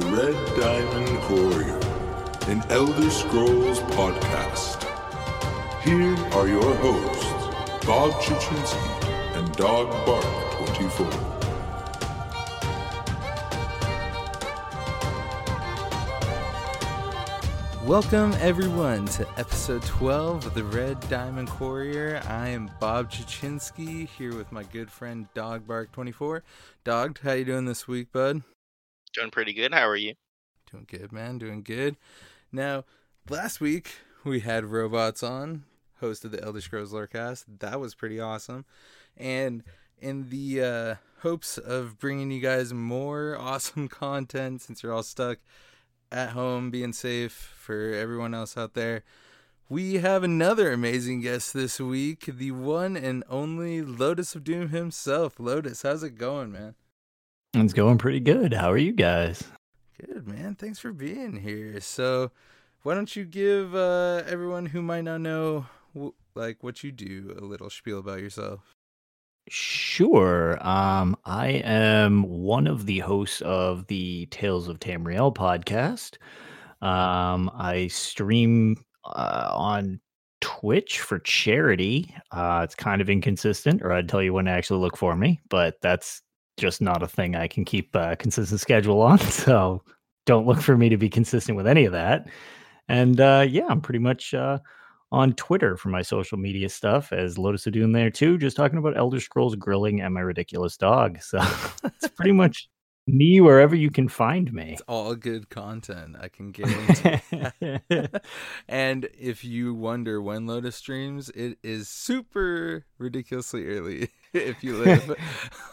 The Red Diamond Courier, an Elder Scrolls podcast. Here are your hosts, Bob Chichinske and Dog Bark 24. Welcome, everyone, to episode 12 of the Red Diamond Courier. I am Bob Chichinske here with my good friend Dog Bark 24. Dog, how you doing this week, bud? Doing pretty good. How are you? Doing good, man. Doing good. Now, last week we had robots on, host of the Elder Scrolls Lorecast. That was pretty awesome. And in the uh, hopes of bringing you guys more awesome content since you're all stuck at home being safe for everyone else out there. We have another amazing guest this week, the one and only Lotus of Doom himself. Lotus, how's it going, man? It's going pretty good. How are you guys? Good, man. Thanks for being here. So, why don't you give uh, everyone who might not know, like, what you do a little spiel about yourself? Sure. Um, I am one of the hosts of the Tales of Tamriel podcast. Um, I stream uh, on Twitch for charity. Uh, it's kind of inconsistent, or I'd tell you when to actually look for me, but that's just not a thing I can keep a consistent schedule on. So don't look for me to be consistent with any of that. And uh, yeah, I'm pretty much uh, on Twitter for my social media stuff as Lotus of Doom there too, just talking about Elder Scrolls grilling and my ridiculous dog. So it's pretty much me wherever you can find me. It's all good content, I can guarantee. and if you wonder when Lotus streams, it is super ridiculously early if you live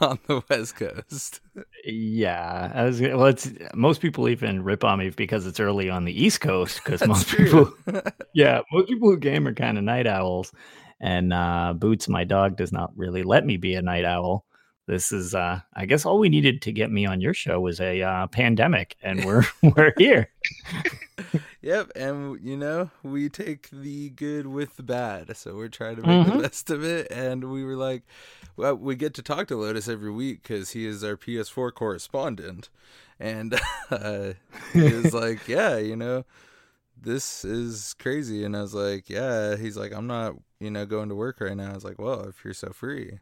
on the West Coast. Yeah, I was well. It's most people even rip on me because it's early on the East Coast. Because most true. people, yeah, most people who game are kind of night owls. And uh, Boots, my dog, does not really let me be a night owl this is uh i guess all we needed to get me on your show was a uh, pandemic and we're we're here yep and you know we take the good with the bad so we're trying to make mm-hmm. the best of it and we were like well we get to talk to lotus every week because he is our ps4 correspondent and uh, he was like yeah you know this is crazy and i was like yeah he's like i'm not you know going to work right now i was like well if you're so free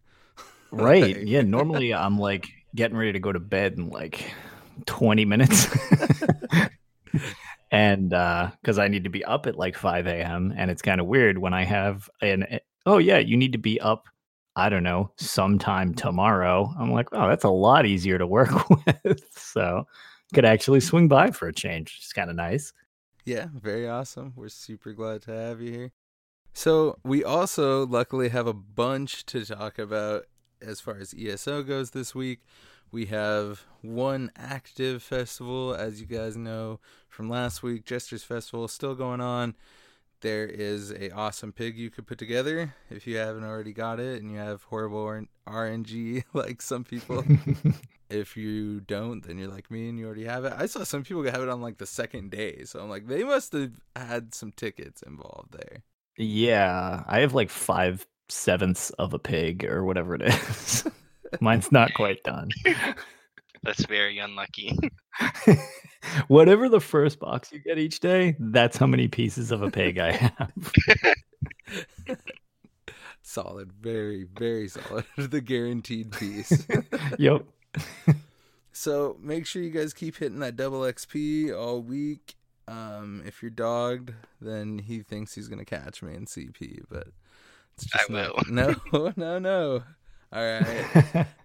Right. Yeah. Normally I'm like getting ready to go to bed in like 20 minutes. and uh because I need to be up at like 5 a.m. And it's kind of weird when I have an eh, oh yeah, you need to be up, I don't know, sometime tomorrow. I'm like, oh, that's a lot easier to work with. so could actually swing by for a change. It's kind of nice. Yeah, very awesome. We're super glad to have you here. So, we also luckily have a bunch to talk about as far as ESO goes this week. We have one active festival, as you guys know from last week. Jester's Festival still going on. There is a awesome pig you could put together if you haven't already got it, and you have horrible RNG like some people. if you don't, then you're like me and you already have it. I saw some people have it on like the second day, so I'm like, they must have had some tickets involved there. Yeah, I have like five sevenths of a pig or whatever it is. Mine's not quite done. That's very unlucky. Whatever the first box you get each day, that's how many pieces of a pig I have. solid, very, very solid. the guaranteed piece. yep. so make sure you guys keep hitting that double XP all week. Um, if you're dogged, then he thinks he's gonna catch me in CP, but I will. no, no, no. All right.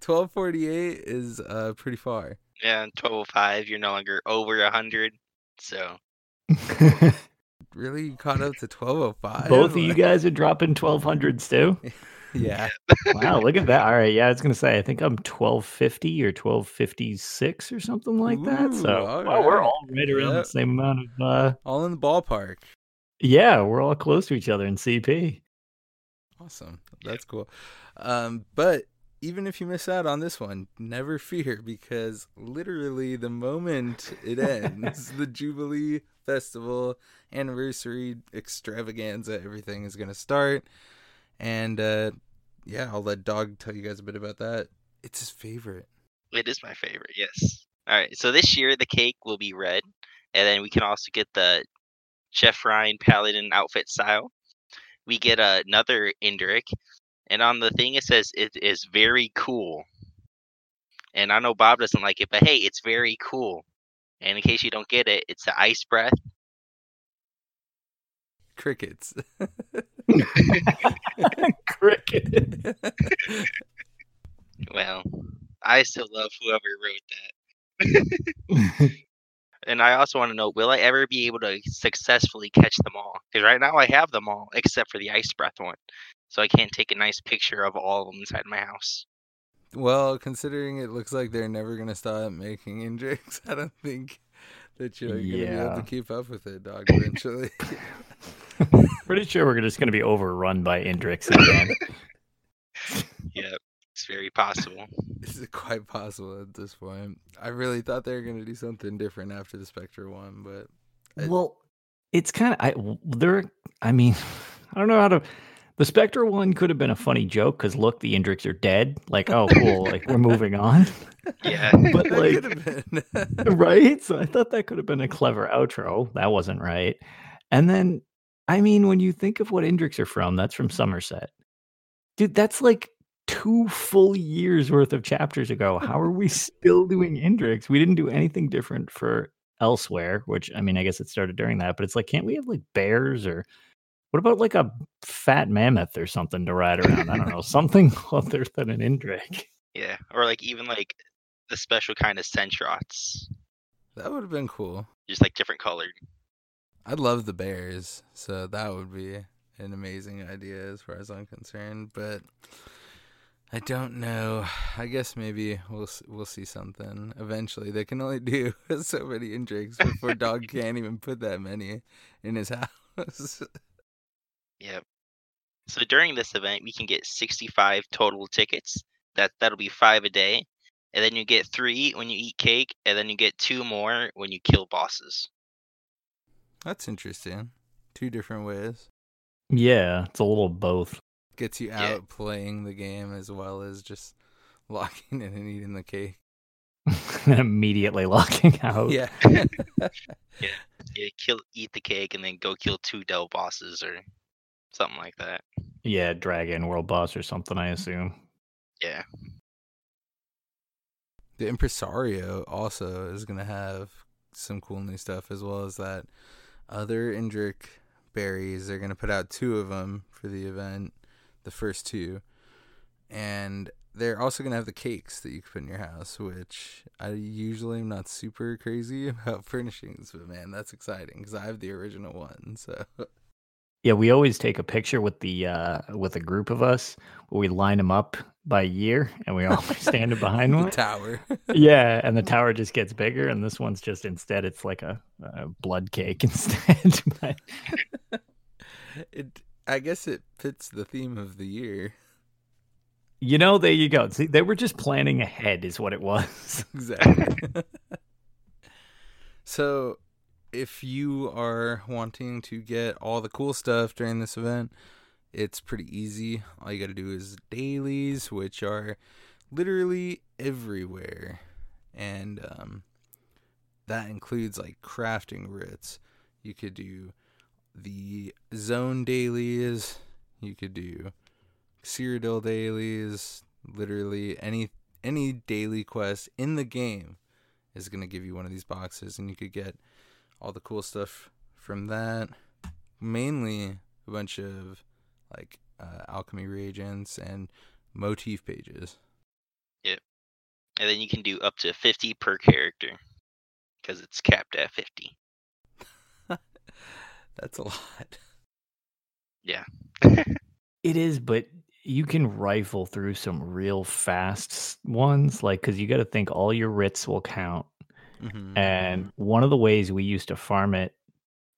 1248 is uh pretty far. Yeah, 1205, you're no longer over 100. So. really? Caught up to 1205? Both of you guys are dropping 1200s too? yeah. wow, look at that. All right. Yeah, I was going to say, I think I'm 1250 or 1256 or something like Ooh, that. So wow, right. we're all right around yep. the same amount of. uh All in the ballpark. Yeah, we're all close to each other in CP. Awesome. That's cool. Um, but even if you miss out on this one, never fear because literally the moment it ends, the Jubilee Festival anniversary extravaganza, everything is going to start. And uh, yeah, I'll let Dog tell you guys a bit about that. It's his favorite. It is my favorite, yes. All right. So this year the cake will be red, and then we can also get the Chef Ryan Paladin outfit style. We get another Indrik, and on the thing it says it is very cool. And I know Bob doesn't like it, but hey, it's very cool. And in case you don't get it, it's the ice breath. Crickets. Cricket. Well, I still love whoever wrote that. and I also want to know, will I ever be able to successfully catch them all? Because right now I have them all, except for the ice breath one. So I can't take a nice picture of all of them inside my house. well, considering it looks like they're never gonna stop making Indriks, I don't think that you're gonna be able to keep up with it, dog. Eventually. Pretty sure we're just going to be overrun by Indriks again. Yeah, it's very possible. This is quite possible at this point. I really thought they were gonna do something different after the Spectre one, but I- well, it's kind of I w- there. I mean, I don't know how to. The Spectre one could have been a funny joke because look, the Indriks are dead. Like, oh, cool. like we're moving on, Yeah. but like, been. right? So I thought that could have been a clever outro. That wasn't right. And then, I mean, when you think of what Indriks are from, that's from Somerset. Dude, that's like two full years worth of chapters ago. How are we still doing Indriks? We didn't do anything different for elsewhere, which I mean, I guess it started during that, but it's like, can't we have like bears or what about like a fat mammoth or something to ride around? I don't know, something other than an Indrik. Yeah. Or like even like the special kind of Centrots. that would have been cool. Just like different colored. I love the Bears, so that would be an amazing idea as far as I'm concerned. But I don't know. I guess maybe we'll we'll see something eventually. They can only do so many Indriks before Dog can't even put that many in his house. Yep. So during this event, we can get 65 total tickets. That that'll be five a day, and then you get three when you eat cake, and then you get two more when you kill bosses. That's interesting. Two different ways. Yeah, it's a little both. Gets you Yeah. out playing the game as well as just locking in and eating the cake. Immediately locking out. Yeah. Yeah, kill, eat the cake, and then go kill two delve bosses or something like that. Yeah, Dragon World Boss or something, I assume. Yeah. The Impresario also is going to have some cool new stuff as well as that other Indrik berries. They're going to put out two of them for the event, the first two. And they're also going to have the cakes that you can put in your house, which I usually am not super crazy about furnishings, but man, that's exciting because I have the original one. So Yeah, we always take a picture with the uh with a group of us where we line them up by year and we all stand behind the one. tower. Yeah, and the tower just gets bigger, and this one's just instead it's like a, a blood cake instead. But it, I guess it fits the theme of the year. you know, there you go. See, they were just planning ahead, is what it was. exactly. so, if you are wanting to get all the cool stuff during this event, it's pretty easy. All you got to do is dailies, which are literally everywhere, and um, that includes like crafting writs. You could do the zone dailies. You could do Cyrodiil dailies. Literally any any daily quest in the game is to give you one of these boxes and you could get all the cool stuff from that mainly a bunch of like uh, alchemy reagents and motif pages And then you can do up to 50 per character because it's capped at 50. That's a lot Yeah. It is, but you can rifle through some real fast ones, like because you got to think all your writs will count. Mhm. And one of the ways we used to farm it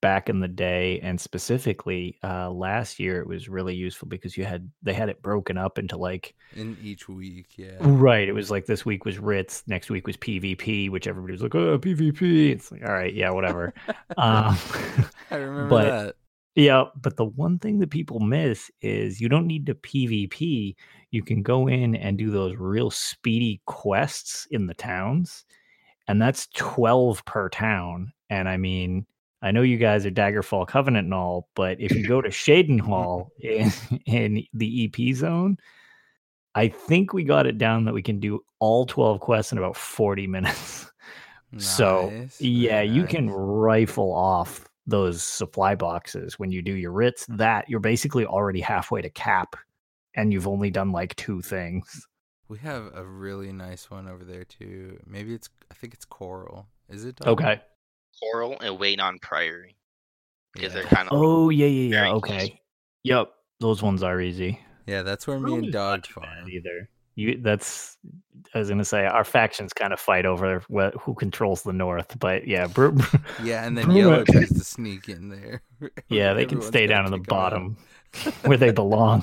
back in the day, and specifically uh, last year, it was really useful because you had they had it broken up into like in each week yeah right. It was like this week was writs, next week was PvP, which everybody was like, oh PvP. It's like all right, yeah, whatever. um, i remember but- that Yeah, but the one thing that people miss is you don't need to PvP. You can go in and do those real speedy quests in the towns. and that's 12 per town. And I mean, I know you guys are Daggerfall Covenant and all, but if you go to Cheydinhal in, in the EP zone, I think we got it down that we can do all 12 quests in about 40 minutes. So, yeah, very you can rifle off those supply boxes when you do your writs. Mm. That you're basically already halfway to cap and you've only done like two things. We have a really nice one over there too. Maybe it's I think it's Chorrol. Is it? Okay. Chorrol and Weynon Priory because Yeah. they're kind of Oh, yeah, yeah, yeah. Very Okay. Yep. Those ones are easy. Yeah, that's where me and Roman's not Dog farm. either. You that's I was gonna say our factions kind of fight over wh- who controls the north, but yeah, Bru- Yeah, and then Bruma- Yellow tries to sneak in there. yeah, they can stay down in the kick 'em out. bottom where they belong.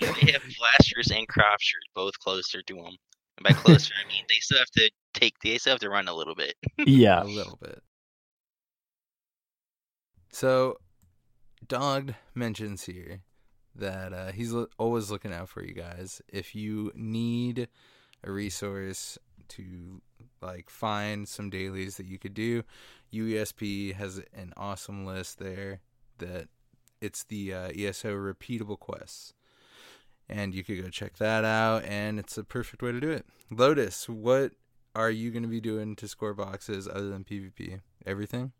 Yeah, they have Vlastarus and Cropsford both closer to them. And by closer, I mean they still have to take. They still have to run a little bit. yeah, a little bit. So, Dog mentions here that uh, he's lo- always looking out for you guys. If you need a resource to like find some dailies that you could do, UESP has an awesome list there that it's the uh, ESO repeatable quests. And you could go check that out, and it's a perfect way to do it. Lotus, what are you going to be doing to score boxes other than PvP? Everything?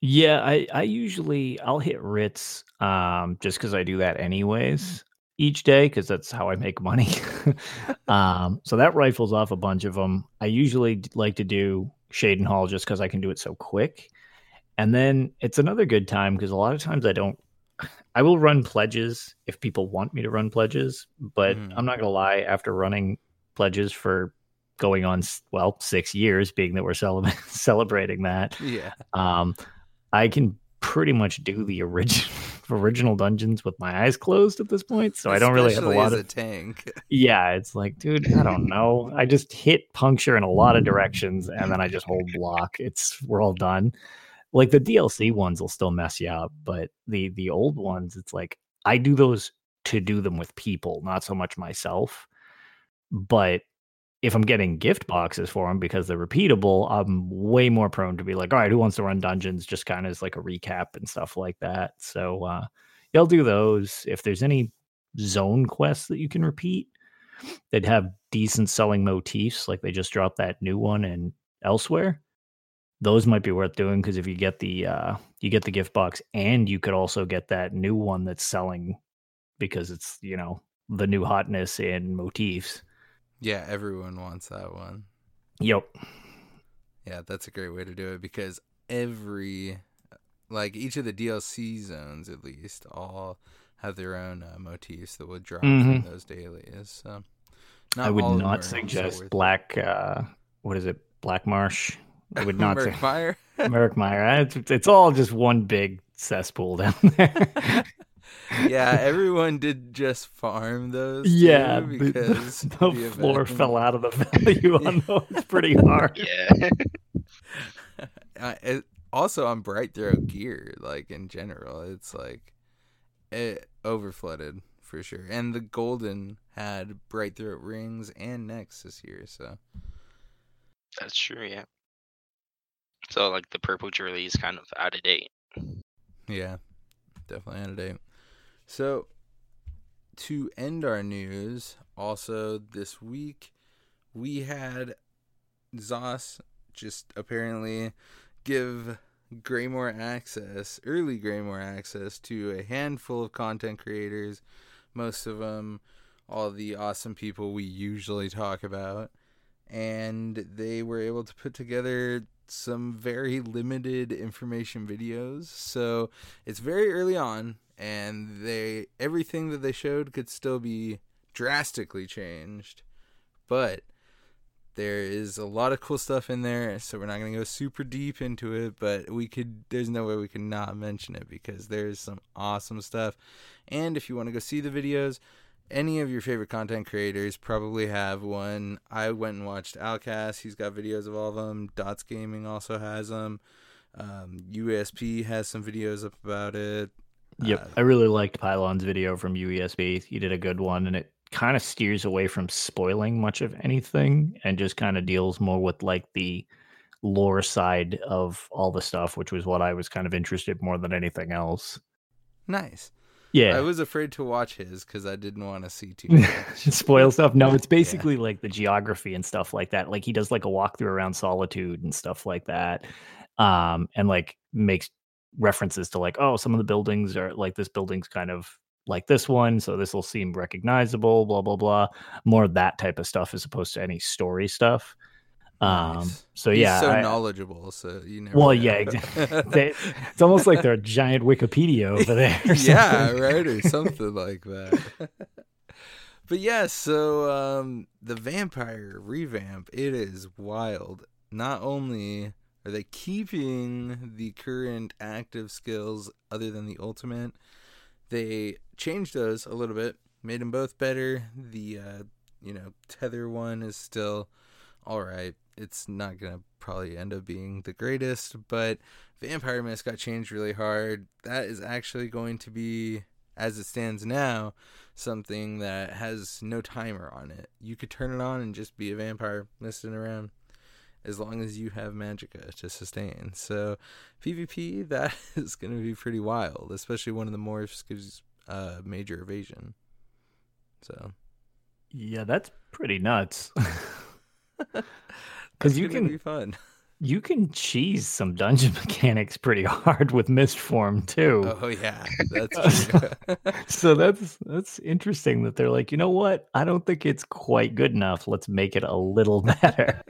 Yeah. I I usually I'll hit writs um just because I do that anyways each day because that's how I make money. um, so that rifles off a bunch of them. I usually d- like to do Cheydinhal just because I can do it so quick. And then it's another good time because a lot of times I don't. I will run pledges if people want me to run pledges, but Mhm. I'm not gonna lie. After running pledges for going on well six years, being that we're cele- celebrating that, Yeah. um, I can pretty much do the original original dungeons with my eyes closed at this point. So I don't really have a Especially lot of a tank. yeah, it's like, dude, I don't know. I just hit puncture in a lot of directions and then I just hold block. It's we're all done. Like the DLC ones will still mess you up, but the the old ones, it's like I do those to do them with people, not so much myself. But if I'm getting gift boxes for them because they're repeatable, I'm way more prone to be like, all right, who wants to run dungeons? Just kind of as like a recap and stuff like that. So uh, you'll do those. If there's any zone quests that you can repeat that have decent selling motifs, like they just dropped that new one and elsewhere, those might be worth doing because if you get the uh, you get the gift box and you could also get that new one that's selling because it's you know the new hotness in motifs. Yeah, everyone wants that one. Yep. Yeah, that's a great way to do it because every, like each of the DLC zones at least, all have their own uh, motifs that will drop Mhm. from those dailies. So, I would not suggest. Black. Uh, what is it? Black Marsh. I would not say Murkmire? Merrick Meyer. It's, it's all just one big cesspool down there. Yeah, everyone did just farm those. yeah, because the, the the floor event- fell out of the value on those pretty hard. Yeah. uh, it, also on bright throat gear like in general it's like it overflooded for sure and the golden had bright throat rings and necks this year so That's true, yeah. So like the purple jewelry is kind of out of date. yeah definitely out of date so to end our news also this week we had zos just apparently give Greymoor access, early Greymoor access to a handful of content creators, most of them all the awesome people we usually talk about, and they were able to put together some very limited information videos. So it's very early on, and they everything that they showed could still be drastically changed, but there is a lot of cool stuff in there, so we're not going to go super deep into it, but we could there's no way we can not mention it because there's some awesome stuff. And if you want to go see the videos, any of your favorite content creators probably have one. I went and watched Alcast. He's got videos of all of them. Dots Gaming also has them. Um, UESP has some videos up about it. Yep. Uh, I really liked Pylon's video from UESP. He did a good one and it kind of steers away from spoiling much of anything and just kind of deals more with like the lore side of all the stuff, which was what I was kind of interested more than anything else. Nice. Yeah. I was afraid to watch his because I didn't want to see too much. spoil stuff. No, it's basically yeah. like the geography and stuff like that. Like he does like a walkthrough around Solitude and stuff like that. Um, and like makes references to like, oh, some of the buildings are like this building's kind of like this one, so this will seem recognizable, blah blah blah. More of that type of stuff as opposed to any story stuff. Um, nice. so He's yeah, so I, knowledgeable. So you never. Well, know. yeah, exactly. it's almost like they're a giant Wikipedia over there. yeah, right, or something like that. but yeah, so um, the vampire revamp, it is wild. Not only are they keeping the current active skills other than the ultimate, they changed those a little bit, made them both better. The uh, you know tether one is still all right. It's not gonna probably end up being the greatest, but Vampire Mist got changed really hard. That is actually going to be, as it stands now, something that has no timer on it. You could turn it on and just be a vampire misting around as long as you have Magicka to sustain. So PvP that is going to be pretty wild, especially one of the morphs gives uh, major evasion. So yeah, that's pretty nuts. Because you can be fun. You can cheese some dungeon mechanics pretty hard with mist form too. Oh yeah, that's true. so that's that's interesting that they're like, you know what? I don't think it's quite good enough. Let's make it a little better.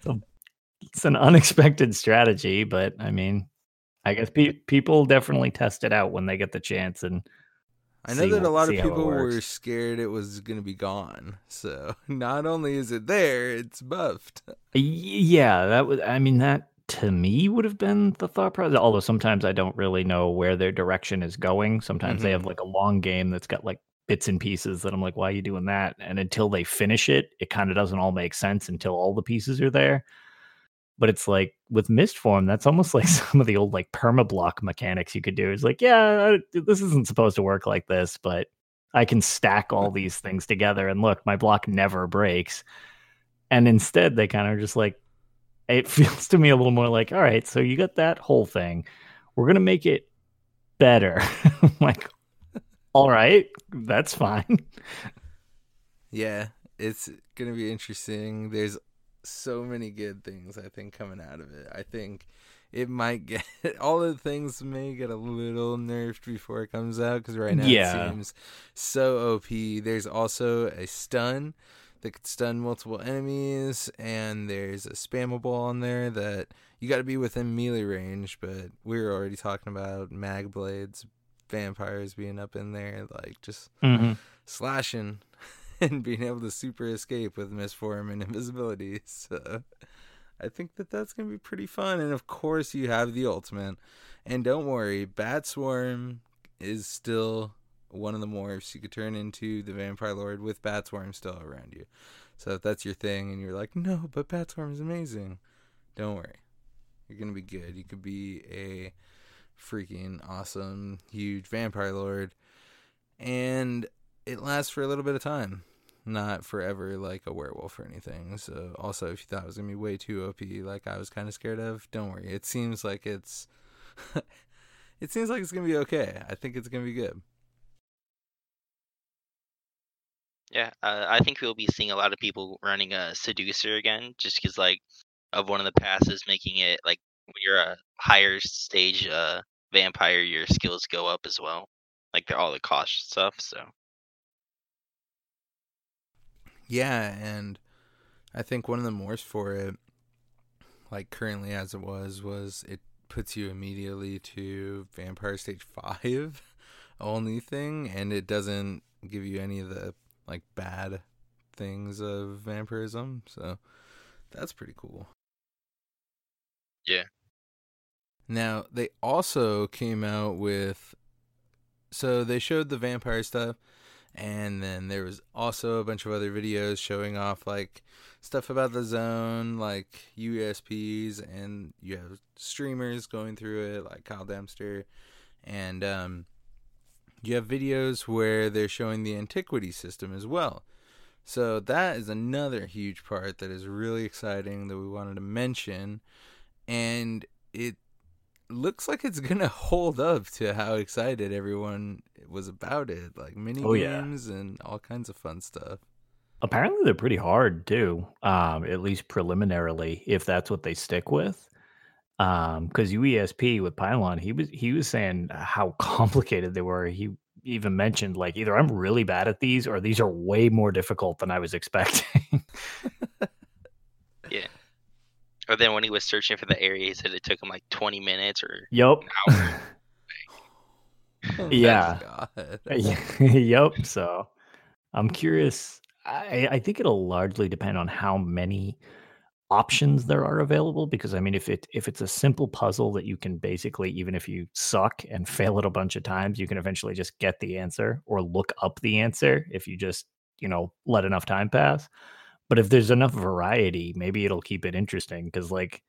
so it's an unexpected strategy, but I mean, I guess pe- people definitely test it out when they get the chance and I know that a lot of people were scared it was going to be gone. So not only is it there, it's buffed. Yeah, that was. I mean, that to me would have been the thought process. Although sometimes I don't really know where their direction is going. Sometimes mm-hmm. they have mm-hmm. like a long game that's got like bits and pieces that I'm like, why are you doing that? And until they finish it, it kind of doesn't all make sense until all the pieces are there. But it's like with mist form that's almost like some of the old like permablock mechanics you could do. It's like, yeah, this isn't supposed to work like this, but I can stack all these things together and look, my block never breaks. And instead, they kind of just like, it feels to me a little more like, all right, so you got that whole thing. We're going to make it better. like, all right, that's fine. Yeah, it's going to be interesting. There's so many good things I think coming out of it. I think it might get all the things may get a little nerfed before it comes out because right now yeah. it seems so OP. There's also a stun that could stun multiple enemies, and there's a spammable on there that you got to be within melee range. But we were already talking about mag blades, vampires being up in there, like just mm-hmm. slashing and being able to super escape with mist form and invisibility. So I think that that's going to be pretty fun. And of course, you have the ultimate. And don't worry, Bat Swarm is still one of the morphs you could turn into the Vampire Lord with Bat Swarm still around you. So if that's your thing and you're like, no, but Bat Swarm is amazing, don't worry. You're going to be good. You could be a freaking awesome, huge Vampire Lord. And it lasts for a little bit of time not forever like a werewolf or anything. So also if you thought it was gonna be way too OP like I was kinda scared of, don't worry. It seems like it's it seems like it's gonna be okay. I think it's gonna be good. Yeah, uh, I think we'll be seeing a lot of people running a seducer again, just because like of one of the passes making it like when you're a higher stage uh vampire, your skills go up as well, like they're all the cost stuff. So yeah, and I think one of the mores for it, like currently as it was, was it puts you immediately to Vampire Stage 5 only thing, and it doesn't give you any of the like bad things of vampirism. So that's pretty cool. Yeah. Now, they also came out with. So they showed the vampire stuff, and then there was also a bunch of other videos showing off like stuff about the zone like UESP's and you have streamers going through it like kyle dempster and um, you have videos where they're showing the antiquity system as well So that is another huge part that is really exciting that we wanted to mention. And it looks like it's gonna hold up to how excited everyone was about it. Like mini Oh, yeah. games and all kinds of fun stuff. Apparently, they're pretty hard too. Um, at least preliminarily, if that's what they stick with. Um, because UESP with Pylon, he was he was saying how complicated they were. He even mentioned like either I'm really bad at these or these are way more difficult than I was expecting. Or then when he was searching for the area, he said it took him like 20 minutes or yep. an hour. Oh, yeah. Yep. So I'm curious. I, I think it'll largely depend on how many options there are available because I mean if it if it's a simple puzzle that you can basically even if you suck and fail it a bunch of times you can eventually just get the answer or look up the answer if you just you know let enough time pass but if there's enough variety maybe it'll keep it interesting because like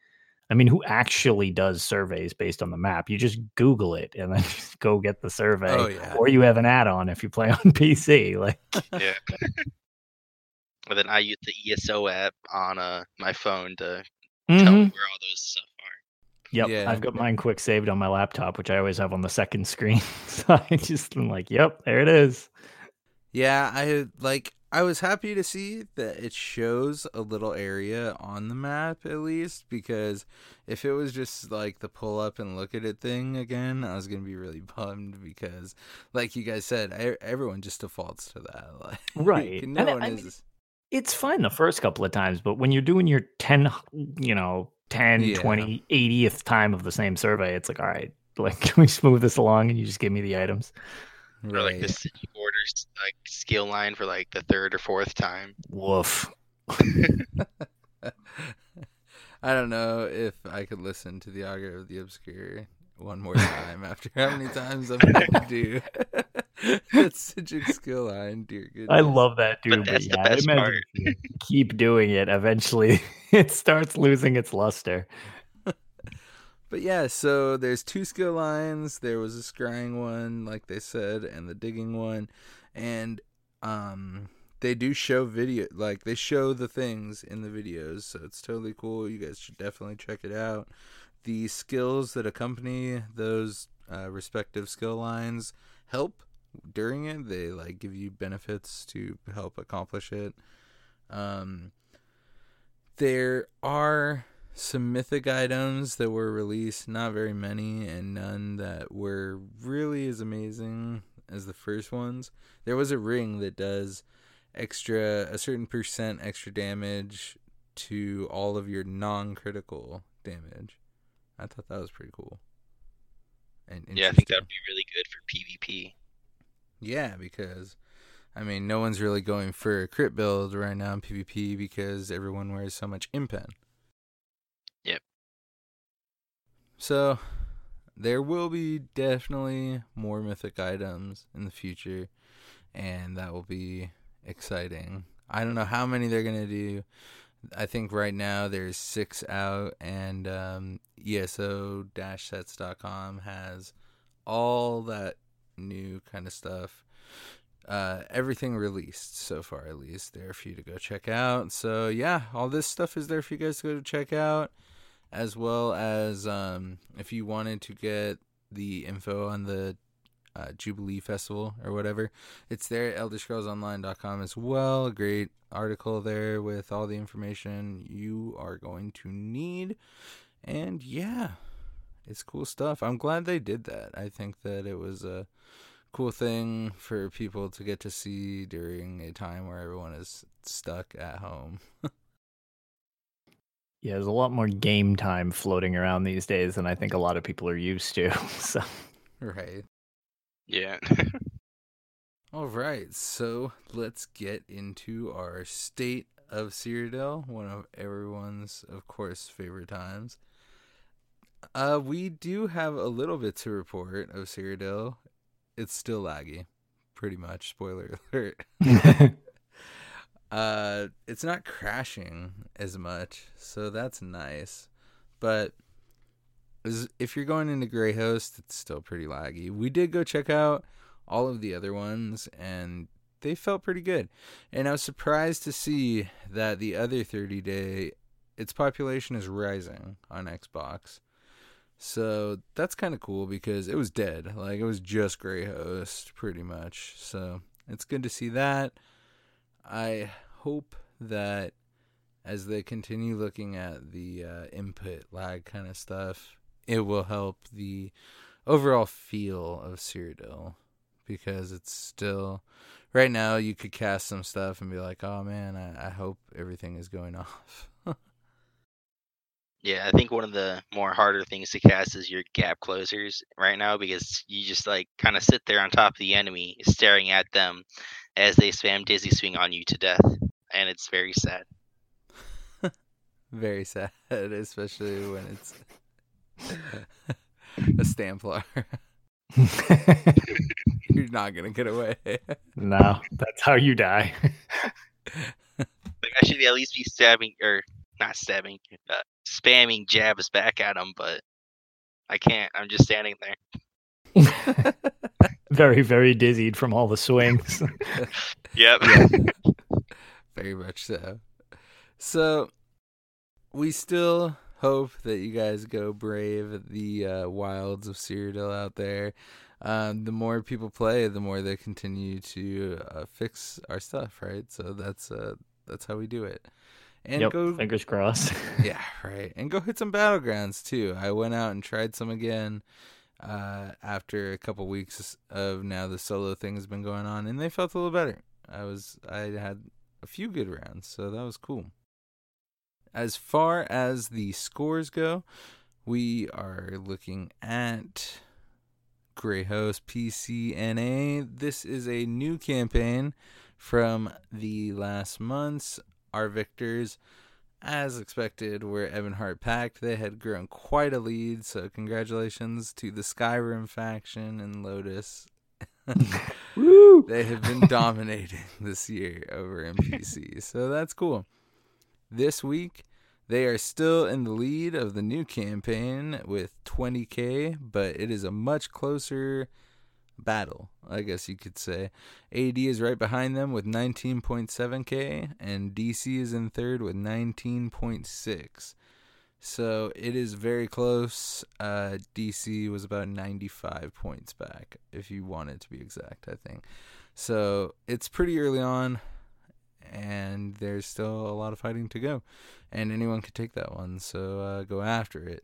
I mean who actually does surveys based on the map you just google it and then just go get the survey Oh, yeah. or you have an add-on if you play on PC like Yeah. and then I use the ESO app on uh, my phone to tell Mhm. me where all those stuff are. Yep, Yeah. I've got mine quick saved on my laptop, which I always have on the second screen. so I just am like, "Yep, there it is." Yeah, I like I was happy to see that it shows a little area on the map at least because if it was just like the pull up and look at it thing again, I was going to be really bummed because like you guys said, e- everyone just defaults to that. Like Right. no And one I is mean, It's fine the first couple of times, but when you're doing your 10, you know, 10, Yeah. 20, 80th time of the same survey, it's like, "All right, like can we smooth this along and you just give me the items?" Or like the city orders like skill line for like the third or fourth time. Woof. I don't know if I could listen to the Augur of the Obscure one more time after how many times I've had to do. That's such a skill line, dear goodness. I love that dude, but, that's the yeah, I best part. keep doing it, eventually it starts losing its luster. But yeah, so there's two skill lines. There was a scrying one, like they said, and the digging one, and um, they do show video, like they show the things in the videos, so it's totally cool. You guys should definitely check it out. The skills that accompany those uh, respective skill lines help during it. They like give you benefits to help accomplish it. Um, there are some mythic items that were released, not very many, and none that were really as amazing as the first ones. There was a ring that does extra a certain percent extra damage to all of your non-critical damage. I thought that was pretty cool. And Yeah, I think that would be really good for PvP. Yeah, because I mean, no one's really going for a crit build right now in PvP because everyone wears so much impen. Yep. So there will be definitely more mythic items in the future, and that will be exciting. I don't know how many they're gonna do. I think right now there's six out, and um, ESO-sets.com has all that new kind of stuff. Uh, everything released so far, at least, there for you to go check out. So yeah, all this stuff is there for you guys to go check out, as well as um, if you wanted to get the info on the uh, Jubilee Festival or whatever, it's there at ElderScrollsOnline.com as well. Great article there with all the information you are going to need, and yeah, it's cool stuff. I'm glad they did that. I think that it was a cool thing for people to get to see during a time where everyone is stuck at home. Yeah, there's a lot more game time floating around these days than I think a lot of people are used to. So right. Yeah. All right. So let's get into our state of Cyrodiil, one of everyone's, of course, favorite times. Uh, we do have a little bit to report of Cyrodiil. It's still laggy, pretty much. Spoiler alert. Uh it's not crashing as much so that's nice but if you're going into greyhost it's still pretty laggy we did go check out all of the other ones and they felt pretty good. And I was surprised to see that the other 30 day, its population is rising on Xbox. So that's kind of cool because it was dead. Like it was just Grey Host pretty much. So it's good to see that. I hope that as they continue looking at the uh, input lag kind of stuff, it will help the overall feel of Cyrodiil because it's still right now you could cast some stuff and be like, oh man, I, I hope everything is going off. Yeah, I think one of the more harder things to cast is your gap closers right now because you just like kind of sit there on top of the enemy, staring at them as they spam dizzy swing on you to death, and it's very sad. Very sad, especially when it's a Stamplar. You're not gonna get away. no, that's how you die. Like I should at least be stabbing or not stabbing, uh, spamming jabs back at him, but I can't. I'm just standing there. very, very dizzied from all the swings. Yep. Very much so. So we still hope that you guys go brave the uh, wilds of Cyrodiil out there. Um, the more people play, the more they continue to uh, fix our stuff, right? So that's uh, that's how we do it. And yep, go fingers crossed. yeah, right. And go hit some battlegrounds too. I went out and tried some again uh, after a couple weeks of now the solo thing has been going on, and they felt a little better. I was I had a few good rounds, so that was cool. As far as the scores go, we are looking at Grey Host PCNA. This is a new campaign from the last months. Our victors, as expected, were Ebonheart Pact. They had grown quite a lead, so congratulations to the Skyrim faction and Lotus. Woo! they have been dominating this year over NPC, so that's cool. This week, they are still in the lead of the new campaign with 20k, but it is a much closer battle, I guess you could say. AD is right behind them with 19.7k, and DC is in third with 19.6. So it is very close. Uh, DC was about 95 points back, if you want it to be exact, I think. So it's pretty early on, and there's still a lot of fighting to go. And anyone could take that one, so uh, go after it.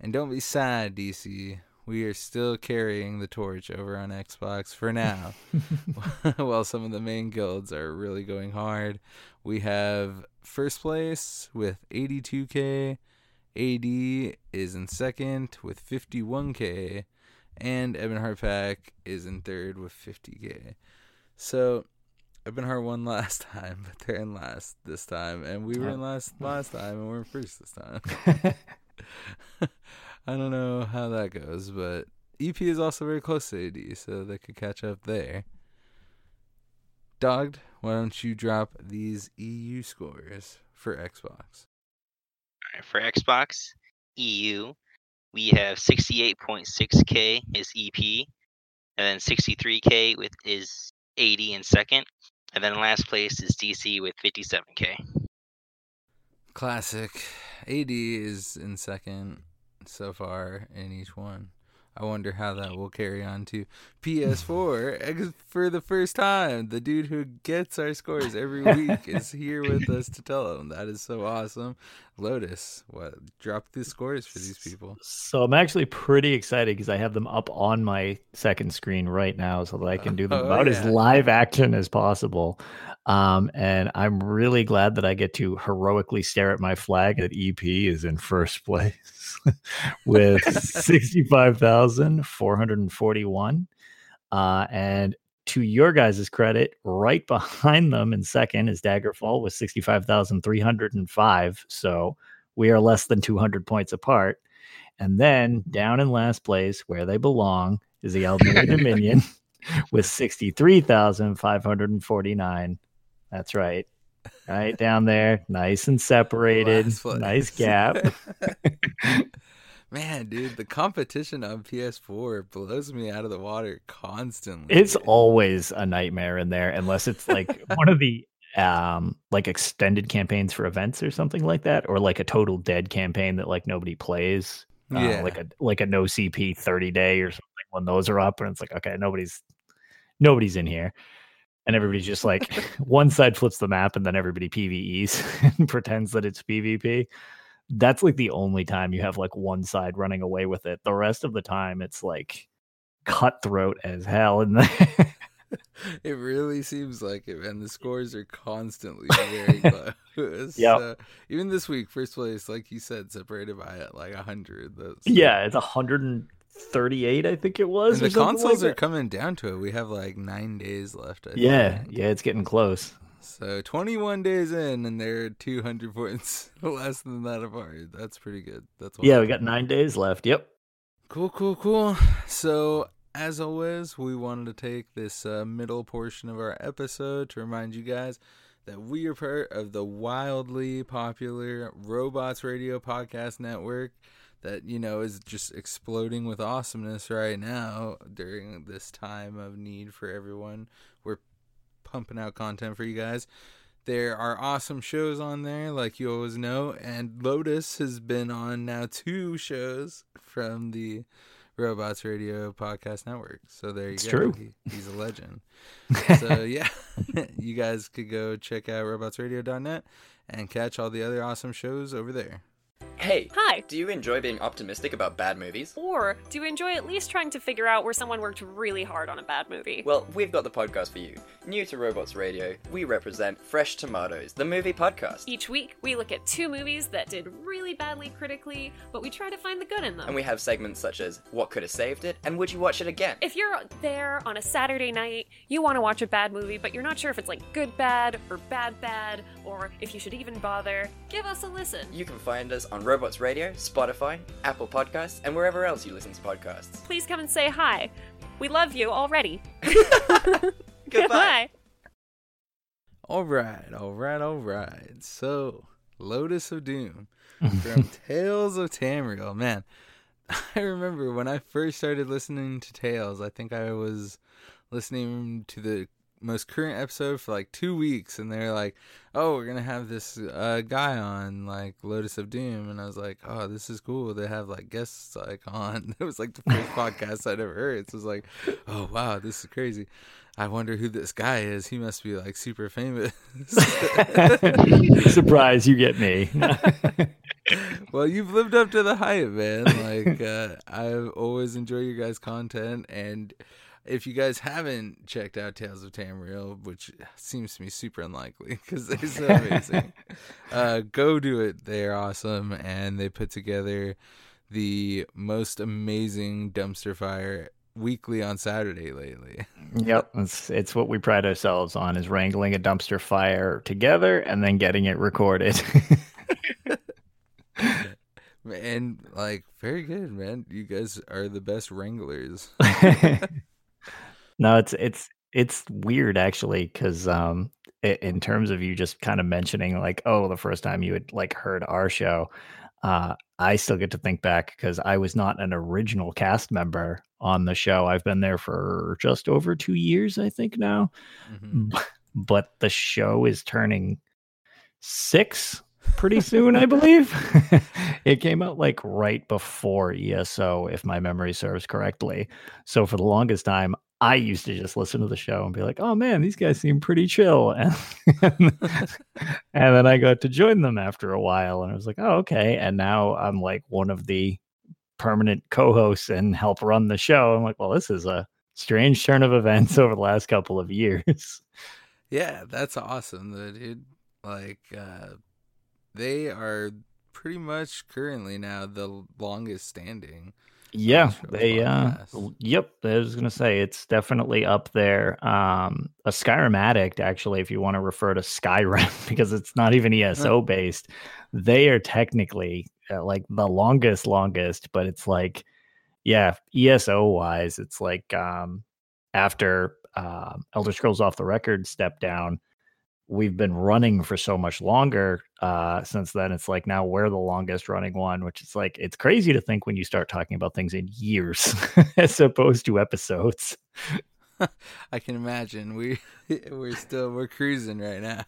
And don't be sad, DC. We are still carrying the torch over on Xbox for now. While some of the main guilds are really going hard. We have first place with 82k. AD is in second with 51k. And Ebonheart Pact is in third with 50k. So Ebonheart won last time, but they're in last this time. And we were in last last time, and we're in first this time. I don't know how that goes, but EP is also very close to AD, so they could catch up there. Dogged, why don't you drop these EU scores for Xbox? Alright, for Xbox, EU, we have 68.6k is EP, and then 63k with is AD in second, and then last place is DC with 57k. Classic. AD is in second so far in each one. I wonder how that will carry on to PS4 for the first time. The dude who gets our scores every week is here with us to tell them. That is so awesome. Lotus, what drop the scores for these people? So I'm actually pretty excited because I have them up on my second screen right now, so that I can do them Oh, about as live action as possible. Um, and I'm really glad that I get to heroically stare at my flag that EP is in first place with 65,441. Uh, and to your guys' credit, right behind them in second is Daggerfall with 65,305. So we are less than 200 points apart. And then down in last place, where they belong, is the Aldmeri Dominion with 63,549. That's right. Right down there, nice and separated, nice gap. Man, dude, the competition on PS4 blows me out of the water constantly. It's dude. always a nightmare in there, unless it's like one of the um like extended campaigns for events or something like that, or like a total dead campaign that like nobody plays. Uh, Yeah. like a like a no CP 30 day or something when those are up and it's like okay nobody's nobody's in here and everybody's just like one side flips the map and then everybody PVEs and pretends that it's PvP. That's like the only time you have like one side running away with it. The rest of the time it's like cutthroat as hell there. It really seems like it, and the scores are constantly very close. So, even this week, first place, like you said, separated by like a hundred. That's yeah, it's 138 I think it was. The consoles like are coming down to it. We have like nine days left. I Yeah, think. yeah, it's getting close. So 21 days in, and they're 200 points less than that apart. That's pretty good. That's Yeah, we got 9 days left. Yep. Cool, cool, cool. So, as always, we wanted to take this uh, middle portion of our episode to remind you guys that we are part of the wildly popular Robots Radio Podcast Network that, you know, is just exploding with awesomeness right now during this time of need for everyone. We're pumping out content for you guys. There are awesome shows on there, like you always know, and Lotus has been on now two shows from the Robots Radio Podcast Network. So there you It's go. true. He, he's a legend. so yeah, you guys could go check out robotsradio.net and catch all the other awesome shows over there. Hey, Hi. do you enjoy being optimistic about bad movies? Or do you enjoy at least trying to figure out where someone worked really hard on a bad movie? Well, we've got the podcast for you. New to Robots Radio, we represent Fresh Tomatoes, the movie podcast. Each week, we look at two movies that did really badly critically, but we try to find the good in them. And we have segments such as What Could Have Saved It and Would You Watch It Again? if you're there on a Saturday night, you want to watch a bad movie, but you're not sure if it's like good bad or bad bad, or if you should even bother, give us a listen. You can find us on Robots Radio, Spotify, Apple Podcasts, and wherever else you listen to podcasts. Please come and say hi. We love you already. Goodbye. All right, all right, all right. So, Lotus of Doom from Tales of Tamriel. Man, I remember when I first started listening to Tales, I think I was listening to the most current episode for like two weeks, and they're like, oh, we're to have this uh, guy on, like Lotus of Doom. And I was like, oh, this is cool. They have like guests like on. It was like the first podcast I'd ever heard. So it was like, oh, wow, this is crazy. I wonder who this guy is. He must be like super famous. Surprise, you get me. well, you've lived up to the hype, man. Like uh, I've always enjoyed your guys' content, and if you guys haven't checked out Tales of Tamriel, which seems to me super unlikely because they're so amazing, uh, go do it. They're awesome, and they put together the most amazing dumpster fire weekly on Saturday lately. yep, it's it's what we pride ourselves on is wrangling a dumpster fire together and then getting it recorded. And like, very good, man. You guys are the best wranglers. No, it's it's it's weird actually because um i- in terms of you just kind of mentioning like oh the first time you had like heard our show uh i still get to think back because i was not an original cast member on the show i've been there for just over two years i think now Mhm. B- but the show is turning six pretty soon, I believe. it came out like right before ESO, if my memory serves correctly. So for the longest time, I used to just listen to the show and be like, "Oh man, these guys seem pretty chill," and, and then I got to join them after a while, and I was like, "Oh okay." And now I'm like one of the permanent co-hosts and help run the show. I'm like, "Well, this is a strange turn of events over the last couple of years." Yeah, that's awesome, dude. Like, uh, they are pretty much currently now the longest standing. Yeah, they uh yep, I was gonna say it's definitely up there. Um a Skyrim addict, actually, if you want to refer to Skyrim, because it's not even ESO based, they are technically uh, like the longest, longest, but it's like, yeah, ESO wise, it's like um after um Elder Scrolls off the record step down, we've been running for so much longer uh, since then. It's like now we're the longest running one, which is like it's crazy to think when you start talking about things in years as opposed to episodes. I can imagine we we're still we're cruising right now.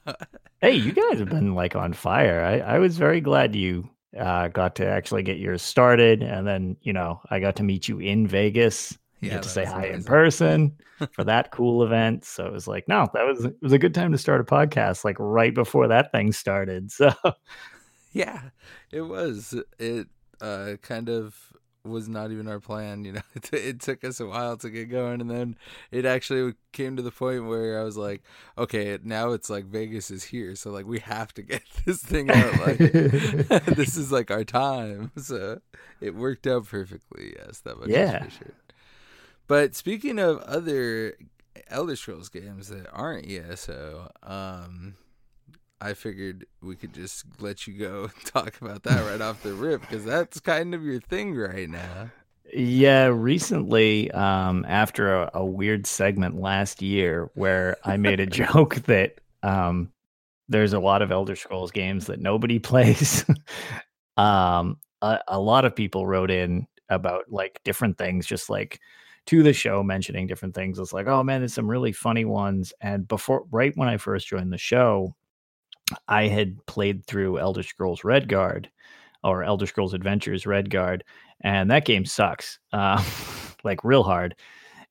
hey, you guys have been like on fire. I, I was very glad you uh, got to actually get yours started, and then you know I got to meet you in Vegas. You Yeah, get to say hi in person for that cool event. So it was like, no, that was it was a good time to start a podcast, like right before that thing started. So Yeah, it was. It uh kind of was not even our plan, you know. It, t- it took us a while to get going and then it actually came to the point where I was like, okay, now it's like Vegas is here, so like we have to get this thing out like this is like our time. So it worked out perfectly. Yes, that much Yeah. for sure. But speaking of other Elder Scrolls games that aren't ESO, um I figured we could just let you go talk about that right off the rip because that's kind of your thing right now. Yeah, recently, um, after a, a weird segment last year where I made a joke that um, there's a lot of Elder Scrolls games that nobody plays. um, a, a lot of people wrote in about like different things, just like to the show, mentioning different things. It's like, oh man, there's some really funny ones. And before, right when I first joined the show, I had played through Elder Scrolls Redguard or Elder Scrolls Adventures Redguard, and that game sucks, uh, like real hard.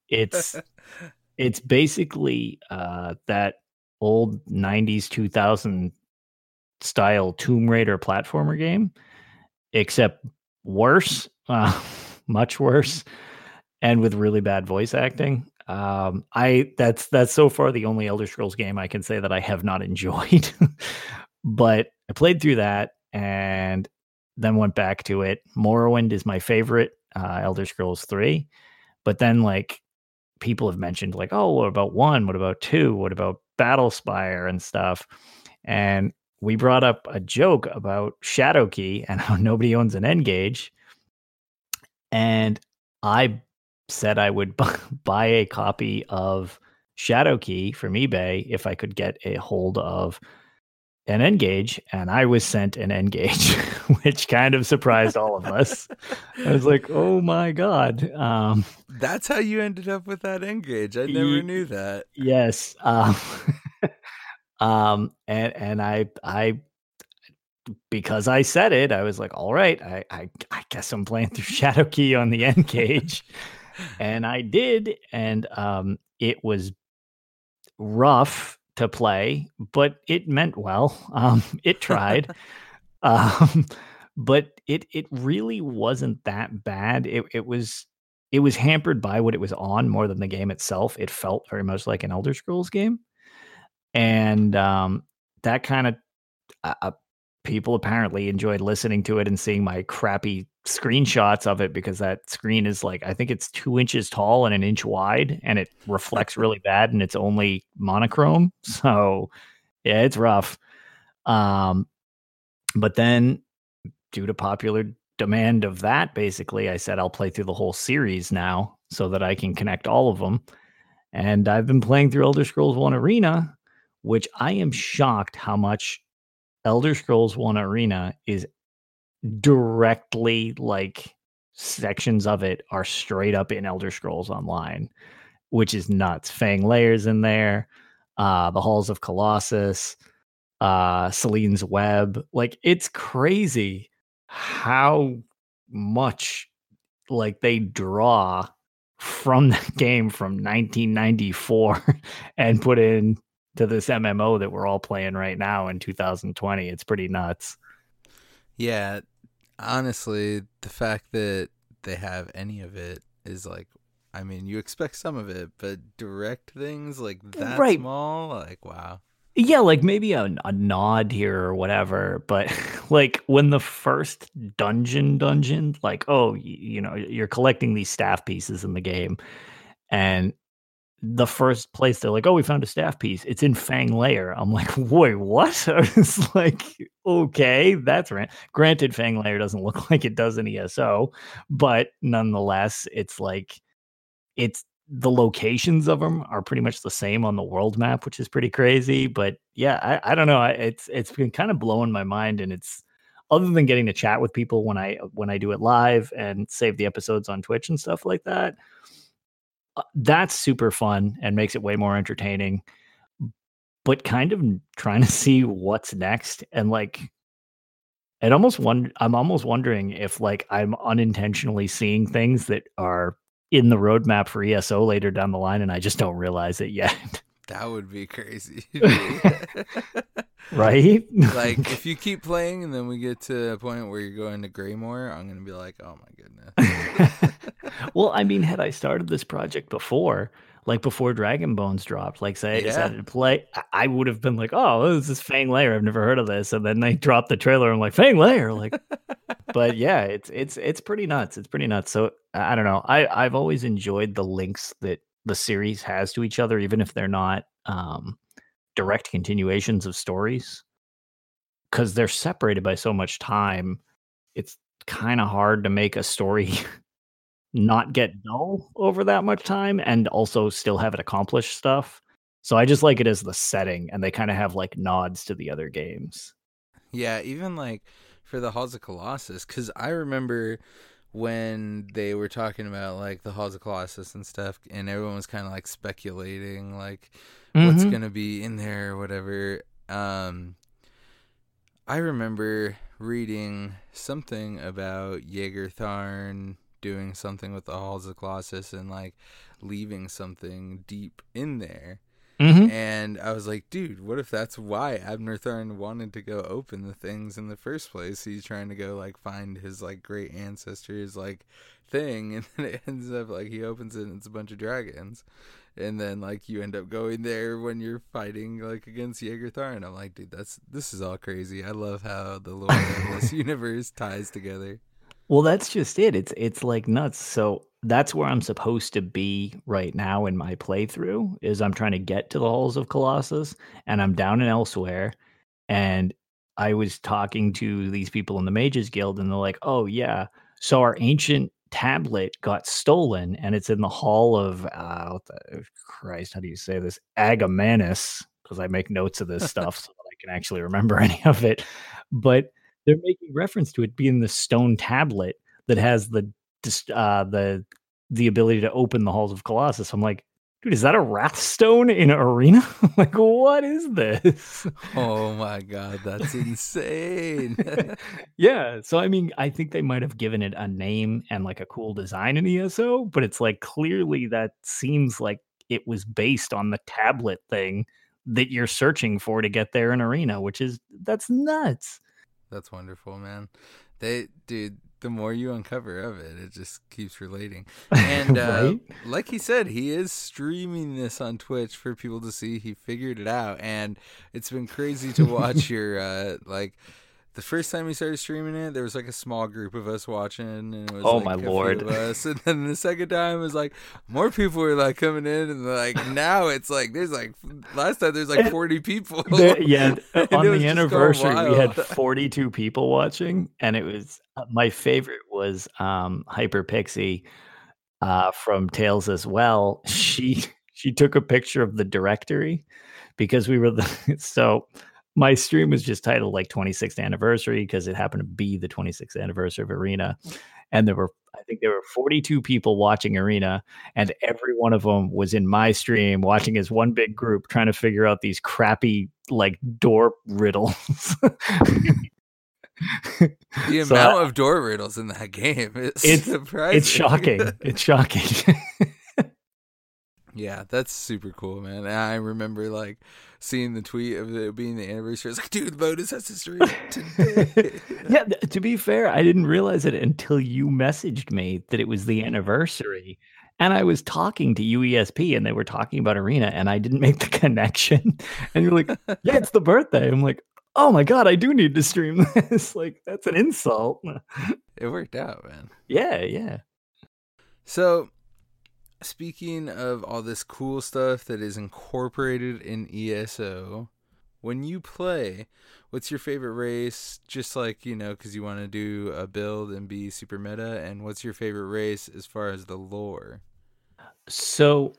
It's it's basically uh, that old '90s 2000 style Tomb Raider platformer game, except worse, uh, much worse, and with really bad voice acting. Um, I that's that's so far the only Elder Scrolls game I can say that I have not enjoyed. but I played through that and then went back to it. Morrowind is my favorite uh, Elder Scrolls three, but then like people have mentioned like, oh, what about one? What about two? What about Battlespire and stuff? And we brought up a joke about Shadowkey and how nobody owns an N-Gage. And I said I would bu- buy a copy of Shadowkey from eBay if I could get a hold of an N-Gage, and I was sent an N-Gage, which kind of surprised all of us. I was like, "Oh my god!" Um, That's how you ended up with that N-Gage. I never knew that. yes, um, um, and and I I because I said it, I was like, "All right, I I, I guess I'm playing through Shadowkey on the N-Gage." And I did, and um, it was rough to play, but it meant well. Um, it tried, um, but it it really wasn't that bad. It it was it was hampered by what it was on more than the game itself. It felt very much like an Elder Scrolls game, and um, that kind of uh, people apparently enjoyed listening to it and seeing my crappy screenshots of it because that screen is like I think it's two inches tall and an inch wide, and it reflects really bad, and it's only monochrome. So yeah, it's rough. Um, but then due to popular demand of that, basically, I said I'll play through the whole series now so that I can connect all of them. And I've been playing through Elder Scrolls One Arena, which I am shocked how much Elder Scrolls One Arena is directly like sections of it are straight up in Elder Scrolls Online, which is nuts. Fang Lair's in there, uh, the Halls of Colossus, uh, Selene's Web. Like it's crazy how much like they draw from the game from 1994 and put in to this MMO that we're all playing right now in 2020. It's pretty nuts. Yeah, honestly, the fact that they have any of it is like, I mean, you expect some of it, but direct things like that Right. small, like wow. Yeah, like maybe a, a nod here or whatever, but like when the first dungeon dungeon, like oh, y- you know, you're collecting these staff pieces in the game, and the first place they're like, oh, we found a staff piece. It's in Fang Lair. I'm like, wait, what? I was like, okay, that's right. Granted, Fang Lair doesn't look like it does in ESO, but nonetheless, it's like it's the locations of them are pretty much the same on the world map, which is pretty crazy. But yeah, I, I don't know. It's it's been kind of blowing my mind, and it's other than getting to chat with people when I when I do it live and save the episodes on Twitch and stuff like that. Uh, that's super fun and makes it way more entertaining. But kind of trying to see what's next and like it almost one I'm almost wondering if like I'm unintentionally seeing things that are in the roadmap for ESO later down the line and I just don't realize it yet. That would be crazy. right? like if you keep playing and then we get to a point where you're going to Greymoor, I'm gonna be like, oh my goodness. well, I mean, had I started this project before, like before Dragon Bones dropped, like say yeah. I decided to play, I would have been like, oh, this is Fang Lair. I've never heard of this. And then they dropped the trailer. I'm like, Fang Lair, like. but yeah, it's it's it's pretty nuts. It's pretty nuts. So I don't know. I I've always enjoyed the links that the series has to each other, even if they're not um, direct continuations of stories, because they're separated by so much time. It's kind of hard to make a story not get dull over that much time and also still have it accomplish stuff. So I just like it as the setting, and they kind of have like nods to the other games. Yeah, even like for the Halls of Colossus, because I remember when they were talking about like the Halls of Colossus and stuff, and everyone was kind of like speculating like mm-hmm. what's gonna be in there or whatever. Um, I remember reading something about Jagar Tharn doing something with the Halls of Colossus and like leaving something deep in there. Mm-hmm. And I was like, dude, what if that's why Abner Tharn wanted to go open the things in the first place? He's trying to go like find his like great ancestors like thing, and then it ends up like he opens it and it's a bunch of dragons, and then like you end up going there when you're fighting like against Jagar Tharn. I'm like, dude, that's this is all crazy. I love how the lore of this universe ties together. Well, that's just it. It's it's like nuts. So that's where I'm supposed to be right now in my playthrough is I'm trying to get to the halls of Colossus and I'm down and Elsweyr and I was talking to these people in the Mages Guild and they're like, "Oh yeah, so our ancient tablet got stolen and it's in the hall of uh the, Christ, how do you say this? Agamanus because I make notes of this stuff so that I can actually remember any of it. But they're making reference to it being the stone tablet that has the uh, the the ability to open the halls of Colossus. I'm like, dude, is that a Wrathstone in an arena? like, what is this? Oh my god, that's insane. yeah. So I mean, I think they might have given it a name and like a cool design in ESO, but it's like clearly that seems like it was based on the tablet thing that you're searching for to get there in arena, which is that's nuts. That's wonderful, man. They, dude, the more you uncover of it, it just keeps relating. And uh, right? like he said, he is streaming this on Twitch for people to see. He figured it out, and it's been crazy to watch your uh, like the first time we started streaming it, there was like a small group of us watching, and it was oh like my lord! us. And then the second time it was like more people were like coming in, and like now it's like there's like last time there's like forty people. There, yeah, on the anniversary we had forty two people watching, and it was uh, my favorite was um, Hyper Pixie uh, from Tales as well. She she took a picture of the directory because we were the so my stream was just titled like 26th anniversary because it happened to be the 26th anniversary of Arena. And there were, I think there were 42 people watching Arena, and every one of them was in my stream watching as one big group trying to figure out these crappy like door riddles. the so amount I, of door riddles in that game is it's, surprising. It's shocking. It's shocking. yeah, that's super cool, man. And I remember like seeing the tweet of it being the anniversary. I was like, dude, Lotus has to stream today. yeah, to be fair, I didn't realize it until you messaged me that it was the anniversary. And I was talking to UESP and they were talking about Arena and I didn't make the connection. And you're like, yeah, it's the birthday. I'm like, oh my God, I do need to stream this. like, that's an insult. It worked out, man. Yeah, yeah. So speaking of all this cool stuff that is incorporated in ESO, when you play, what's your favorite race? Just like, you know, because you want to do a build and be super meta. And what's your favorite race as far as the lore? So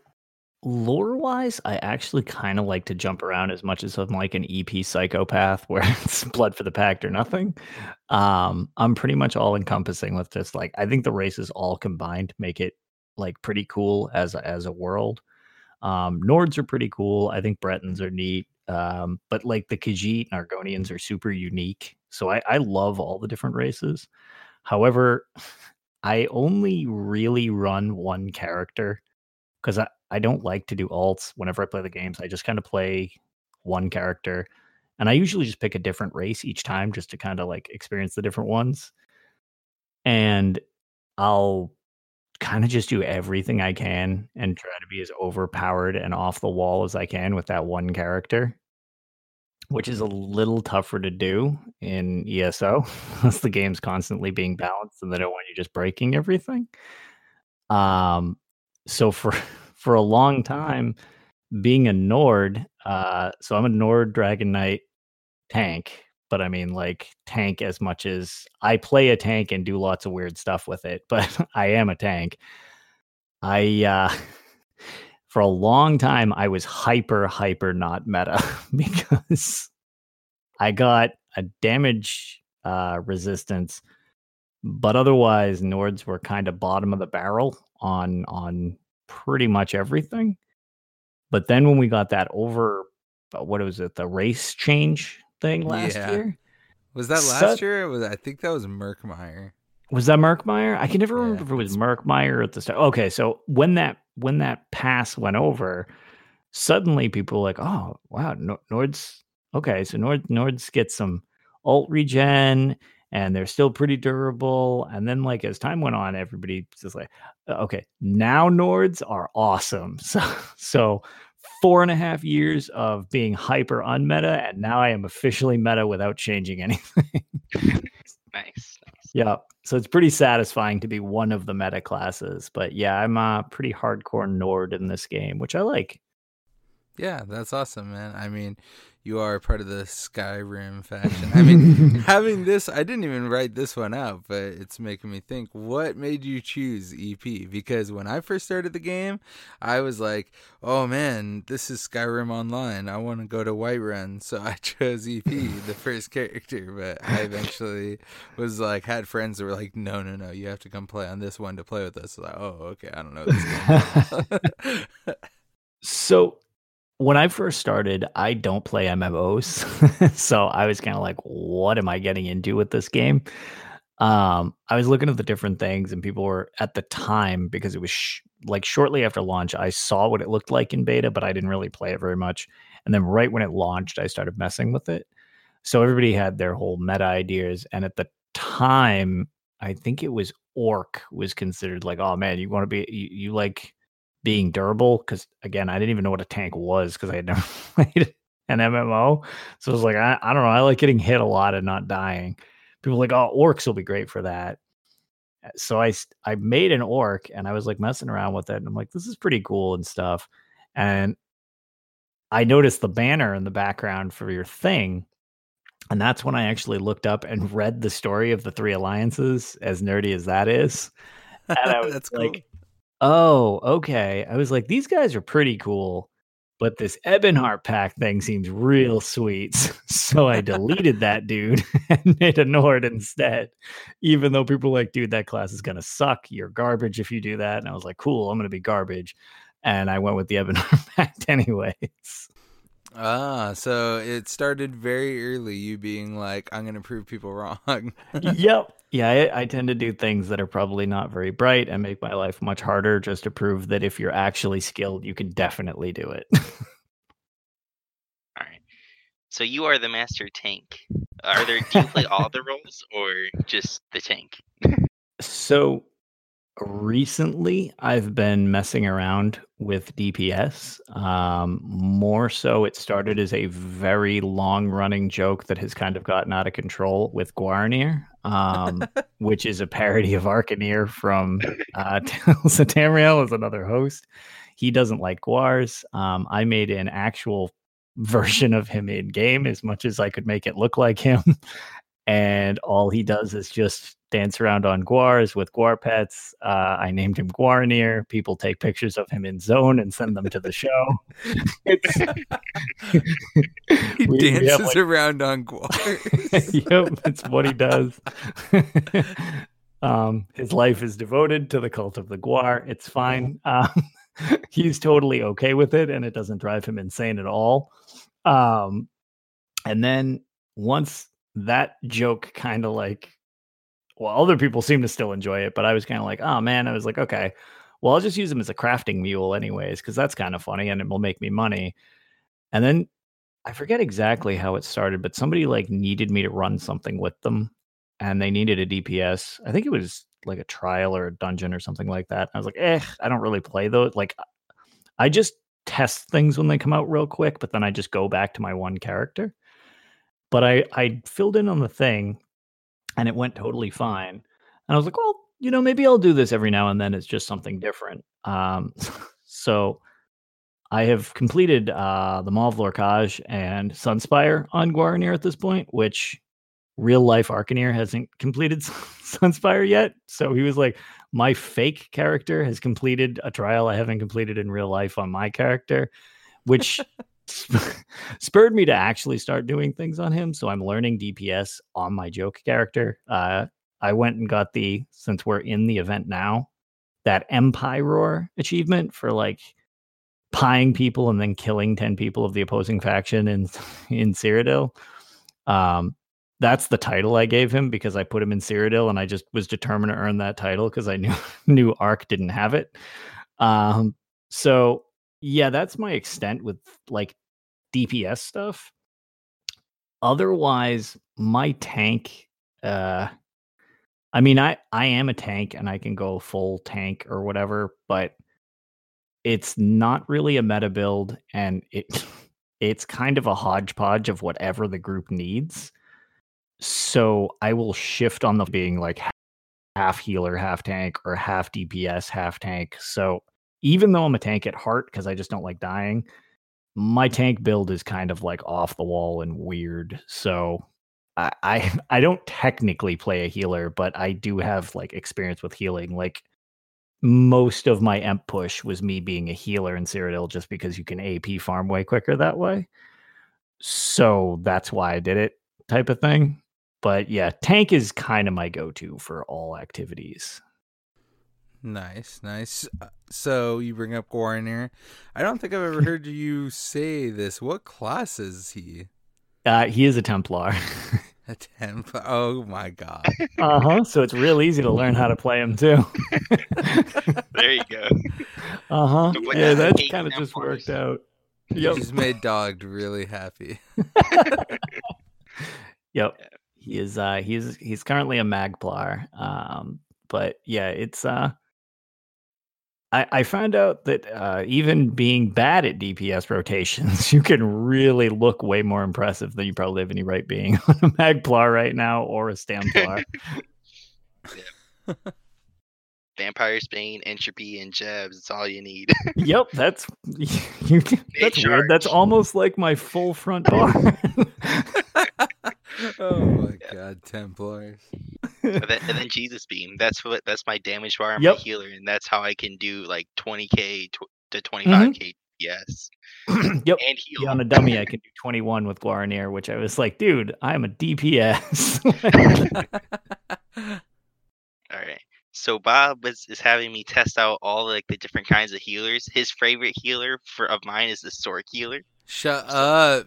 lore wise, I actually kind of like to jump around as much as I'm like an EP psychopath where it's blood for the pact or nothing. Um, I'm pretty much all encompassing with just like I think the races all combined make it like pretty cool as as a world. Um, Nords are pretty cool. I think Bretons are neat. Um, but like the Khajiit and Argonians are super unique. So I, I love all the different races. However, I only really run one character because I, I don't like to do alts whenever I play the games. I just kind of play one character. And I usually just pick a different race each time just to kind of like experience the different ones. And I'll kind of just do everything I can and try to be as overpowered and off the wall as I can with that one character, which is a little tougher to do in ESO as the game's constantly being balanced and they don't want you just breaking everything. Um, so for for a long time, being a Nord, uh, so I'm a Nord Dragon Knight tank, but I mean like tank as much as I play a tank and do lots of weird stuff with it, but I am a tank. I uh for a long time I was hyper hyper not meta because I got a damage uh resistance but otherwise Nords were kind of bottom of the barrel on on pretty much everything. But then when we got that over uh, what was it, the race change thing last Yeah. year? Was that So- last year? Or was I think that was Murkmire. Was that Murkmire? I can never Yeah, remember if it was Murkmire at the start. Okay, so when that when that pass went over, suddenly people were like, "Oh, wow, Nords." Okay, so Nord Nords get some ult regen, and they're still pretty durable. And then, like as time went on, everybody just like, "Uh, "Okay, now Nords are awesome." So, so four and a half years of being hyper unmeta, and now I am officially meta without changing anything. Nice. Yeah. So it's pretty satisfying to be one of the meta classes. But yeah, I'm a pretty hardcore Nord in this game, which I like. Yeah, that's awesome, man. I mean, you are part of the Skyrim faction. I mean, having this, I didn't even write this one out, but it's making me think. What made you choose EP? Because when I first started the game, I was like, "Oh man, this is Skyrim Online. I want to go to Whiterun," so I chose EP, the first character. But I eventually was like, had friends that were like, "No, no, no, you have to come play on this one to play with us." Like, oh, okay, I don't know this game. So when I first started, I don't play MMOs. so I was kind of like, what am I getting into with this game? Um, I was looking at the different things, and people were at the time because it was sh- like shortly after launch. I saw what it looked like in beta, but I didn't really play it very much. And then right when it launched, I started messing with it. So everybody had their whole meta ideas, and at the time, I think it was Orc was considered like, oh man, you want to be you, you like being durable because again, I didn't even know what a tank was because I had never played an MMO. So I was like, I, I don't know, I like getting hit a lot and not dying. People like, oh, orcs will be great for that. Uh, So I made an orc and I was like messing around with it and I'm like, this is pretty cool and stuff. And I noticed the banner in the background for your thing. And that's when I actually looked up and read the story of the three alliances, as nerdy as that is. And I was That's cool. Oh, okay. I was like, these guys are pretty cool, but this Ebonheart pact thing seems real sweet. so I deleted that dude and made a Nord instead. Even though people were like, dude, that class is gonna suck. You're garbage if you do that. And I was like, cool, I'm gonna be garbage. And I went with the Ebonheart pact anyways. Ah, so it started very early. You being like, "I'm gonna prove people wrong." yep. Yeah, I, I tend to do things that are probably not very bright and make my life much harder just to prove that if you're actually skilled, you can definitely do it. All right. So you are the master tank. Are there do you play all the roles or just the tank? So recently I've been messing around with DPS. Um, more so, it started as a very long running joke that has kind of gotten out of control with Guarnir, um, which is a parody of Arcaneer from uh, of Tamriel as another host. He doesn't like Guars. Um, I made an actual version of him in game as much as I could make it look like him. And all he does is just dance around on guars with guar pets. Uh, I named him Guaranir. People take pictures of him in zone and send them to the show. he We- dances like- around on guars. yep, it's what he does. um, his life is devoted to the cult of the Guar. It's fine. Um, he's totally okay with it, and it doesn't drive him insane at all. Um, and then once that joke kind of like, well, other people seem to still enjoy it, but I was kind of like, oh man, I was like, okay, well, I'll just use them as a crafting mule, anyways, because that's kind of funny and it will make me money. And then I forget exactly how it started, but somebody like needed me to run something with them and they needed a DPS. I think it was like a trial or a dungeon or something like that. I was like, eh, I don't really play those. Like, I just test things when they come out real quick, but then I just go back to my one character. But I, I filled in on the thing and it went totally fine. And I was like, well, you know, maybe I'll do this every now and then. It's just something different. Um, so I have completed uh, the Maw of Lorkhaj and Sunspire on Guaranir at this point, which real life Arcaneer hasn't completed Sunspire yet. So he was like, my fake character has completed a trial I haven't completed in real life on my character, which spurred me to actually start doing things on him. So I'm learning DPS on my joke character. Uh, I went and got the, since we're in the event now, that Empire Roar achievement for like pieing people and then killing 10 people of the opposing faction in in Cyrodiil. Um that's the title I gave him because I put him in Cyrodiil and I just was determined to earn that title because I knew knew Arc didn't have it. Um so yeah, that's my extent with like DPS stuff. Otherwise, my tank uh I mean I I am a tank and I can go full tank or whatever, but it's not really a meta build and it it's kind of a hodgepodge of whatever the group needs so i will shift on the being like half healer half tank or half dps half tank so even though i'm a tank at heart because i just don't like dying my tank build is kind of like off the wall and weird so I, I i don't technically play a healer but i do have like experience with healing like most of my emp push was me being a healer in Cyrodiil just because you can AP farm way quicker that way. So that's why I did it, type of thing. But yeah, tank is kind of my go to for all activities. Nice, nice. Uh, So you bring up Guaranir. I don't think I've ever heard you say this. What class is he? Uh, he is a Templar. A Templar. Oh my god. uh huh. So it's real easy to learn how to play him too. There you go. uh huh. So Yeah, does that kind of just worked out. You Yep. just made Dogged really happy. Yep. He is uh he's he's currently a magplar. Um but yeah, it's uh I, I found out that uh, even being bad at DPS rotations, you can really look way more impressive than you probably have any right being on a Magplar right now or a Stamplar. Vampire's Bane, Entropy, and Jabs. It's all you need. yep, that's you, that's weird. That's almost like my full front bar. oh my god, Templars. and, then, and then Jesus Beam. That's what. That's my damage bar and Yep. my healer, and that's how I can do like 20k tw- to Mm-hmm. 25k. Yes, yep. and heal. Yeah, on a dummy, I can do 21 with Guaranir, which I was like, dude, I'm a DPS. All right. So Bob is, is having me test out all like the different kinds of healers. His favorite healer for of mine is the Sork healer. Shut up.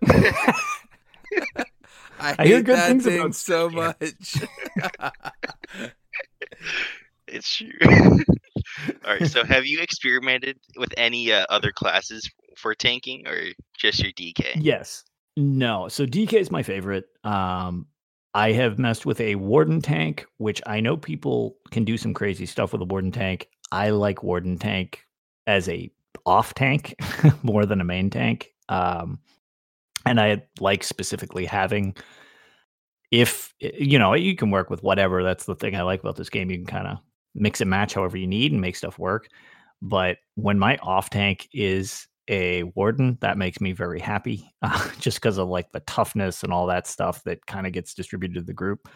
I, I hear hate good that things thing about so Sork, much. It's true. all right. So have you experimented with any uh, other classes for tanking, or just your DK? Yes. No. So DK is my favorite. Um, I have messed with a Warden tank, which I know people can do some crazy stuff with a Warden tank. I like Warden tank as a off tank more than a main tank. Um, and I like specifically having if you know you can work with whatever. That's the thing I like about this game. You can kind of mix and match however you need and make stuff work. But when my off tank is a warden, that makes me very happy, uh, just because of like the toughness and all that stuff that kind of gets distributed to the group.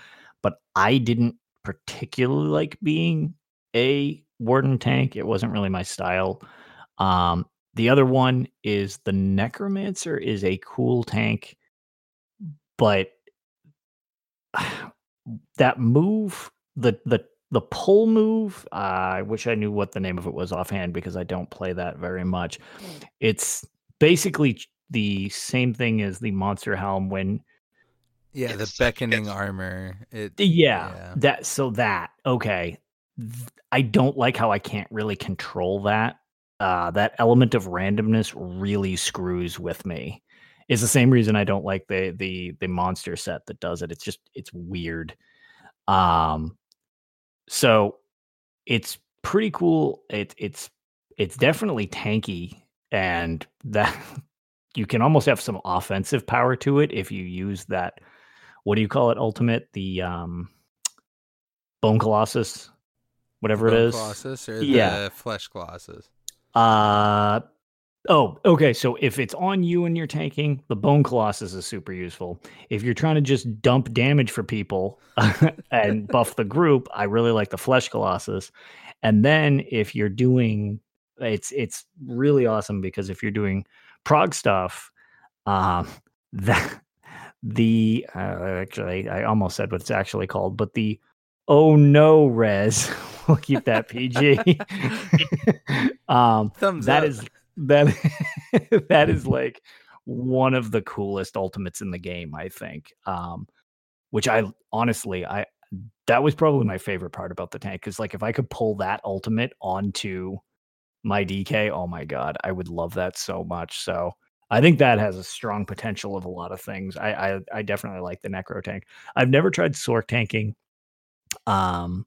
But I didn't particularly like being a warden tank. It wasn't really my style. Um, the other one is the necromancer is a cool tank, but that move, the the the pull move, uh, I wish I knew what the name of it was offhand because I don't play that very much. It's basically the same thing as the monster helm when Yeah, the beckoning it's- armor. It yeah, Yeah. that so that okay. I don't like how I can't really control that. Uh that element of randomness really screws with me. It's the same reason I don't like the the the monster set that does it. It's just it's weird. Um so it's pretty cool. It it's it's definitely tanky and that you can almost have some offensive power to it if you use that what do you call it ultimate the um bone colossus whatever it Bone is Colossus or Yeah. the Flesh Colossus. Uh oh okay so if it's on you and you're tanking the bone colossus is super useful. If you're trying to just dump damage for people and buff the group i really like the flesh colossus. And then if you're doing it's it's really awesome because if you're doing prog stuff um that the uh, actually i almost said what it's actually called but the oh no res we'll keep that pg um Thumbs that up. is that that is like one of the coolest ultimates in the game i think. Um which i honestly i that was probably my favorite part about the tank because like if i could pull that ultimate onto my dk oh my god i would love that so much. So i think that has a strong potential of a lot of things. I i, I definitely like the necro tank. I've never tried sork tanking. Um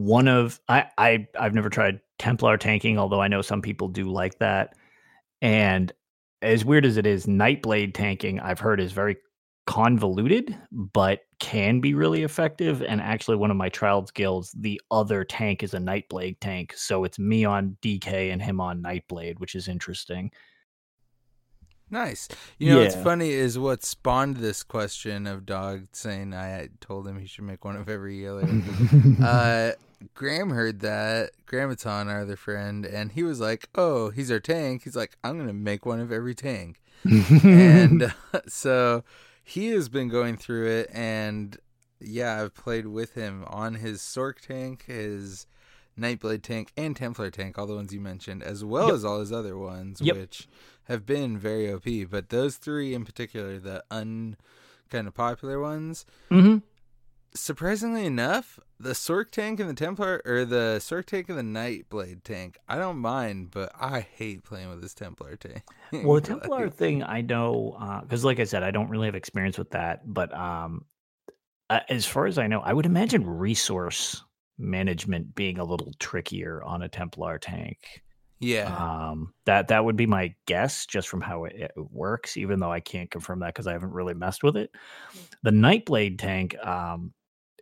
one of I, I I've never tried Templar tanking, although I know some people do like that. And as weird as it is, Nightblade tanking I've heard is very convoluted, but can be really effective. And actually, one of my trials guilds, the other tank is a Nightblade tank, so it's me on DK and him on Nightblade, which is interesting. Nice. You know what's funny is what spawned this question of Dog saying I told him he should make one of every healer. uh, Graham heard that. Gramaton, our other friend, and he was like, "Oh, he's our tank." He's like, "I'm gonna make one of every tank." and uh, so he has been going through it and yeah i've played with him on his sork tank his nightblade tank and templar tank all the ones you mentioned as well Yep. as all his other ones Yep. which have been very op but those three in particular the un kind of popular ones hmm surprisingly enough, the Sork tank and the Templar, or the Sork tank and the Nightblade tank, I don't mind, but I hate playing with this Templar tank. well the templar Like, thing i know because like i said i don't really have experience with that but um uh, as far as i know i would imagine resource management being a little trickier on a templar tank. Yeah, um that that would be my guess just from how it, it works even though i can't confirm that because i haven't really messed with it. The nightblade tank um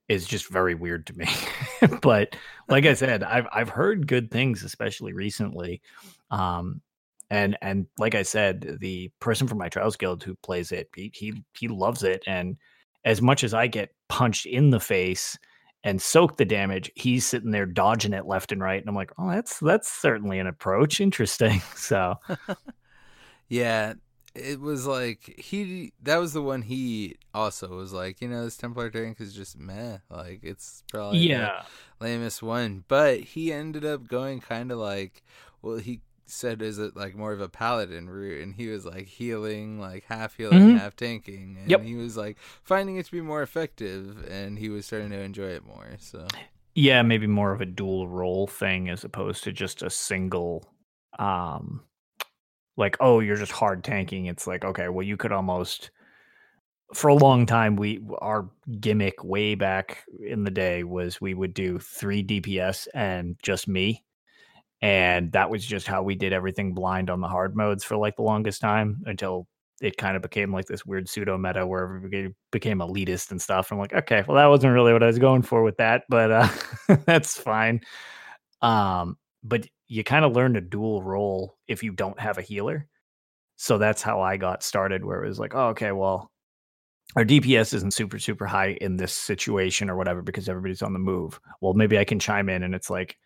is just very weird to me. But like i said i've i've heard good things especially recently. Um and and like i said the person from my trials guild who plays it he he, he loves it. And as much as i get punched in the face and soak the damage he's sitting there dodging it left and right. And i'm like oh that's that's certainly an approach. Interesting. So yeah. It was like he that was the one he also was like, you know, this Templar tank is just meh. Like it's probably yeah lamest one. But he ended up going kind of like, well, he said is it like more of a paladin route, and he was like healing, like half healing, Mhm. half tanking, and Yep. he was like finding it to be more effective, and he was starting to enjoy it more. So yeah maybe more of a dual role thing as opposed to just a single um like oh you're just hard tanking it's like okay well you could almost for a long time we our gimmick way back in the day was we would do 3 DPS and just me and that was just how we did everything blind on the hard modes for like the longest time until it kind of became like this weird pseudo meta where everybody became elitist and stuff. I'm like, okay, well, that wasn't really what I was going for with that, but uh, that's fine. Um, but you kind of learn a dual role if you don't have a healer. So that's how I got started, where it was like, oh, okay, well, our DPS isn't super super high in this situation or whatever because everybody's on the move. Well, maybe I can chime in and it's like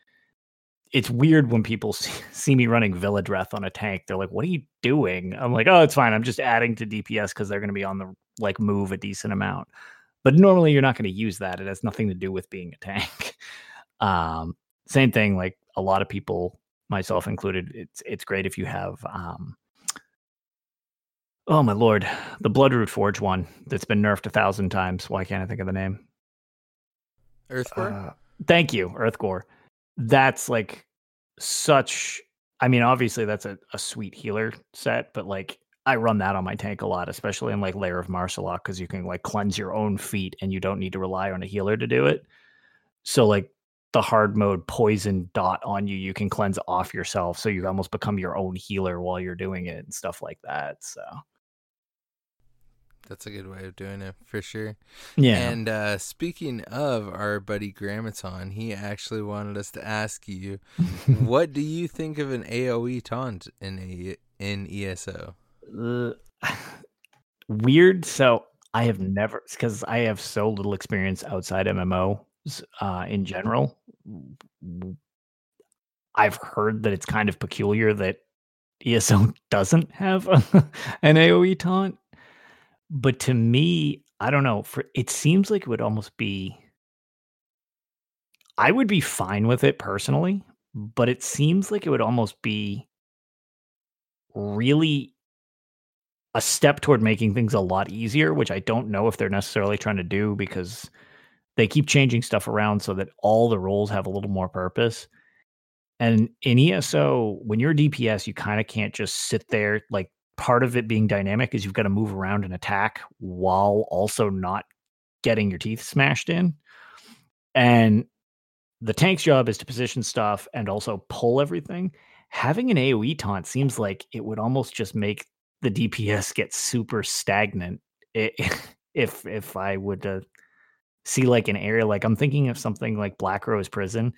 it's weird when people see, see me running Villadreth on a tank. They're like, "What are you doing?" I'm like, "Oh, it's fine. I'm just adding to DPS because they're going to be on the like move a decent amount." But normally, you're not going to use that. It has nothing to do with being a tank. um, same thing. Like a lot of people, myself included, it's it's great if you have. Um, oh my lord, the Bloodroot Forge one that's been nerfed a thousand times. Why can't I think of the name? Earthcore. Uh, thank you, Earthgore. That's like such. I mean, obviously that's a, a sweet healer set, but like I run that on my tank a lot, especially in like Lair of Maarselok, because you can like cleanse your own feet and you don't need to rely on a healer to do it. So like the hard mode poison dot on you, you can cleanse off yourself, so you almost become your own healer while you're doing it and stuff like that. So That's a good way of doing it for sure. yeah, And uh, speaking of our buddy Grammaton, he actually wanted us to ask you, what do you think of an AOE taunt in a in ESO? Uh, weird. So I have never because I have so little experience outside MMO uh, in general. I've heard that it's kind of peculiar that ESO doesn't have an AOE taunt, but to me, I don't know. For it seems like it would almost be. I would be fine with it personally, but it seems like it would almost be really a step toward making things a lot easier, which I don't know if they're necessarily trying to do because they keep changing stuff around so that all the roles have a little more purpose. And in ESO, when you're DPS, you kind of can't just sit there. Like part of it being dynamic is you've got to move around and attack while also not getting your teeth smashed in. And the tank's job is to position stuff and also pull everything. Having an AoE taunt seems like it would almost just make the DPS get super stagnant. if if I would uh, see like an area like I'm thinking of something like Black Rose Prison,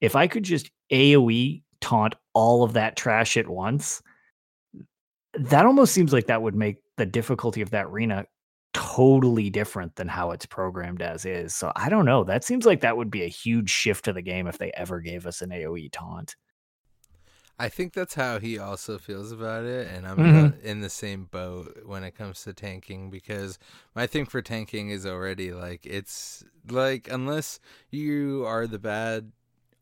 if I could just AoE taunt all of that trash at once, that almost seems like that would make the difficulty of that arena totally different than how it's programmed as is. So I don't know. That seems like that would be a huge shift to the game if they ever gave us an AoE taunt. I think that's how he also feels about it, and I'm Mhm. in the same boat when it comes to tanking because my thing for tanking is already like it's like unless you are the bad,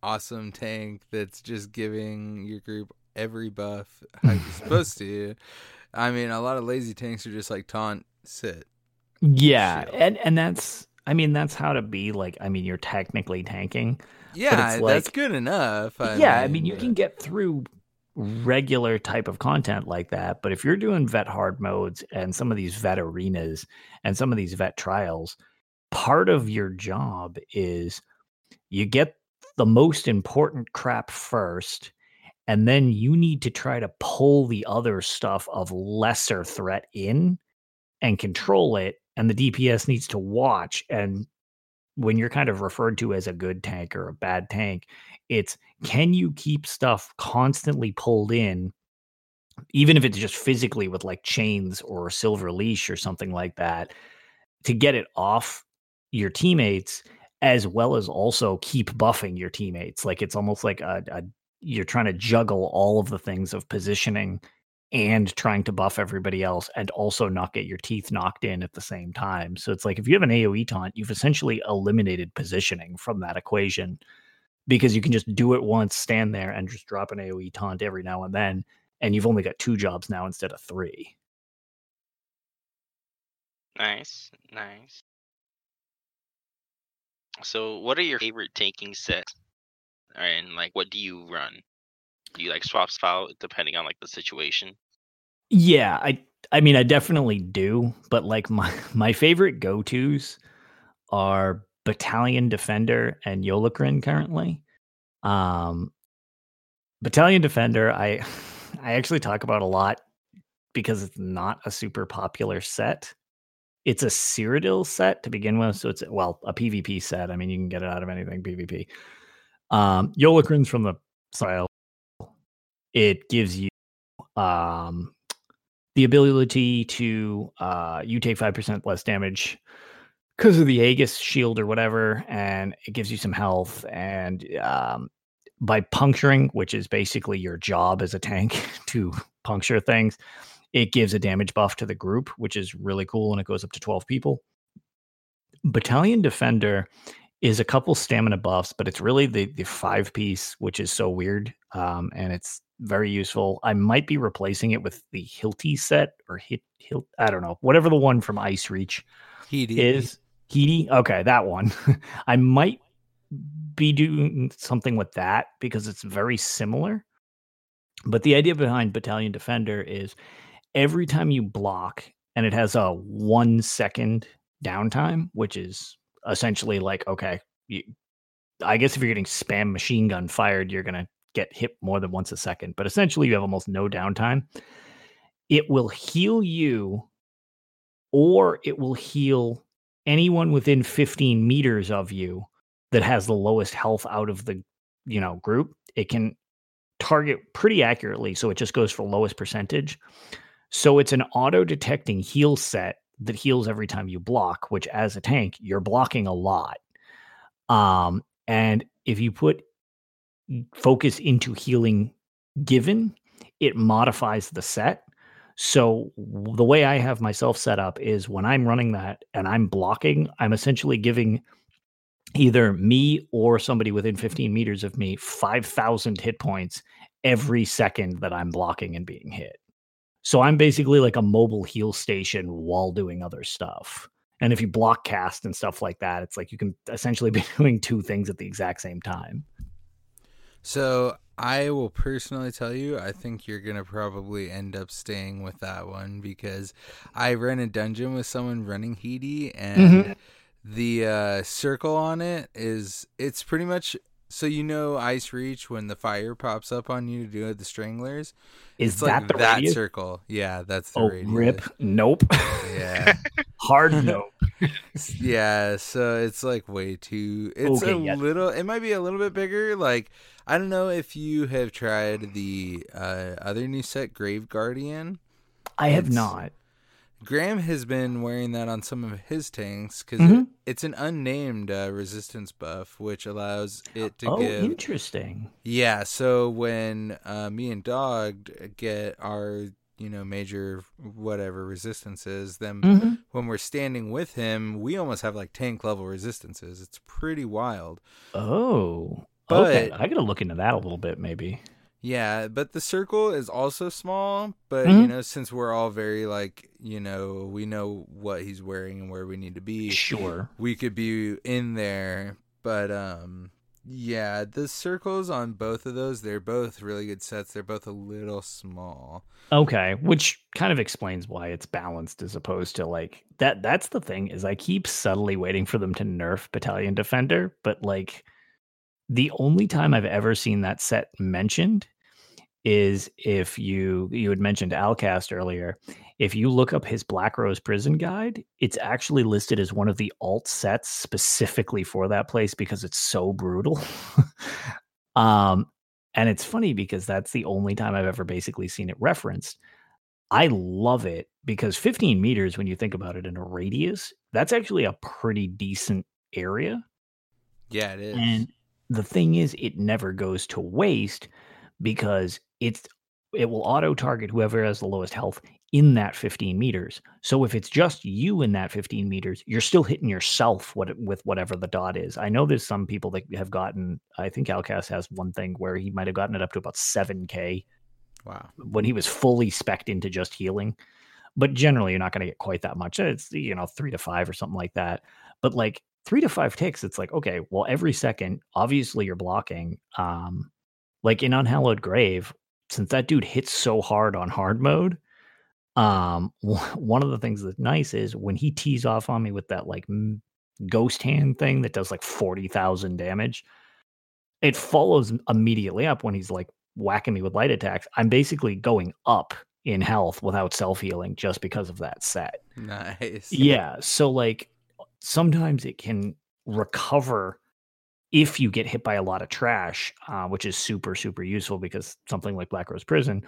awesome tank that's just giving your group every buff how you're supposed to. I mean, a lot of lazy tanks are just like taunt, sit. Yeah, and and that's I mean that's how to be like I mean you're technically tanking. Yeah, it's that's good enough. I yeah, I mean you but- can get through regular type of content like that, but if you're doing vet hard modes and some of these vet arenas and some of these vet trials, part of your job is you get the most important crap first and then you need to try to pull the other stuff of lesser threat in and control it and the DPS needs to watch and when you're kind of referred to as a good tank or a bad tank it's can you keep stuff constantly pulled in even if it's just physically with like chains or a silver leash or something like that to get it off your teammates as well as also keep buffing your teammates? Like it's almost like a, a you're trying to juggle all of the things of positioning and trying to buff everybody else and also not get your teeth knocked in at the same time. So it's like if you have an AoE taunt, you've essentially eliminated positioning from that equation because you can just do it once, stand there, and just drop an AoE taunt every now and then. And you've only got two jobs now instead of three. Nice, nice. So, what are your favorite tanking sets? And like, what do you run? Do you like swap style depending on like the situation? Yeah, I I mean I definitely do, but like my my favorite go-tos are Battalion Defender and Yolnahkriin currently. Um Battalion Defender I I actually talk about a lot because it's not a super popular set. It's a Cyrodiil set to begin with, so it's well, a PvP set. I mean, you can get it out of anything PvP. Um Yolnahkriin's from the style. It gives you um the ability to uh, you take five percent less damage because of the Aegis shield or whatever, and it gives you some health. And um, by puncturing, which is basically your job as a tank to puncture things, it gives a damage buff to the group, which is really cool, and it goes up to twelve people. Battalion Defender is a couple stamina buffs, but it's really the the five piece, which is so weird. Um, and it's very useful. I might be replacing it with the Hilti set or Hit Hilt. I don't know, whatever the one from Ice Reach Hiti. is. Hiti, okay, that one. I might be doing something with that because it's very similar. But the idea behind Battalion Defender is every time you block, and it has a one second downtime, which is essentially like, okay, you, I guess if you're getting spam machine gun fired, you're going to get hit more than once a second. But essentially, you have almost no downtime. It will heal you, or it will heal anyone within 15 meters of you that has the lowest health out of the you know group. It can target pretty accurately, so it just goes for lowest percentage. So it's an auto detecting heal set that heals every time you block, which as a tank, you're blocking a lot. Um, and if you put focus into healing given, it modifies the set. So the way I have myself set up is when I'm running that and I'm blocking, I'm essentially giving either me or somebody within 15 meters of me 5,000 hit points every second that I'm blocking and being hit. So I'm basically like a mobile heal station while doing other stuff. And if you block cast and stuff like that, it's like you can essentially be doing two things at the exact same time. So I will personally tell you, I think you're gonna probably end up staying with that one because I ran a dungeon with someone running Hiti, and Mhm. the uh, circle on it is it's pretty much so you know Ice Reach when the fire pops up on you to do the stranglers. Is it's that like the that radius? circle? Yeah, that's the Oh, radius. rip. Nope. Yeah, Hard nope. yeah. So it's like way too. It's Okay, a yeah. little. It might be a little bit bigger. Like I don't know if you have tried the uh, other new set, Grave Guardian. I have not. Graham has been wearing that on some of his tanks because Mhm. it, it's an unnamed uh, resistance buff, which allows it to Oh, give. interesting. Yeah, so when uh, me and Dog get our you know major whatever resistances, then Mhm. when we're standing with him, we almost have like tank level resistances. It's pretty wild. Oh. okay. But- I gotta look into that a little bit, maybe. Yeah, but the circle is also small. But you Mhm. know, since we're all very like you know, we know what he's wearing and where we need to be. Sure. we could be in there but um yeah the circles on both of those they're both really good sets they're both a little small Okay, which kind of explains why it's balanced as opposed to like that that's the thing is I keep subtly waiting for them to nerf Battalion Defender, but like the only time I've ever seen that set mentioned is if you you had mentioned Alcast earlier. If you look up his Black Rose Prison Guide, it's actually listed as one of the alt sets specifically for that place because it's so brutal. um and it's funny because that's the only time I've ever basically seen it referenced. I love it because 15 meters, when you think about it in a radius, that's actually a pretty decent area. yeah it is And the thing is, it never goes to waste because it's it will auto target whoever has the lowest health in that 15 meters. So if it's just you in that 15 meters, you're still hitting yourself what, with whatever the dot is. I know there's some people that have gotten. I think Alcast has one thing where he might have gotten it up to about 7k wow when he was fully specced into just healing. But generally, you're not going to get quite that much. It's you know three to five or something like that. But like three to five ticks, it's like okay, well every second, obviously you're blocking. Um, like in Unhallowed Grave, since that dude hits so hard on hard mode, um, one of the things that's nice is when he tees off on me with that like m- ghost hand thing that does like forty thousand damage. It follows immediately up when he's like whacking me with light attacks. I'm basically going up in health without self healing just because of that set. nice Yeah. So like sometimes it can recover if you get hit by a lot of trash, uh, which is super, super useful because something like Black Rose Prison,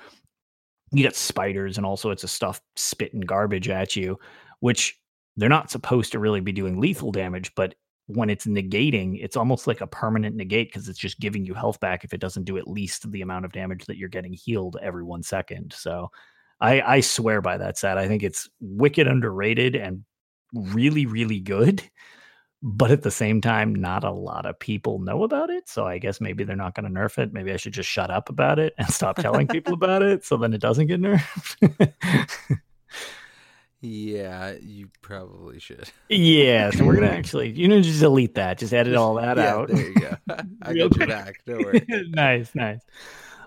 you got spiders and all sorts of stuff spitting garbage at you, which they're not supposed to really be doing lethal damage, but when it's negating, it's almost like a permanent negate because it's just giving you health back if it doesn't do at least the amount of damage that you're getting healed every one second. So I, I swear by that set. I think it's wicked underrated and really, really good. But at the same time, not a lot of people know about it. So I guess maybe they're not going to nerf it. Maybe I should just shut up about it and stop telling people about it so then it doesn't get nerfed. Yeah, you probably should. yeah, so we're gonna actually, you know, just delete that, just edit all that yeah, out. There you go. I got your back. Don't worry. nice, nice.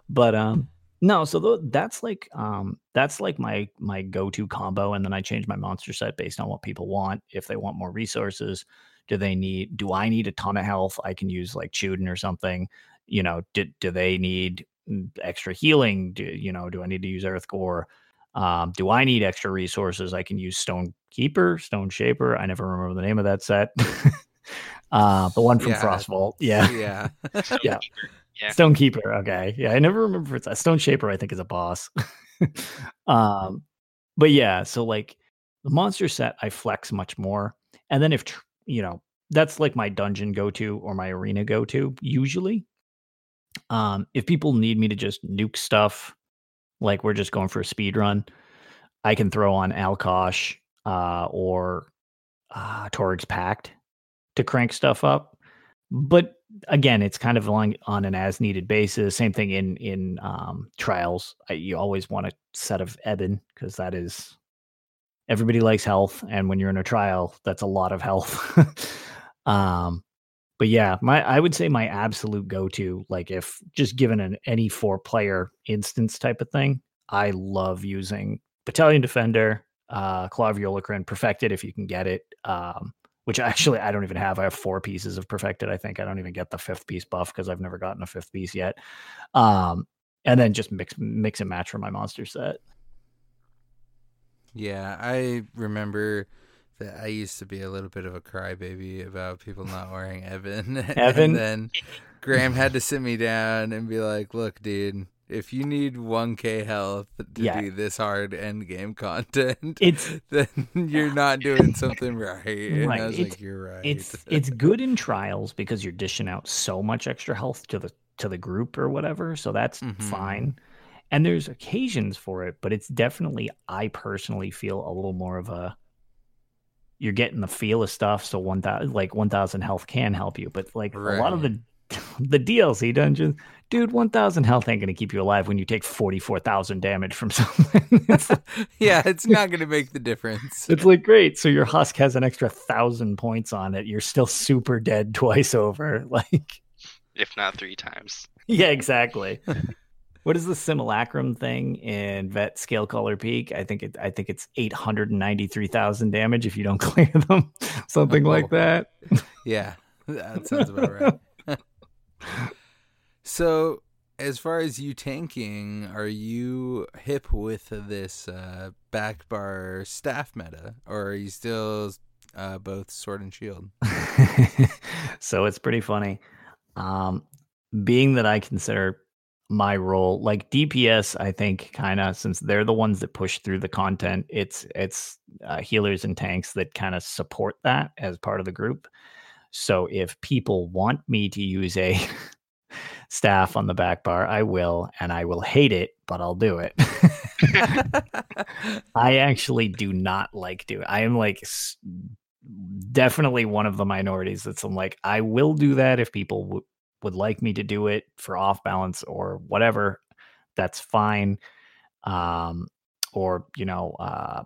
But um, no, so th- that's like um, that's like my my go to combo, and then I change my monster set based on what people want. If they want more resources, do they need? Do I need a ton of health? I can use like Chudan or something. You know, do do they need mm, extra healing? Do you know? Do I need to use Earth Gore? Um, do I need extra resources? I can use Stone Keeper, Stone Shaper. I never remember the name of that set. uh, the one from Yeah. Frostvault. Yeah. Yeah. Yeah. Yeah. Stone Keeper. Okay. Yeah. I never remember if it's a Stone Shaper, I think is a boss. um, but yeah, so like the monster set, I flex much more. And then if, you know, that's like my dungeon go to or my arena go to usually. Um, if people need me to just nuke stuff, like we're just going for a speed run, I can throw on Alkosh uh, or uh, Torug's Pact to crank stuff up. But again, it's kind of on, on an as needed basis. Same thing in in um, trials. I, you always want a set of Ebon because that is everybody likes health, and when you're in a trial, that's a lot of health. um, but yeah, my I would say my absolute go to, like if just given an any four player instance type of thing, I love using Battalion Defender, uh, Claw Perfected if you can get it. Um, which actually I don't even have. I have four pieces of perfected. I think I don't even get the fifth piece buff because I've never gotten a fifth piece yet. Um, and then just mix mix and match for my monster set. Yeah, I remember that I used to be a little bit of a crybaby about people not wearing Ebon. Ebon? and then Graham had to sit me down and be like, "Look, dude, if you need 1k health to Yeah. do this hard end game content, It's then you're not doing something right." And Right, I was it's- like, "You're right." it's it's good in trials because you're dishing out so much extra health to the to the group or whatever, so that's Mhm. fine. And there's occasions for it, but it's definitely I personally feel a little more of a you're getting the feel of stuff, so one thousand like one thousand health can help you, but like a lot of the the DLC dungeons, dude, one thousand health ain't gonna keep you alive when you take forty four thousand damage from something. it's yeah, it's not going to make the difference. it's like great. So your husk has an extra thousand points on it. You're still super dead twice over. Like, if not three times. yeah, exactly. what is the simulacrum thing in Vet Scalecaller Peak? I think it. I think it's eight hundred and ninety three thousand damage if you don't clear them, something like Oh. that. Yeah, that sounds about right. so, as far as you tanking, are you hip with this uh, back bar staff meta, or are you still uh, both sword and shield? so it's pretty funny. Um, being that I consider my role like DPS, I think kind of since they're the ones that push through the content, it's it's uh, healers and tanks that kind of support that as part of the group. So if people want me to use a staff on the back bar, I will, and I will hate it, but I'll do it. I actually do not like doing. I am like definitely one of the minorities that's I'm like I will do that if people w- would like me to do it for off balance or whatever. That's fine. Um, or you know, uh,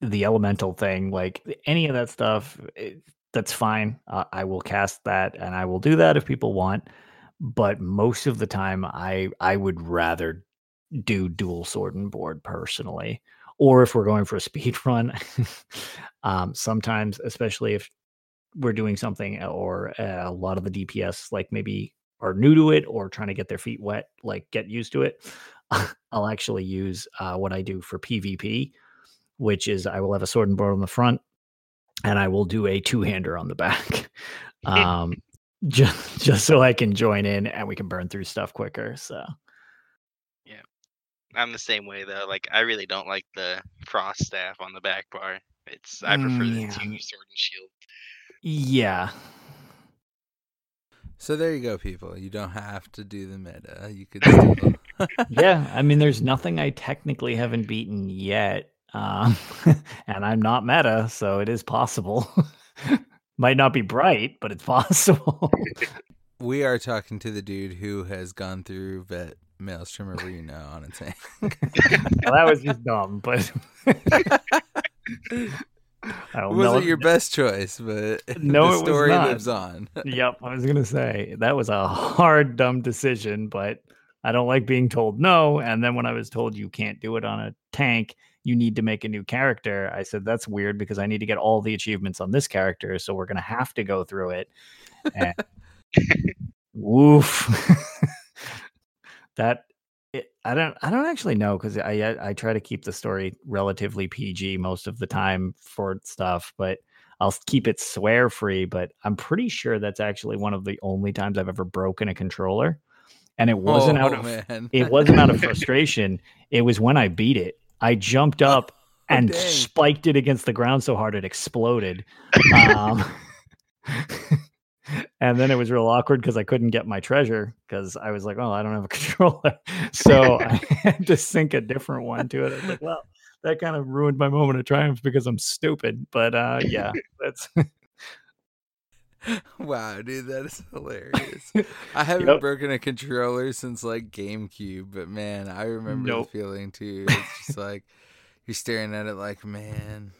the elemental thing, like any of that stuff, it, that's fine. Uh, I will cast that, and I will do that if people want. But most of the time, I I would rather do dual sword and board personally or if we're going for a speed run um, sometimes especially if we're doing something or uh, a lot of the dps like maybe are new to it or trying to get their feet wet like get used to it i'll actually use uh, what i do for pvp which is i will have a sword and board on the front and i will do a two-hander on the back um, just, just so i can join in and we can burn through stuff quicker so yeah, I'm the same way though. Like I really don't like the frost staff on the back bar. It's I prefer Mm, the two sword and shield. Yeah. So there you go, people. You don't have to do the meta. You could still. yeah, I mean, there's nothing I technically haven't beaten yet, um, and I'm not meta, so it is possible. Might not be bright, but it's possible. we are talking to the dude who has gone through vet Maelstrom Arena on a tank. well, that was just dumb, but I wasn't your best choice, but No, the story lives on. Yep, I was gonna say that was a hard, dumb decision, but I don't like being told no. And then when I was told you can't do it on a tank, you need to make a new character. I said that's weird because I need to get all the achievements on this character, so we're gonna have to go through it. And woof, that it, I don't I don't actually know because I I I try to keep the story relatively PG most of the time for stuff, but I'll keep it swear free, but I'm pretty sure that's actually one of the only times I've ever broken a controller. And it oh, wasn't out Oh, of man. it wasn't out of frustration. It was when I beat it. I jumped up and dang. spiked it against the ground so hard it exploded. Um, and then it was real awkward because I couldn't get my treasure because I was like, oh, I don't have a controller. So I had to sync a different one to it. I was like, well, that kind of ruined my moment of triumph because I'm stupid. But uh, yeah, that's wow, dude, that is hilarious. I haven't Yep. broken a controller since like GameCube, but man, I remember Nope. the feeling too. It's just like you're staring at it like, man,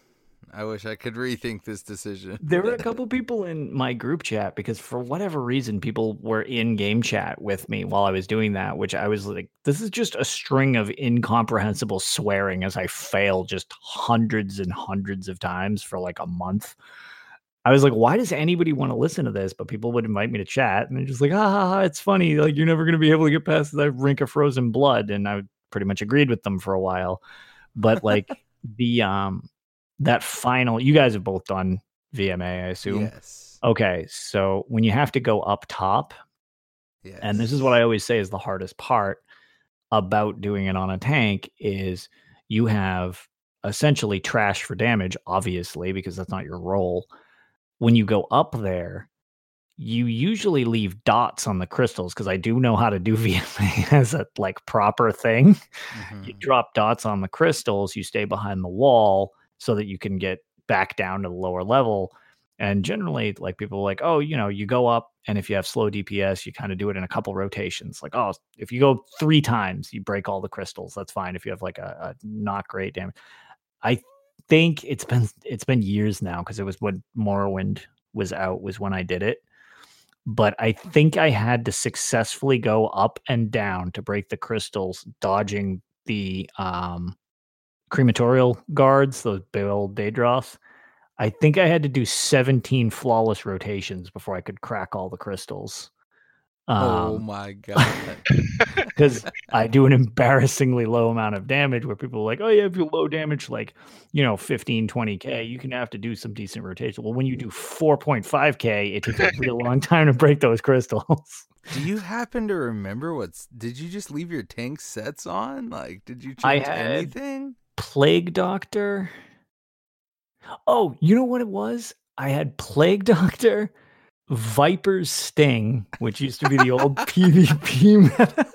I wish I could rethink this decision. There were a couple people in my group chat because for whatever reason people were in game chat with me while I was doing that, which I was like, this is just a string of incomprehensible swearing as I fail just hundreds and hundreds of times for like a month. I was like, why does anybody want to listen to this? But people would invite me to chat and they're just like, ah, it's funny. Like, you're never going to be able to get past that rink of frozen blood. And I pretty much agreed with them for a while. But like the, um, that final, you guys have both done VMA, I assume. Yes. Okay, so when you have to go up top, Yes. and this is what I always say is the hardest part about doing it on a tank is you have essentially trash for damage, obviously, because that's not your role. When you go up there, you usually leave dots on the crystals because I do know how to do VMA as a like proper thing you Mhm. drop dots on the crystals, you stay behind the wall so that you can get back down to the lower level. And generally, like people are like, oh, you know, you go up, and if you have slow DPS, you kind of do it in a couple rotations. Like, oh, if you go three times, you break all the crystals. That's fine. If you have like a, a not great damage, I think it's been it's been years now because it was when Morrowind was out was when I did it. But I think I had to successfully go up and down to break the crystals, dodging the um crematorial guards, those big old Daedroths. I think I had to do 17 flawless rotations before I could crack all the crystals. Oh Um, my god. because I do an embarrassingly low amount of damage where people are like, oh, yeah, if you low damage, like, you know, 15, 20K, you can have to do some decent rotation. Well, when you do 4.5K, it takes a real long time to break those crystals. Do you happen to remember what's? Did you just leave your tank sets on? Like, did you change anything? Plague Doctor. Oh, you know what it was? I had Plague Doctor, Viper's Sting, which used to be the old PvP meta.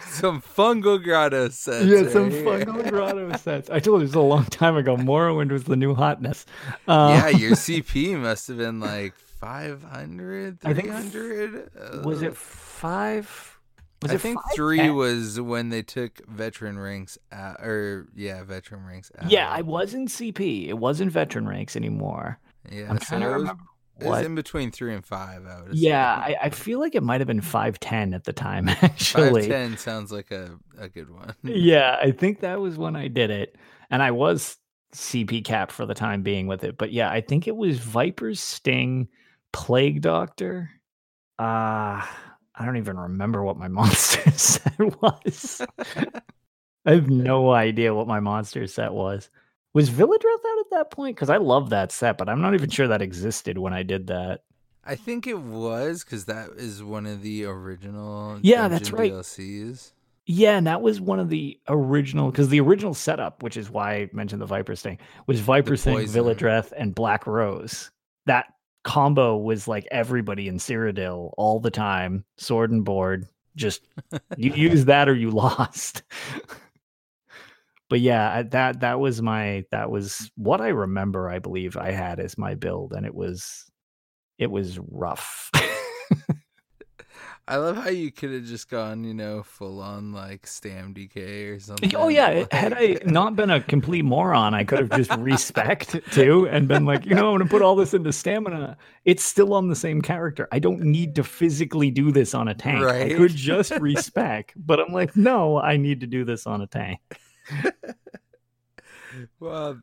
Some fungal grotto sets. yeah, some fungal grotto sets. I told you this a long time ago. Morrowind was the new hotness. Uh, yeah, your CP must have been like 500, I think 300. was it five? Was I it think five? three was when they took veteran ranks out, or yeah, veteran ranks out. Yeah, I was in CP. It wasn't veteran ranks anymore. Yeah, I'm so trying to remember what. in between three and five. I would. Yeah, I, I feel like it might have been five ten at the time. Actually, five ten sounds like a a good one. yeah, I think that was when I did it, and I was CP cap for the time being with it. But yeah, I think it was Viper's Sting, Plague Doctor. Uh I don't even remember what my monster set was. I have no idea what my monster set was. Was Velidreth out at that point? Because I love that set, but I'm not even sure that existed when I did that. I think it was because that is one of the original. Yeah, that's right. DLCs. Yeah, and that was one of the original because the original setup, which is why I mentioned the Viper Sting, was Viper Sting. Velidreth, and Black Rose. That combo was like everybody in Cyrodiil all the time, sword and board. Just you use that or you lost. But yeah, that that was my that was what I remember. I believe I had as my build, and it was it was rough. I love how you could have just gone, you know, full on like Stam DK or oh, something. Oh yeah, had I not been a complete moron, I could have just respect too and been like, you know, I'm gonna put all this into stamina. It's still on the same character. I don't need to physically do this on a tank. Right? I could just respec, but I'm like, no, I need to do this on a tank. well,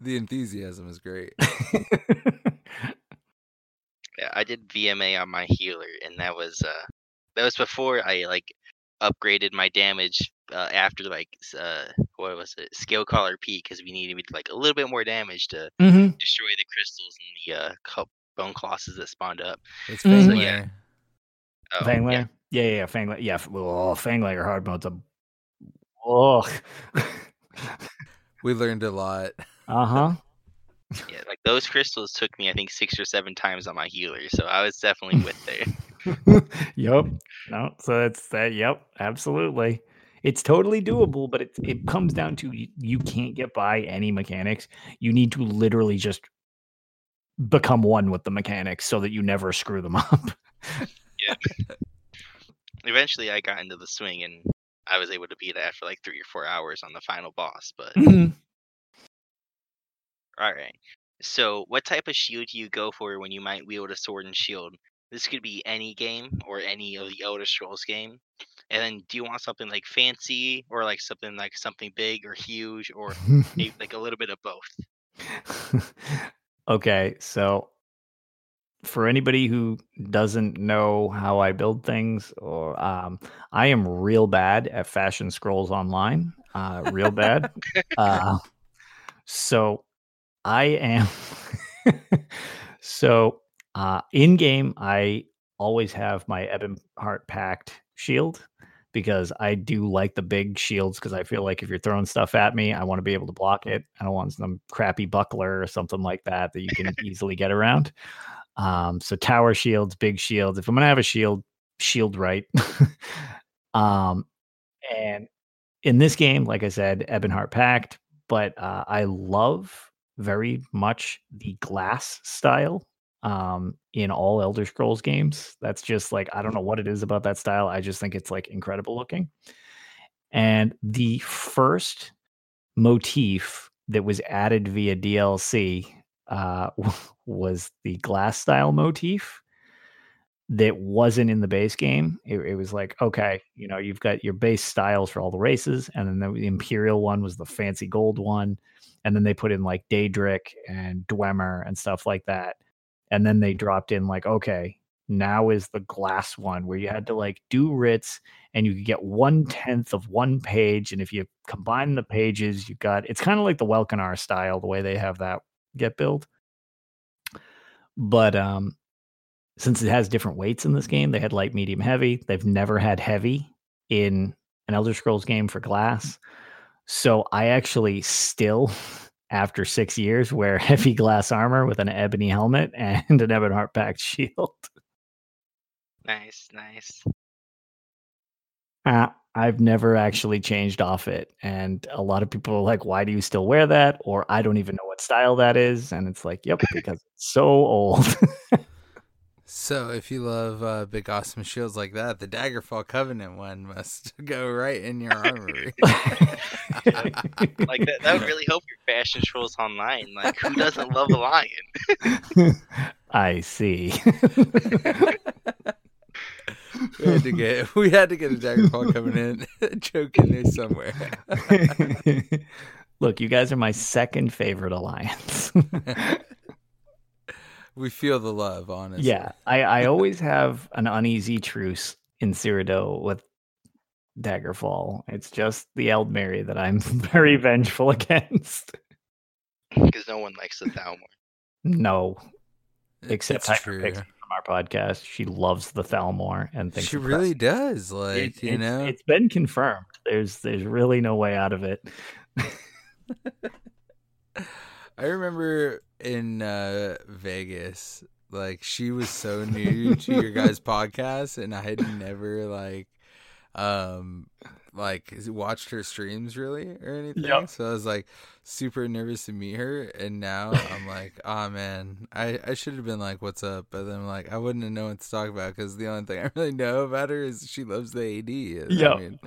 the enthusiasm is great. Yeah, I did VMA on my healer, and that was uh that was before I like upgraded my damage uh, after like uh what was it Scalecaller P because we needed like a little bit more damage to Mhm. destroy the crystals and the uh co- bone colossus that spawned up. It's Mhm. Fang Yeah. Lair. Oh, Fang yeah. layer? Yeah, yeah, yeah, Fang Lair. Yeah, f- oh, Fang Lair hard mode's a oh We learned a lot. uh-huh. Yeah, like those crystals took me I think six or seven times on my healer, so I was definitely with there. yep. No, so that's that. Yep, absolutely. It's totally doable, but it it comes down to you, you can't get by any mechanics. You need to literally just become one with the mechanics so that you never screw them up. Yeah. Eventually, I got into the swing and I was able to beat it after like three or four hours on the final boss. But mm-hmm. all right, so what type of shield do you go for when you might wield a sword and shield? This could be any game or any of the Elder Scrolls game. And then, do you want something like fancy or like something like something big or huge or maybe like a little bit of both? okay, so for anybody who doesn't know how I build things, or um, I am real bad at Fashion Scrolls Online, uh, real bad. uh, so I am. so uh, in game, I always have my Ebon Heart Pact shield because I do like the big shields because I feel like if you're throwing stuff at me, I want to be able to block it. I don't want some crappy buckler or something like that that you can easily get around. Um, so tower shields, big shields. If I'm gonna have a shield, shield right. um, and in this game, like I said, Ebonheart Pact, but uh, I love very much the glass style um in all elder scrolls games that's just like i don't know what it is about that style i just think it's like incredible looking and the first motif that was added via dlc uh was the glass style motif that wasn't in the base game. It, it was like okay you know you've got your base styles for all the races and then the imperial one was the fancy gold one and then they put in like daedric and dwemer and stuff like that and then they dropped in like okay now is the glass one where you had to like do writs and you could get one tenth of one page and if you combine the pages you got it's kind of like the Welkynar style the way they have that get built but um since it has different weights in this game they had light medium heavy. They've never had heavy in an elder scrolls game for glass. So i actually still after six years wear heavy glass armor with an ebony helmet and an ebon heart pact shield. Nice, nice. Uh, I've never actually changed off it. And a lot of people are like, why do you still wear that? Or I don't even know what style that is. And it's like, yep, because it's so old. So, if you love uh, big, awesome shields like that, the Daggerfall Covenant one must go right in your armory. Like that, that would really help your fashion trolls online. Like, who doesn't love a lion? I see. We had to get we had to get a Daggerfall Covenant joke in there somewhere. Look, you guys are my second favorite alliance. we feel the love, honestly. yeah, I, I always have an uneasy truce in Cyrodiil with Daggerfall. It's just the Aldmeri that I'm very vengeful against. Because no one likes the Thalmor. No, except it's Hyper true. Pixie from our podcast. She loves the Thalmor and thinks She really does. Like, It- you it's, know, it's been confirmed. There's there's really no way out of it. I remember in uh, Vegas, like she was so new to your guys' podcast, and I had never like, um, like watched her streams really or anything. Yep. So I was like super nervous to meet her, and now I'm like, oh man, I I should have been like, what's up? But then I'm like, I wouldn't have known what to talk about because the only thing I really know about her is she loves the AD. Yep. I mean,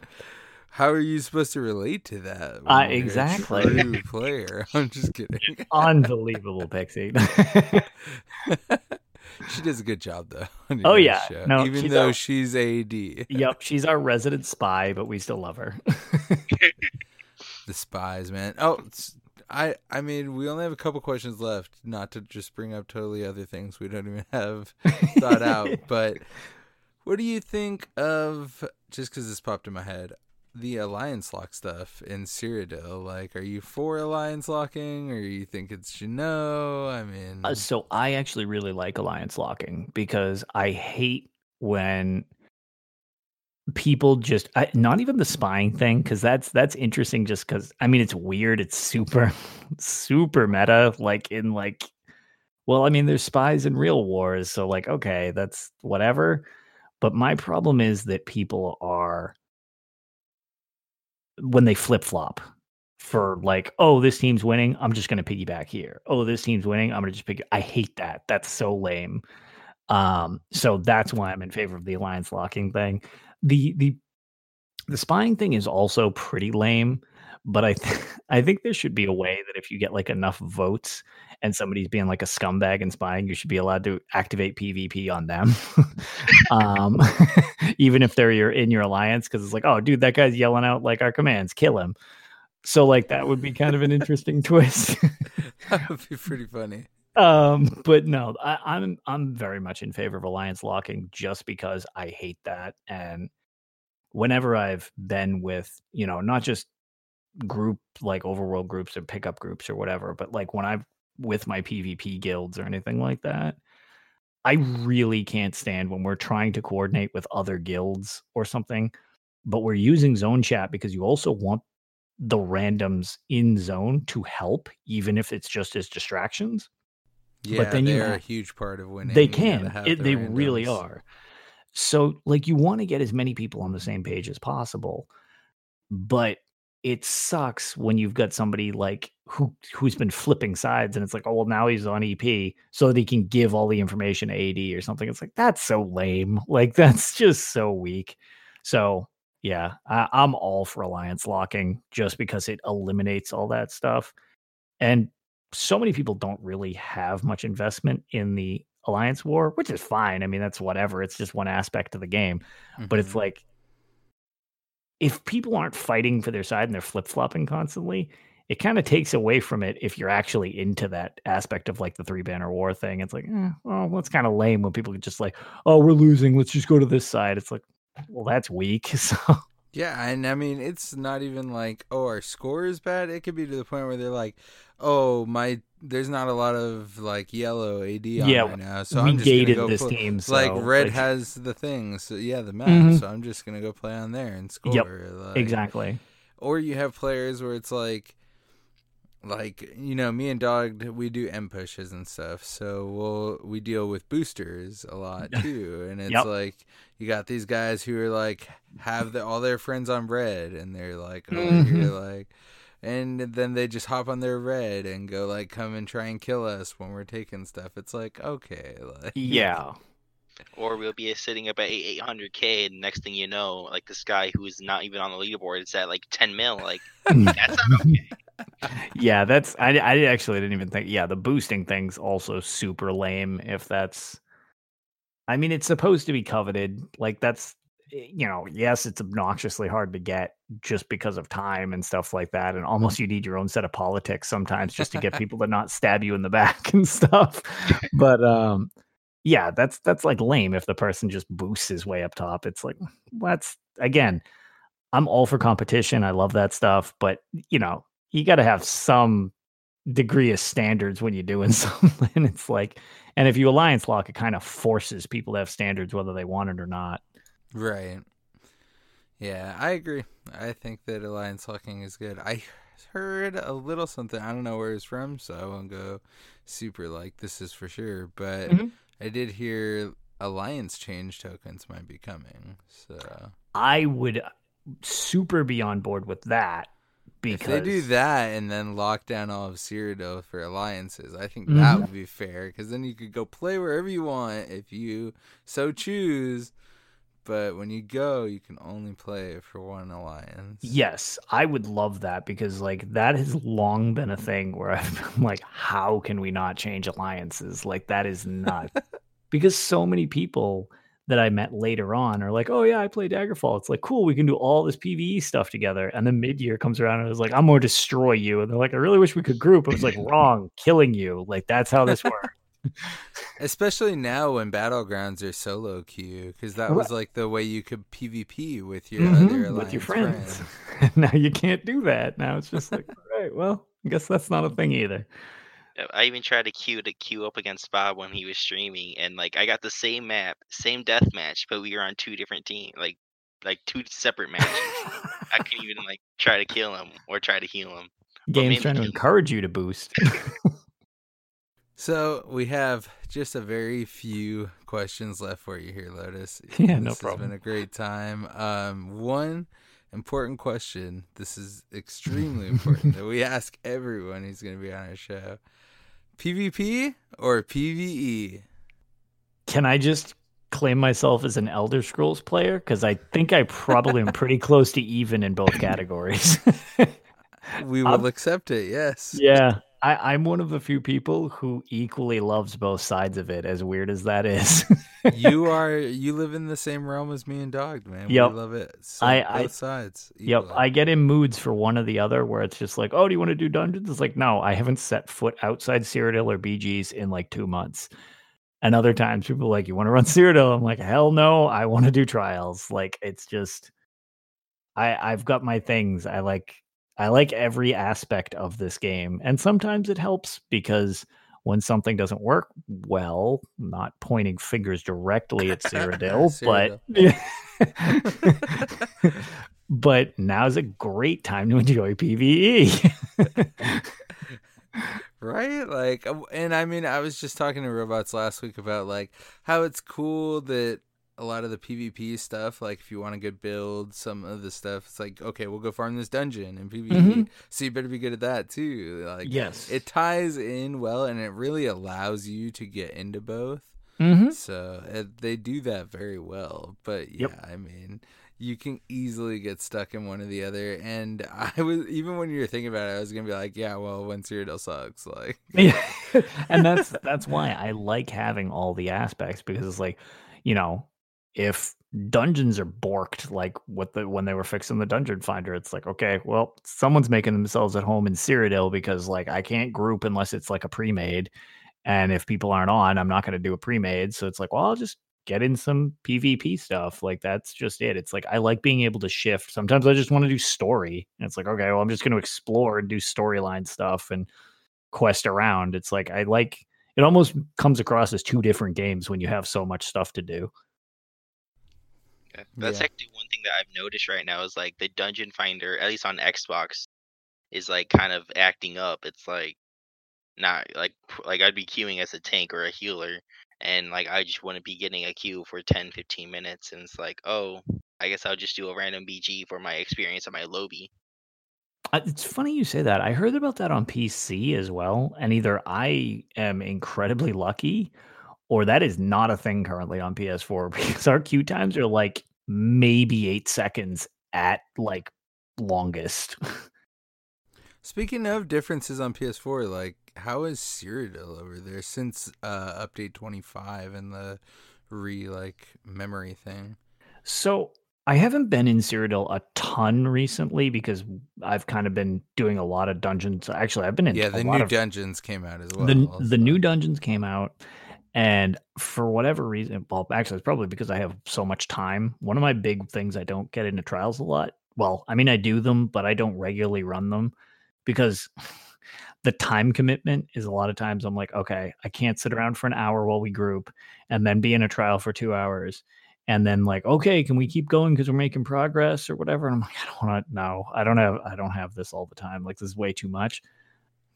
how are you supposed to relate to that? Uh, exactly. true player. I'm just kidding. Unbelievable, Pixie. She does a good job though. Oh, yeah. show, No, even she's though a- she's AD, yep, she's our resident spy, but we still love her. the spies, man. Oh, I I mean, we only have a couple questions left. Not to just bring up totally other things we don't even have thought out, but what do you think of? Just because this popped in my head. The alliance lock stuff in Cyrodiil, like, are you for alliance locking, or you think it's Janot? I mean, Uh, so I actually really like alliance locking because I hate when people just I, not even the spying thing because that's that's interesting just because I mean it's weird it's super super meta like in like well I mean there's spies in real wars so like okay that's whatever but my problem is that people are when they flip flop for like, oh, this team's winning, I'm just going to piggyback here. Oh, this team's winning, I'm going to just pick. I hate that. That's so lame. Um, so that's why I'm in favor of the alliance locking thing. The the the spying thing is also pretty lame, but I th- I think there should be a way that if you get like enough votes and somebody's being like a scumbag and spying, you should be allowed to activate PvP on them. um, even if they're your in your alliance, because it's like, oh, dude, that guy's yelling out like our commands, kill him. So like that would be kind of an interesting twist. that would be pretty funny. um, but no, I, I'm I'm very much in favor of alliance locking just because I hate that. And whenever I've been with, you know, not just group like overworld groups or pickup groups or whatever, but like when I'm with my PvP guilds or anything like that, I really can't stand when we're trying to coordinate with other guilds or something, but we're using zone chat because you also want the randoms in zone to help, even if it's just as distractions. Yeah, But then you they're a huge part of winning. They can. It, the they really are. So, like, you want to get as many people on the same page as possible, but it sucks when you've got somebody like who who's been flipping sides, and it's like, oh well, now he's on EP, so that he can give all the information to AD or something. It's like that's so lame. Like that's just so weak. So yeah, I, I'm all for alliance locking just because it eliminates all that stuff, and so many people don't really have much investment in the alliance war, which is fine. I mean, that's whatever. It's just one aspect of the game. But it's Mhm. like if people aren't fighting for their side and they're flip flopping constantly, it kind of takes away from it if you're actually into that aspect of like the three banner war thing. It's like, eh, well, that's kind of lame when people just like, oh, we're losing. Let's just go to this side. It's like, well, that's weak. So Yeah, and I mean it's not even like oh our score is bad. It could be to the point where they're like, oh my, there's not a lot of like yellow AD on Yeah, right now, so we I'm just gonna gated go this pl- team. So like red like, has the thing, so yeah, the map. Mhm. So I'm just gonna go play on there and score. Yep, like- exactly. Or you have players where it's like, like you know, me and Dog we do M pushes and stuff, so we'll we deal with boosters a lot too, and it's Yep. like you got these guys who are like have the, all their friends on red, and they're like over Mm-hmm. here like. And then they just hop on their red and go like come and try and kill us when we're taking stuff. It's like okay, like Yeah. Or we'll be sitting up at 800k, and next thing you know, like this guy who's not even on the leaderboard is at like 10 mil. Like that's not okay. Yeah, that's I I actually didn't even think. Yeah, the boosting thing's also super lame. If that's, I mean, it's supposed to be coveted. Like that's, eh, you know, yes, it's obnoxiously hard to get just because of time and stuff like that, and almost you need your own set of politics sometimes just to get people to not stab you in the back and stuff. But um, yeah, that's that's like lame if the person just boosts his way up top. It's like that's again. I'm all for competition. I love that stuff, but you know, you got to have some degree of standards when you're doing something. It's like, and if you alliance lock, it kind of forces people to have standards whether they want it or not. Right. Yeah, I agree. I think that alliance locking is good. I heard a little something. I don't know where it's from, so I won't go super like this is for sure. But Mhm. I did hear alliance change tokens might be coming. So I would super be on board with that because if they do that and then lock down all of Cyrodiil for alliances, I think that Mhm. would be fair because then you could go play wherever you want if you so choose. But when you go, you can only play for one alliance. Yes, I would love that because like that has long been a thing where I'm like, how can we not change alliances? Like that is not because so many people that I met later on are like, oh yeah, I play Daggerfall. It's like cool, we can do all this PVE stuff together. And then mid year comes around and it's like, I'm gonna destroy you. And they're like, I really wish we could group. I was like, wrong, killing you. Like that's how this works. Especially now when battlegrounds are solo queue, because that was like the way you could PvP with your Mhm, other with your friends. now you can't do that. Now it's just like, all right, well, I guess that's not a thing either. Uh, I even tried to queue to queue up against Bob when he was streaming, and like I got the same map, same death match, but we were on two different teams, like like two separate matches. I couldn't even like try to kill him or try to heal him. Game's trying to kill- encourage you to boost. So we have just a very few questions left for you here, Lotus. Yeah, no this problem. has been a great time. Um, one important question. This is extremely important that we ask everyone who's going to be on our show: PvP or PVE? Can I just claim myself as an Elder Scrolls player? Because I think I probably am pretty close to even in both categories. We will I'm- accept it. Yes. yeah. I, I'm one of the few people who equally loves both sides of it, as weird as that is. you are. You live in the same realm as me and Dog, man. Yep. We love it. So I- both I- sides. Yep. I get in moods for one or the other where it's just like, oh, do you want to do dungeons? It's like, no, I haven't set foot outside Cyrodiil or BGs in like two months. And other times people are like, you want to run Cyrodiil? I'm like, hell no, I want to do trials. Like it's just I I've got my things. I like I like every aspect of this game. And sometimes it helps because when something doesn't work well, not pointing fingers directly at Cyrodiil, but but now's a great time to enjoy. PvE. right like uh, and i mean i was just talking to robots last week about like how it's cool that a lot of the pvp stuff like if you want a good build some of the stuff it's like okay we'll go farm this dungeon in pvp Mhm. so you better be good at that too like yes. it ties in well and it really allows you to get into both Mhm. so uh, they do that very well but yeah Yep. i mean you can easily get stuck in one or the other and i was even when you were thinking about it i was gonna be like yeah well when Cyrodiil sucks like Yeah. and that's that's why I like having all the aspects because it's like, you know, if dungeons are borked like what the when they were fixing the dungeon finder, it's like, okay, well, someone's making themselves at home in Cyrodiil because like I can't group unless it's like a pre-made. And if people aren't on, I'm not going to do a pre-made. So it's like, well, I'll just get in some PvP stuff. Like that's just it. It's like I like being able to shift. Sometimes I just want to do story. And it's like, okay, well, I'm just going to explore and do storyline stuff and quest around. It's like I like it almost comes across as two different games when you have so much stuff to do. Yeah. That's Yeah. actually one thing that I've noticed right now is like the dungeon finder, at least on Xbox, is like kind of acting up. It's like not like like I'd be queuing as a tank or a healer, and like I just wouldn't be getting a queue for 10, 15 minutes, and it's like, oh, I guess I'll just do a random BG for my experience at my lobby. Uh, It's funny you say that. I heard about that on PC as well, and either I am incredibly lucky or that is not a thing currently on PS4 because our queue times are like maybe 8 seconds at like longest. Speaking of differences on PS4, like how is Cyrodiil over there since uh update 25 and the re like memory thing? So I haven't been in Cyrodiil a ton recently because I've kind of been doing a lot of dungeons. Actually, I've been in yeah, a the lot new of dungeons came out as well. the the new dungeons came out, and for whatever reason, well, actually, it's probably because I have so much time. One of my big things I don't get into trials a lot. Well, I mean, I do them, but I don't regularly run them because the time commitment is a lot of times I'm like, okay, I can't sit around for an hour while we group and then be in a trial for two hours. And then like, okay, can we keep going because we're making progress or whatever? And I'm like, I don't want to. No, I don't have. I don't have this all the time. Like this is way too much.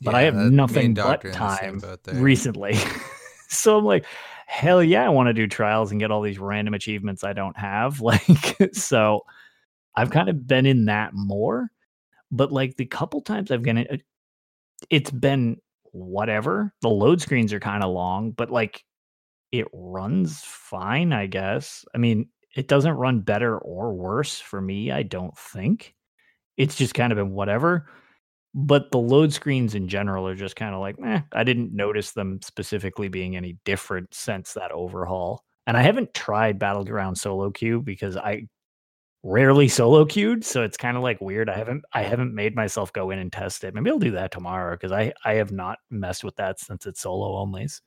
But I have nothing but Doctor in the same time recently. so I'm like, hell yeah, I want to do trials and get all these random achievements I don't have. Like, so I've kind of been in that more. But like the couple times I've gotten it, it's been whatever. The load screens are kind of long, but like it runs fine, I guess. I mean, it doesn't run better or worse for me, I don't think. It's just kind of been whatever. But the load screens in general are just kind of like, eh, I didn't notice them specifically being any different since that overhaul. And I haven't tried Battleground solo queue because I rarely solo queued, so it's kind of like weird. I haven't I haven't made myself go in and test it. Maybe I'll do that tomorrow because I I have not messed with that since it's solo onlys.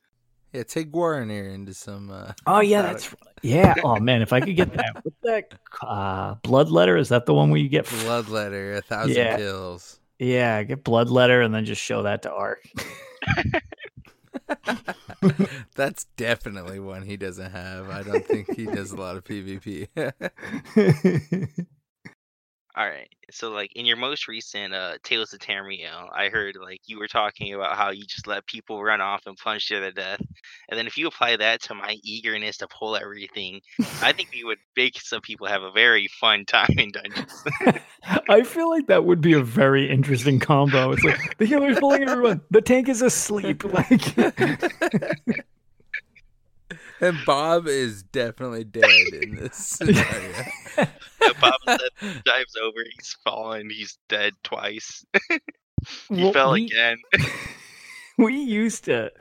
Yeah, take Warner into some. Uh, Oh yeah, battle- that's yeah. Oh man, if I could get that, what's that? Uh, Bloodletter is that the one where you get? Bloodletter, a thousand Yeah. kills. Yeah, get Bloodletter and then just show that to Ark. That's definitely one he doesn't have. I don't think he does a lot of PvP. All right. So like in your most recent uh Tales of Tamriel, I heard like you were talking about how you just let people run off and punch to their death. And then if you apply that to my eagerness to pull everything, I think we would make some people have a very fun time in dungeons. I feel like that would be a very interesting combo. It's like the healer's pulling everyone, the tank is asleep. Like, and Bob is definitely dead in this scenario. Yeah, Bob dives over, he's fallen, he's dead twice. he Well, fell we- again. we used to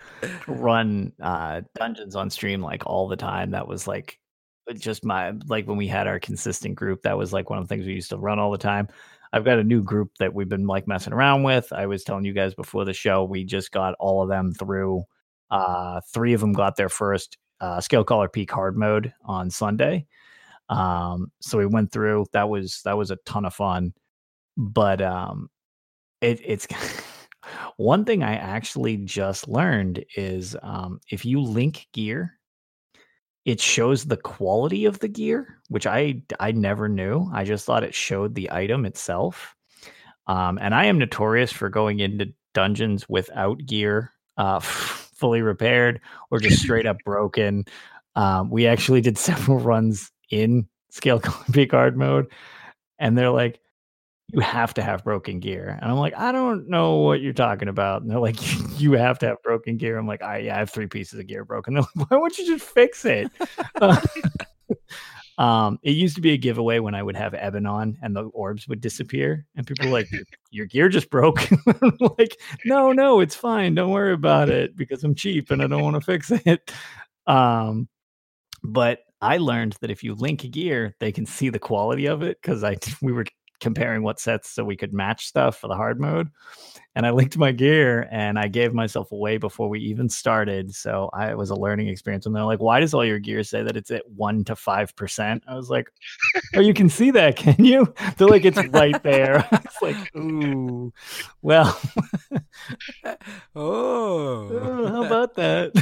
run uh dungeons on stream like all the time that was like just my like when we had our consistent group that was like one of the things we used to run all the time i've got a new group that we've been like messing around with i was telling you guys before the show we just got all of them through uh three of them got their first uh Scalecaller Peak hard mode on sunday um so we went through that was that was a ton of fun but um it, it's one thing I actually just learned is um, if you link gear, it shows the quality of the gear, which I I never knew. I just thought it showed the item itself. Um, and I am notorious for going into dungeons without gear, uh, fully repaired or just straight up broken. Um, we actually did several runs in scale peak hard mode, and they're like, you have to have broken gear. And I'm like, I don't know what you're talking about. And they're like, you have to have broken gear. I'm like, I, yeah, I have three pieces of gear broken. They're like, why won't you just fix it? Uh, um, it used to be a giveaway when I would have Ebon on and the orbs would disappear. And people were like, "Your- gear just broke. Like, no, no, it's fine. Don't worry about it because I'm cheap and I don't want to fix it. Um, but I learned that if you link a gear, they can see the quality of it because I we were comparing what sets so we could match stuff for the hard mode. And I linked my gear and I gave myself away before we even started. So I it was a learning experience. And they're like, why does all your gear say that it's at one to five percent? I was like, Oh, you can see that, can you? They're like, it's right there. it's like, ooh. Well, oh, uh, how about that?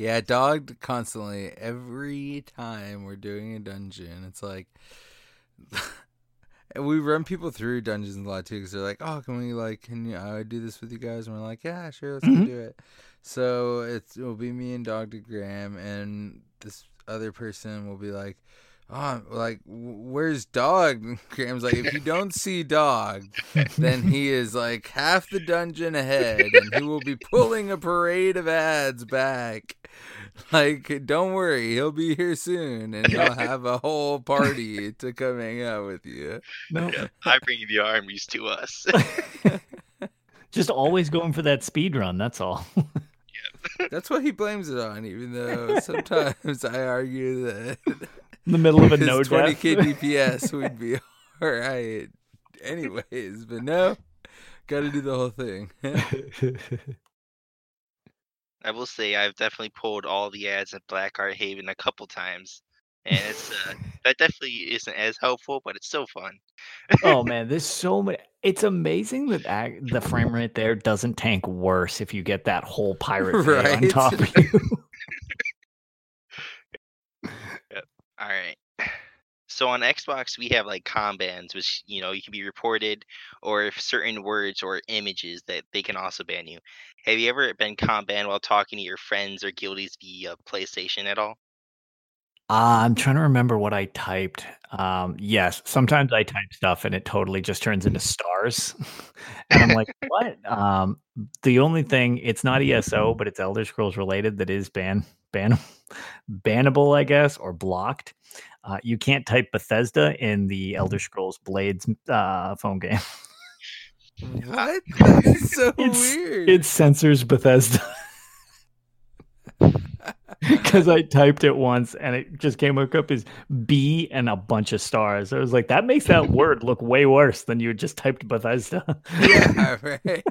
Yeah, dogged constantly every time we're doing a dungeon. It's like, and we run people through dungeons a lot too because they're like, "Oh, can we like, can you uh, do this with you guys?" And we're like, "Yeah, sure, let's Mhm. do it." So it's it'll be me and Dog to Graham, and this other person will be like, "Oh, like, where's Dog?" And Graham's like, "If you don't see Dog, then he is like half the dungeon ahead and he will be pulling a parade of ads back. Like, don't worry, he'll be here soon and he'll have a whole party to come hang out with you. no, I bring the armies to us. just always going for that speed run. That's all. That's what he blames it on, even though sometimes I argue that In the middle of a his no 20k death. DPS would be alright. Anyways, but no, gotta do the whole thing. I will say I've definitely pulled all the ads at black Blackheart Haven a couple times. and it's uh, that definitely isn't as helpful, but it's still fun. oh man, there's so many. It's amazing that ac- the frame rate there doesn't tank worse if you get that whole pirate bay on top of you. All right. So on Xbox, we have like com bans, which you know you can be reported, or if certain words or images that they can also ban you. Have you ever been com banned while talking to your friends or guildies via PlayStation at all? Uh, I'm trying to remember what I typed. Um, yes, sometimes I type stuff and it totally just turns into stars, and I'm like, what? Um, the only thing it's not ESO, but it's Elder Scrolls related that is ban ban bannable, I guess, or blocked. Uh, you can't type Bethesda in the Elder Scrolls Blades uh, phone game. What? That is so It's- weird. It censors Bethesda. Because I typed it once and it just came up as B and a bunch of stars. I was like, that makes that word look way worse than you just typed Bethesda. yeah, right.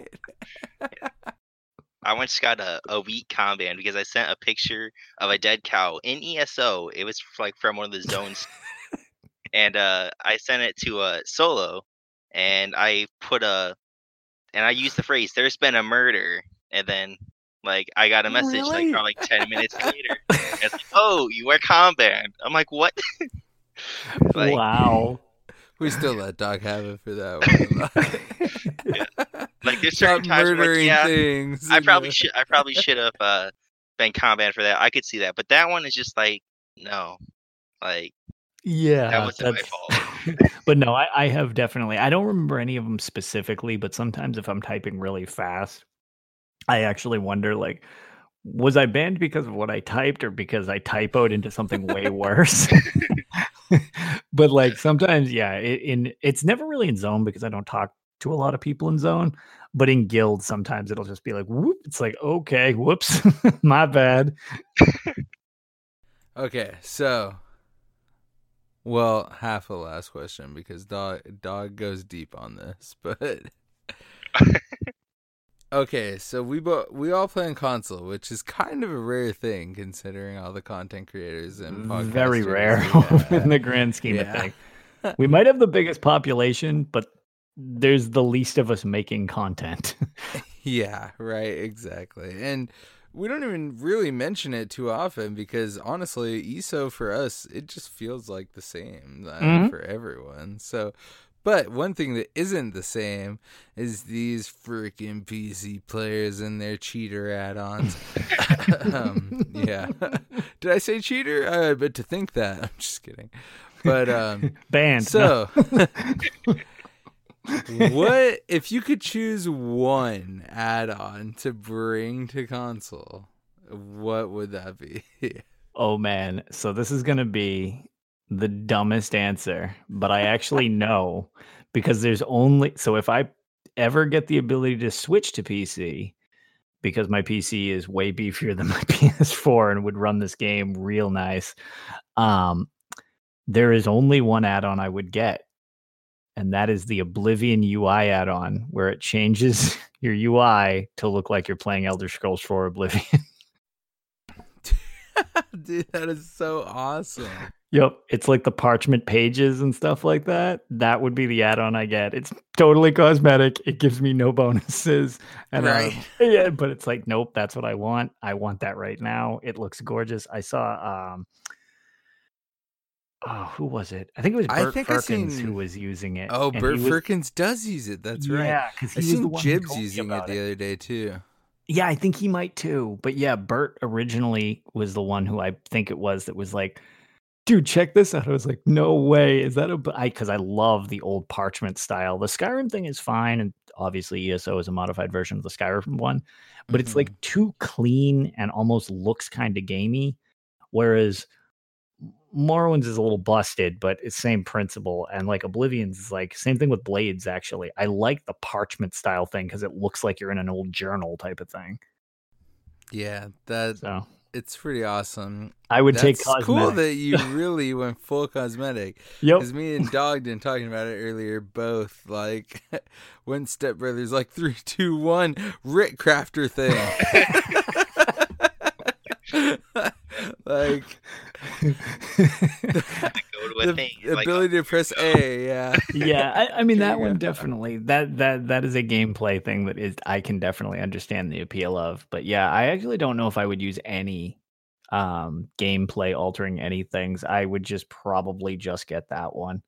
I once got a, a weak com ban because I sent a picture of a dead cow in ESO. It was like from one of the zones, and uh, I sent it to a solo, and I put a, and I used the phrase "There's been a murder," and then like I got a message like Really? from like ten minutes later. it's like, "Oh, you are com banned." I'm like, "What?" like, wow. We still let Doc have it for that one. like there's Stop certain times where like, yeah, things. I probably should. I probably should have uh, been combat for that. I could see that, but that one is just like no, like Yeah. that wasn't my fault. but no, I, I have definitely. I don't remember any of them specifically, but sometimes if I'm typing really fast, I actually wonder like, was I banned because of what I typed or because I typoed into something way worse? but like sometimes, yeah, it, in it's never really in zone because I don't talk to a lot of people in zone. But in guild, sometimes it'll just be like, whoop. It's like, okay, whoops, my bad. Okay, so well, half a last question because dog dog goes deep on this, but okay, so we bo- we all play on console, which is kind of a rare thing considering all the content creators and Very rare in the grand scheme Yeah. of things. We might have the biggest population, but there's the least of us making content. Yeah, right, exactly. And we don't even really mention it too often because honestly, ESO for us, it just feels like the same uh, Mhm. for everyone. So, but one thing that isn't the same is these freaking PC players and their cheater add-ons. um, yeah. Did I say cheater? I bet to think that. I'm just kidding. But um Banned. no. so, what if you could choose one add-on to bring to console? What would that be? oh man, so this is gonna be the dumbest answer, but I actually know because there's only so if I ever get the ability to switch to PC, because my PC is way beefier than my PS4 and would run this game real nice. Um, there is only one add-on I would get, and that is the Oblivion UI add-on, where it changes your UI to look like you're playing Elder Scrolls 4 Oblivion. Dude, that is so awesome. Yep, it's like the parchment pages and stuff like that. That would be the add-on I get. It's totally cosmetic. It gives me no bonuses. And uh, Right. yeah, but it's like, nope, that's what I want. I want that right now. It looks gorgeous. I saw um Oh, who was it? I think it was I Bert think I Firkins seen- who was using it. Oh, Bert was- Firkins does use it. That's right. Yeah, because I seen Jibs using it the other day too. Yeah, I think he might too. But yeah, Bert originally was the one who I think it was that was like, dude, check this out. I was like, no way. Is that a b-" I because I love the old parchment style. The Skyrim thing is fine, and obviously ESO is a modified version of the Skyrim one, but it's Mhm. like too clean and almost looks kind of gamey. Whereas Morrowind's is a little busted, but it's same principle. And like Oblivion's is like same thing with Blades. Actually, I like the parchment style thing because it looks like you're in an old journal type of thing. Yeah, that So it's pretty awesome. I would That's take cosmetic. cool that you really went full cosmetic. yep. Because me and Dogden talking about it earlier, both like when Step Brothers like three, two, one, Writ Crafter thing. like Go to a the the ability to press here we go. A, yeah. yeah, I, I mean that one definitely that that that is a gameplay thing that is I can definitely understand the appeal of. But yeah, I actually don't know if I would use any um gameplay altering any things. I would just probably just get that one.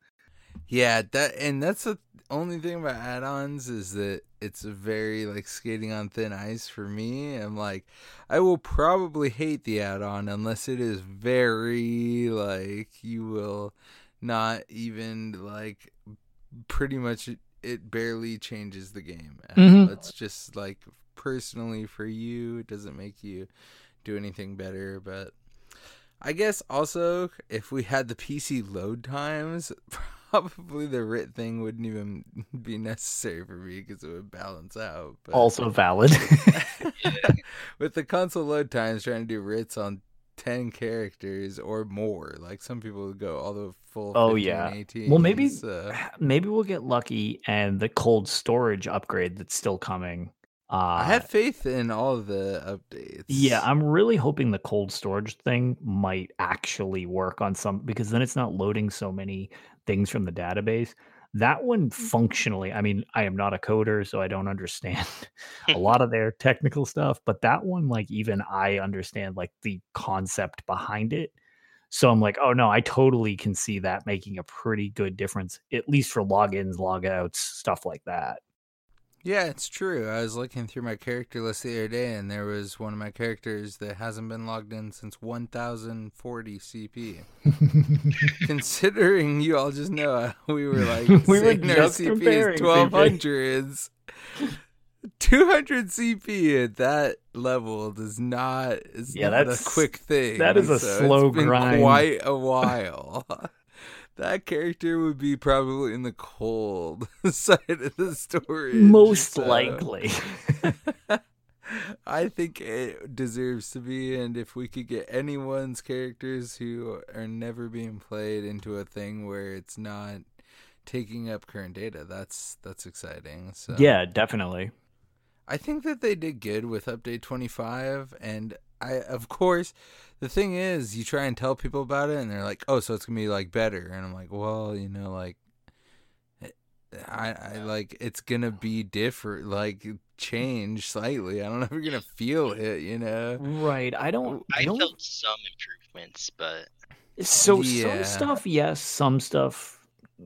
Yeah, that and that's the only thing about add-ons is that it's very like skating on thin ice for me. I'm like, I will probably hate the add-on unless it is very like you will not even like pretty much it, it barely changes the game. Mhm. It's just like personally for you, it doesn't make you do anything better, but I guess also if we had the PC load times, probably the writ thing wouldn't even be necessary for me because it would balance out. But Also valid. with the console load times, trying to do writs on ten characters or more, like some people would go all the full. Oh, 15, yeah. 18, well, maybe so- maybe we'll get lucky and the cold storage upgrade that's still coming. Uh, I have faith in all the updates. Yeah, I'm really hoping the cold storage thing might actually work on some because then it's not loading so many things from the database. That one functionally, I mean, I am not a coder, so I don't understand a lot of their technical stuff, but that one, like, even I understand like the concept behind it. So I'm like, oh no, I totally can see that making a pretty good difference, at least for logins, logouts, stuff like that. Yeah, it's true. I was looking through my character list the other day, and there was one of my characters that hasn't been logged in since 1040 CP. Considering you all just know uh, we were like, We were saying our just CP comparing is 1200s. 200 CP at that level does not is Yeah, not that's- a quick thing. that is a so slow it's been grind. Quite a while. that character would be probably in the cold side of the story. Most so- likely. I think it deserves to be, and if we could get anyone's characters who are never being played into a thing where it's not taking up current data, that's that's exciting. So yeah, definitely. I think that they did good with update 25 and I of course the thing is you try and tell people about it and they're like, "Oh, so it's going to be like better." And I'm like, "Well, you know, like I I like it's going to be different, like change slightly. I don't know if you're going to feel it, you know." Right. I don't. I don't felt some improvements, but so Yeah. some stuff, yes. Some stuff,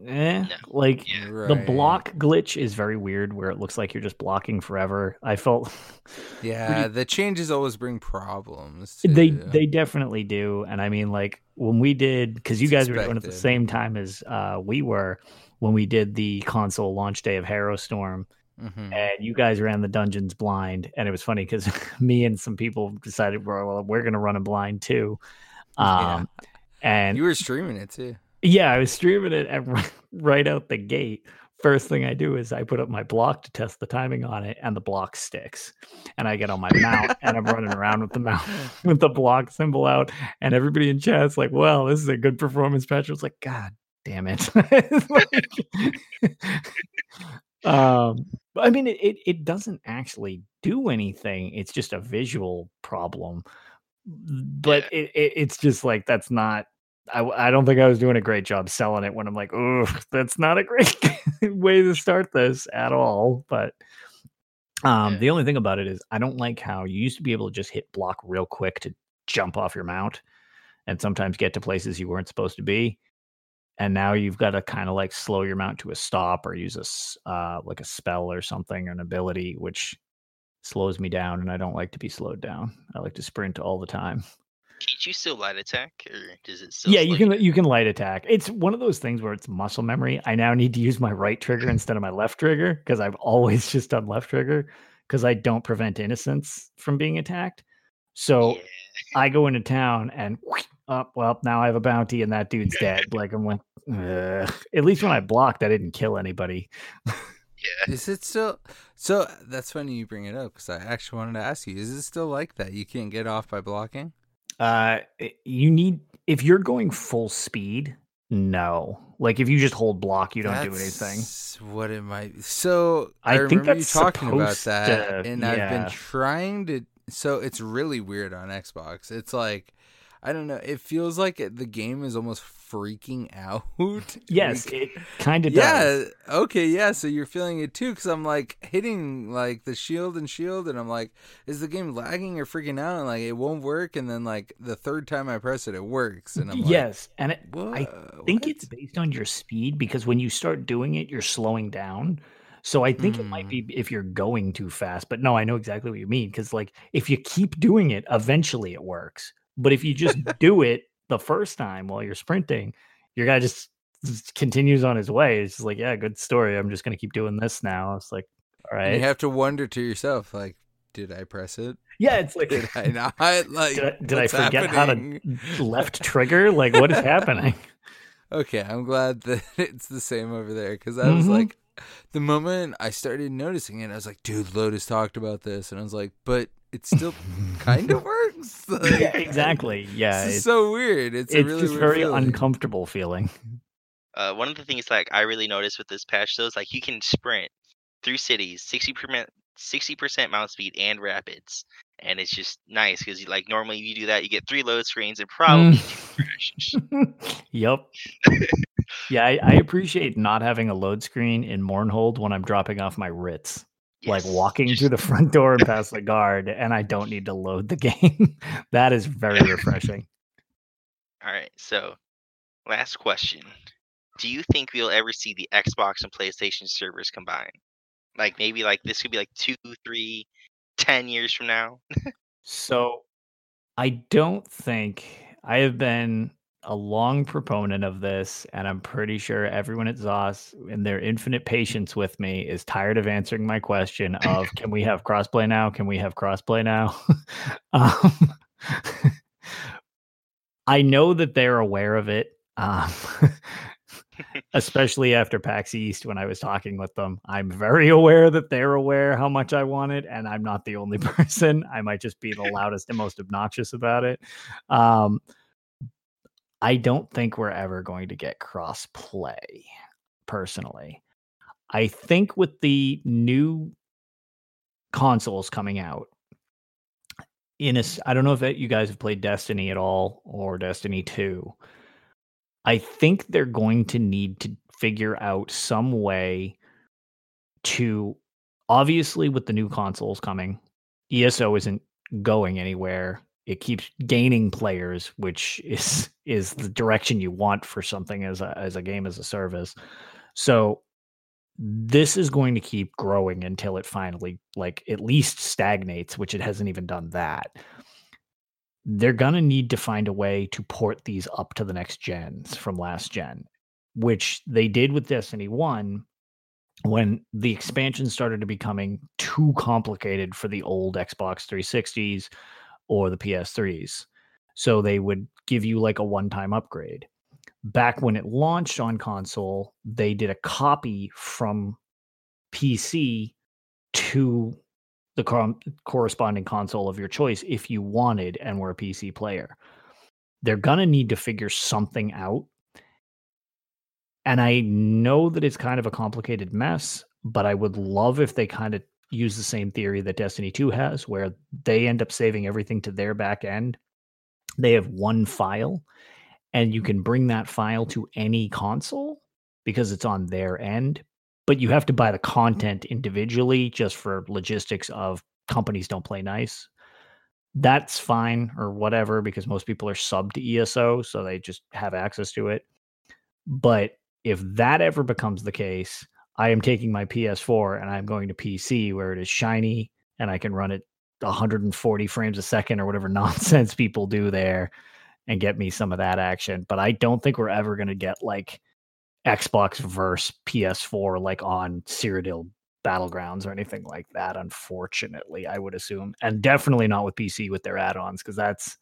eh. No. Like yeah. the block glitch is very weird, where it looks like you're just blocking forever. I felt Yeah, the changes always bring problems. they too. they definitely do, and I mean, like when we did, because you It's guys were doing it at the same time as uh, we were when we did the console launch day of Harrowstorm. Mhm. and you guys ran the dungeons blind and it was funny because me and some people decided well, well we're gonna run a blind too Yeah. um and You were streaming it too. Yeah i was streaming it and right- out the gate first thing i do is i put up my block to test the timing on it and the block sticks and i get on my mount and i'm running around with the mount with the block symbol out and everybody in chat's like well this is a good performance patch it's like god damn it um I mean, it, it it doesn't actually do anything. It's just a visual problem. But it, it it's just like that's not. I I don't think I was doing a great job selling it when I'm like, oh, that's not a great way to start this at all. But um, Yeah. the only thing about it is I don't like how you used to be able to just hit block real quick to jump off your mount, and sometimes get to places you weren't supposed to be and now you've got to kind of like slow your mount to a stop or use a uh, like a spell or something or an ability which slows me down and i don't like to be slowed down i like to sprint all the time can't you still light attack, or does it still? yeah you slow can you can light attack it's one of those things where it's muscle memory i now need to use my right trigger instead of my left trigger because i've always just done left trigger because i don't prevent innocents from being attacked so Yeah. I go into town and up, well, now I have a bounty and that dude's dead. Like I'm like, Ugh. at least when I blocked, I didn't kill anybody. yeah. Is it still? So that's funny you bring it up because I actually wanted to ask you: Is it still like that? You can't get off by blocking? Uh, you need if you're going full speed. No, like if you just hold block, you don't do anything. What it might. Be. So I, I think remember you talking about that, to- and I've been trying to. So it's really weird on Xbox. It's like I don't know. It feels like it, the game is almost freaking out. Yes, Like, it kind of does. yeah. Okay. Yeah. So you're feeling it too, because I'm like hitting like the shield and shield, and I'm like, is the game lagging or freaking out? And like it won't work, and then like the third time I press it, it works, and I'm like, yes, and it? I think What? it's based on your speed because when you start doing it, you're slowing down. So I think it might Mm. be if you're going too fast. But no, I know exactly what you mean because like if you keep doing it, eventually it works. But if you just do it the first time while you're sprinting, your guy just, continues on his way. It's just like, yeah, good story. I'm just gonna keep doing this now. It's like, all right. And you have to wonder to yourself, like, did I press it? yeah, it's like. Did I not? Like, Did I, did I forget happening? how to left trigger? Like, what is happening? Okay, I'm glad that it's the same over there because I was Mhm. like, the moment I started noticing it, I was like, dude, Lotus talked about this, and I was like, but it still kind of works. Like, yeah, exactly. Yeah, This is it's, so weird. It's, a it's really just weird very feeling. uncomfortable feeling. Uh, one of the things like I really noticed with this patch though is like you can sprint through cities, sixty percent, sixty percent mount speed and rapids, and it's just nice because like normally you do that, you get three load screens and probably two crashes. yep. Yeah, I, I appreciate not having a load screen in Mournhold when I'm dropping off my writs. Like walking through the front door and past the guard, and I don't need to load the game. that is very refreshing. All right, so last question: Do you think we'll ever see the Xbox and PlayStation servers combined? Like maybe like this could be like two, three, ten years from now. So I don't think I have been a long proponent of this, and I'm pretty sure everyone at ZOS, in their infinite patience with me, is tired of answering my question of can we have crossplay now? Can we have crossplay now? um, I know that they're aware of it. Um, especially after PAX East when I was talking with them. I'm very aware that they're aware how much I want it, and I'm not the only person. I might just be the loudest and most obnoxious about it. Um, I don't think we're ever going to get cross play, personally. I think with the new consoles coming out, in a, I don't know if you guys have played Destiny at all or Destiny 2. I think they're going to need to figure out some way to obviously with the new consoles coming, ESO isn't going anywhere. It keeps gaining players, which is is the direction you want for something as a as a game as a service. So this is going to keep growing until it finally like at least stagnates, which it hasn't even done that they're to need to find a way to port these up to the next gens from last gen, which they did with Destiny 1 when the expansion started to becoming too complicated for the old Xbox 360s or the PS3s. So they would give you like a one time upgrade. Back when it launched on console, they did a copy from PC to the cor- corresponding console of your choice if you wanted and were a PC player. They're going to need to figure something out. And I know that it's kind of a complicated mess, but I would love if they kind of use the same theory that Destiny 2 has, where they end up saving everything to their back end. They have one file, and you can bring that file to any console because it's on their end but you have to buy the content individually just for logistics of companies don't play nice. That's fine or whatever because most people are sub to ESO, so they just have access to it. But if that ever becomes the case, I am taking my PS4 and I'm going to PC where it is shiny and I can run it 140 frames a second or whatever nonsense people do there and get me some of that action. But I don't think we're ever going to get like Xbox versus PS4 like on Cyrodiil Battlegrounds or anything like that, unfortunately, I would assume. And definitely not with PC with their add-ons, because that's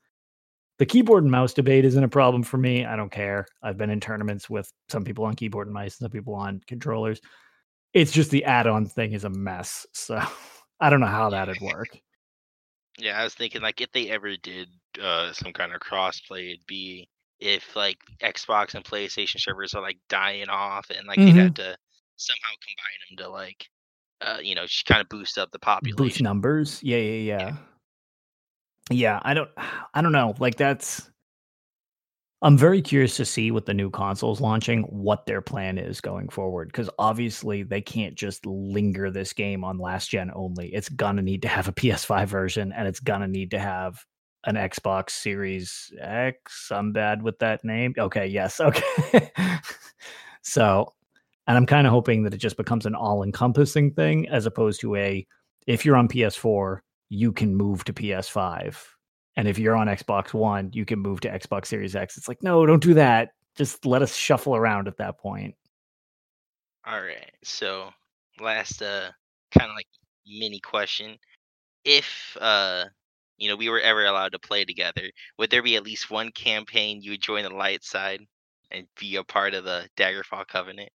the keyboard and mouse debate isn't a problem for me. I don't care. I've been in tournaments with some people on keyboard and mice and some people on controllers. It's just the add-on thing is a mess. So I don't know how that'd work. Yeah, I was thinking like if they ever did uh, some kind of crossplay, it'd be if like Xbox and PlayStation servers are like dying off, and like Mhm. they'd have to somehow combine them to like, uh, you know, just kind of boost up the population, Boost numbers. Yeah, yeah, yeah. Yeah, I don't I don't know. Like that's I'm very curious to see with the new consoles launching what their plan is going forward because obviously they can't just linger this game on last gen only. It's gonna need to have a PS5 version and it's gonna need to have an Xbox Series X. I'm bad with that name. Okay, yes, okay. so, and I'm kind of hoping that it just becomes an all-encompassing thing as opposed to a if you're on PS4, you can move to PS5 and if you're on Xbox One, you can move to Xbox Series X. It's like, no, don't do that. Just let us shuffle around at that point. All right. So last uh kind of like mini question. If uh you know we were ever allowed to play together, would there be at least one campaign you would join the light side and be a part of the Daggerfall Covenant?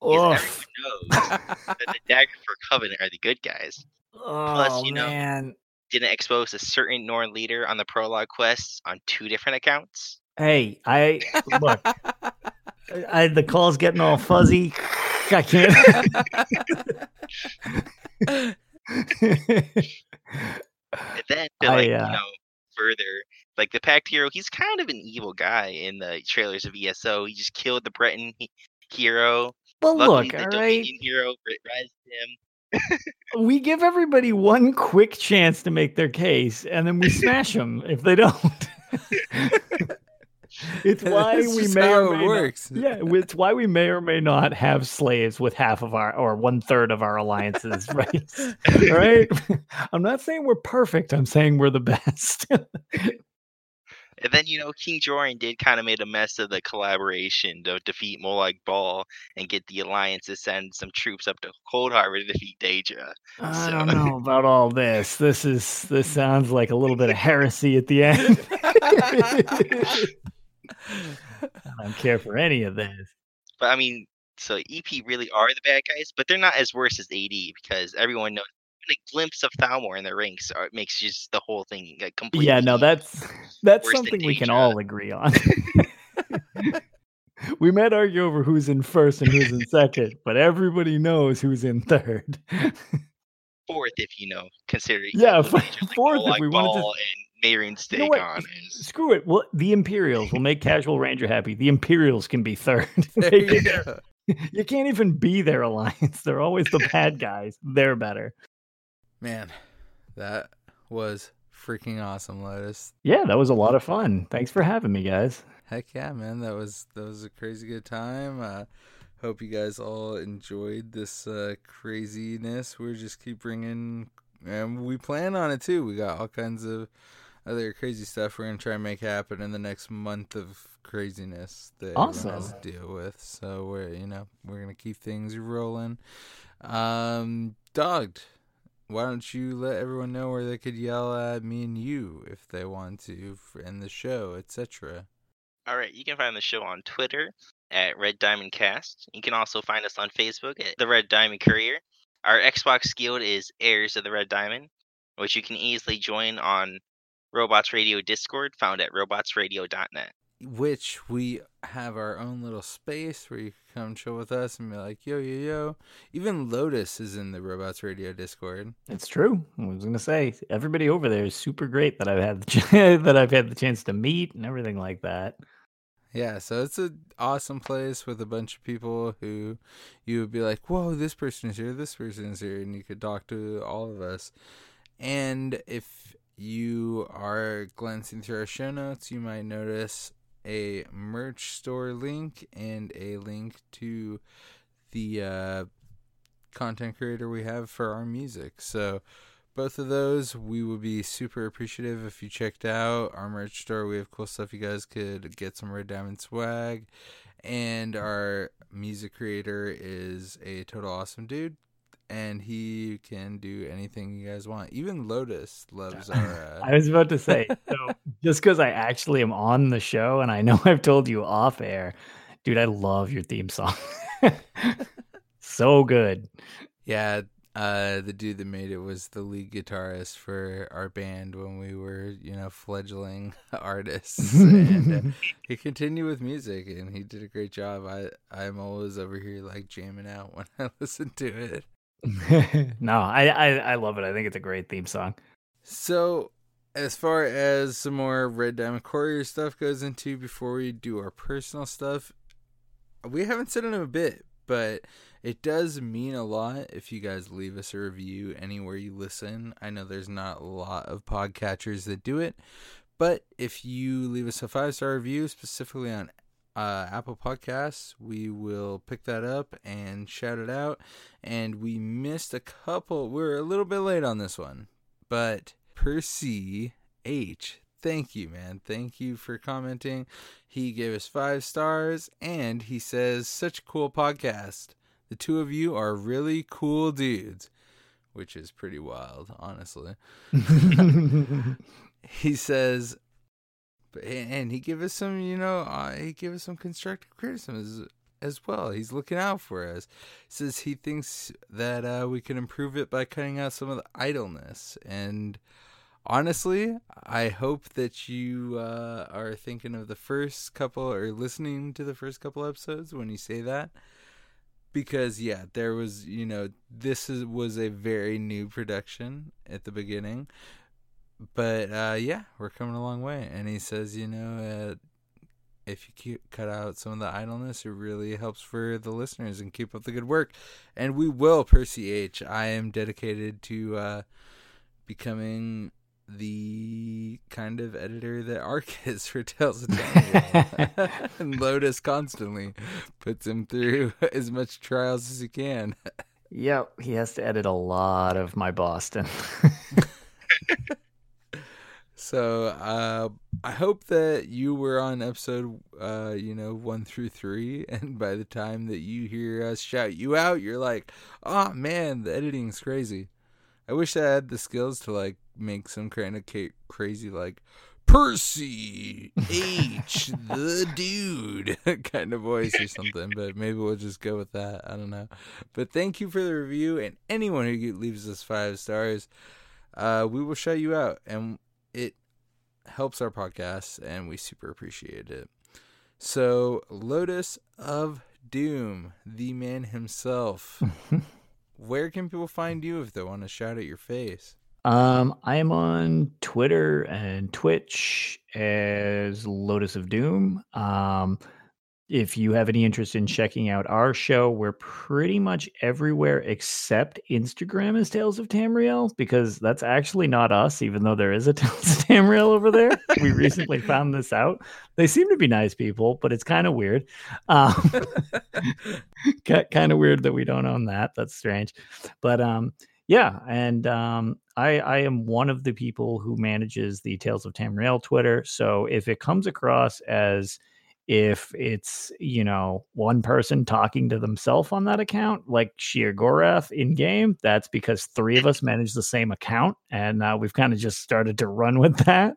Because everyone knows that the Daggerfall Covenant are the good guys. Oh you know, man. Didn't expose a certain Norn leader on the prologue quests on two different accounts. Hey, I look. I, the call's getting all fuzzy. I can't. And then to I, like uh, you know further, like the Pact hero, he's kind of an evil guy in the trailers of ESO. He just killed the Breton he- hero. but Luckily, look, the all right. Dominion hero ri- him. We give everybody one quick chance to make their case, and then we smash them if they don't. it's why That's we may or may works. Not, yeah, it's why we may or may not have slaves with half of our or one third of our alliances, right? right? I'm not saying we're perfect. I'm saying we're the best. And then you know King Jorunn did kind of made a mess of the collaboration to defeat Molag Bal and get the alliance to send some troops up to Coldharbour to defeat Daedra. I So- don't know about all this. This is this sounds like a little bit of heresy at the end. I don't care for any of this. But I mean, so EP really are the bad guys, but they're not as worse as AD because everyone knows even a glimpse of Thalmor in the ranks are, makes just the whole thing like completely. Yeah, no, that's that's something we can all agree on. we might argue over who's in first and who's in second, but everybody knows who's in third. fourth if you know considering Yeah, f- like fourth if we wanted to- Bal and Mayrin's You know on is Screw it. Well, the Imperials will make Casual Ranger happy. The Imperials can be third. There They you can- go. you can't even be their alliance. They're always the bad guys. They're better. Man, that was freaking awesome, Lotus. Yeah, that was a lot of fun. Thanks for having me, guys. Heck yeah, man. That was that was a crazy good time. Uh hope you guys all enjoyed this uh craziness. We're just keep bringing and we plan on it too. We got all kinds of other crazy stuff we're going to try and make happen in the next month of craziness that everyone has Awesome. to deal with. So we're, you know, we're going to keep things rolling. Um Dogged, why don't you let everyone know where they could yell at me and you if they want to in the show, etc. all right. You can find the show on Twitter at Red Diamond Cast. You can also find us on Facebook at the Red Diamond Courier. Our Xbox Guild is Heirs of the Red Diamond, which you can easily join on Robots Radio Discord, found at robotsradio.net. which we have our own little space where you can come chill with us and be like, yo, yo, yo. Even Lotus is in the Robots Radio Discord. It's true. I was gonna say everybody over there is super great that I've had the ch- that I've had the chance to meet and everything like that. Yeah, so it's an awesome place with a bunch of people who you would be like, whoa, this person is here, this person is here, and you could talk to all of us. And if you are glancing through our show notes, you might notice a merch store link and a link to the uh, content creator we have for our music. So both of those we would be super appreciative if you checked out our merch store. We have cool stuff you guys could get some Red Diamond swag. And our music creator is a total awesome dude. And he can do anything you guys want. Even Lotus loves our. Uh, I was about to say, so just because I actually am on the show and I know I've told you off air, dude, I love your theme song. so good. Yeah, uh, the dude that made it was the lead guitarist for our band when we were, you know, fledgling artists. and uh, he continued with music, and he did a great job. I I'm always over here like jamming out when I listen to it. no, I, I I love it. I think it's a great theme song. So as far as some more Red Diamond Courier stuff goes into before we do our personal stuff, we haven't said it in a bit, but it does mean a lot if you guys leave us a review anywhere you listen. I know there's not a lot of podcatchers that do it, but if you leave us a five star review, specifically on uh, Apple Podcasts, we will pick that up and shout it out. And we missed a couple. We are a little bit late on this one, but Percy H. Thank you, man. Thank you for commenting. He gave us five stars and he says, such a cool podcast. The two of you are really cool dudes, which is pretty wild, honestly. he says, and he give us some, you know, uh, he give us some constructive criticism as, as well. He's looking out for us. Says he thinks that uh, we can improve it by cutting out some of the idleness. And honestly, I hope that you uh, are thinking of the first couple or listening to the first couple episodes when you say that. Because yeah, there was you know this is, was a very new production at the beginning, but uh, yeah, we're coming a long way. And he says, you know, uh, if you cut out some of the idleness, it really helps for the listeners and keep up the good work. And we will, Percy H. I am dedicated to uh, becoming the kind of editor that Ark is for Tales of and Lotus constantly puts him through as much trials as he can. Yep, he has to edit a lot of my Boston. So uh, I hope that you were on episode, uh, you know, one through three, and by the time that you hear us shout you out, you're like, "Oh man, the editing's crazy." I wish I had the skills to like make some kind of ca- crazy like Percy H the dude kind of voice or something, but maybe we'll just go with that. I don't know. But thank you for the review, and anyone who leaves us five stars, uh, we will shout you out, and it helps our podcast and we super appreciate it. So, Lotus of Doom, the man himself. Where can people find you if they want to shout at your face? Um, I am on Twitter and Twitch as Lotus of Doom. Um, if you have any interest in checking out our show, we're pretty much everywhere except Instagram as Tales of Tamriel because that's actually not us, even though there is a Tales of Tamriel over there. we recently found this out. They seem to be nice people, but it's kind of weird. Um, kind of weird that we don't own that. That's strange. But um, yeah, and um, I, I am one of the people who manages the Tales of Tamriel Twitter. So if it comes across as if it's you know one person talking to themselves on that account like Sheogorath in game that's because three of us manage the same account and uh, we've kind of just started to run with that.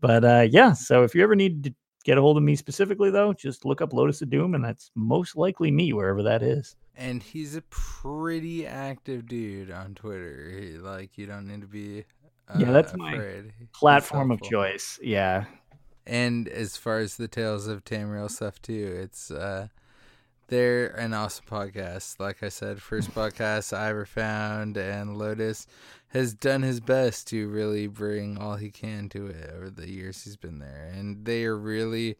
But uh, yeah so if you ever need to get a hold of me specifically though just look up lotus of doom and that's most likely me wherever that is. And he's a pretty active dude on twitter. He, like you don't need to be uh, yeah that's my platform of choice yeah and as far as the Tales of Tamriel stuff too, it's uh they're an awesome podcast. Like I said, first podcast I ever found, and Lotus has done his best to really bring all he can to it over the years he's been there, and they are really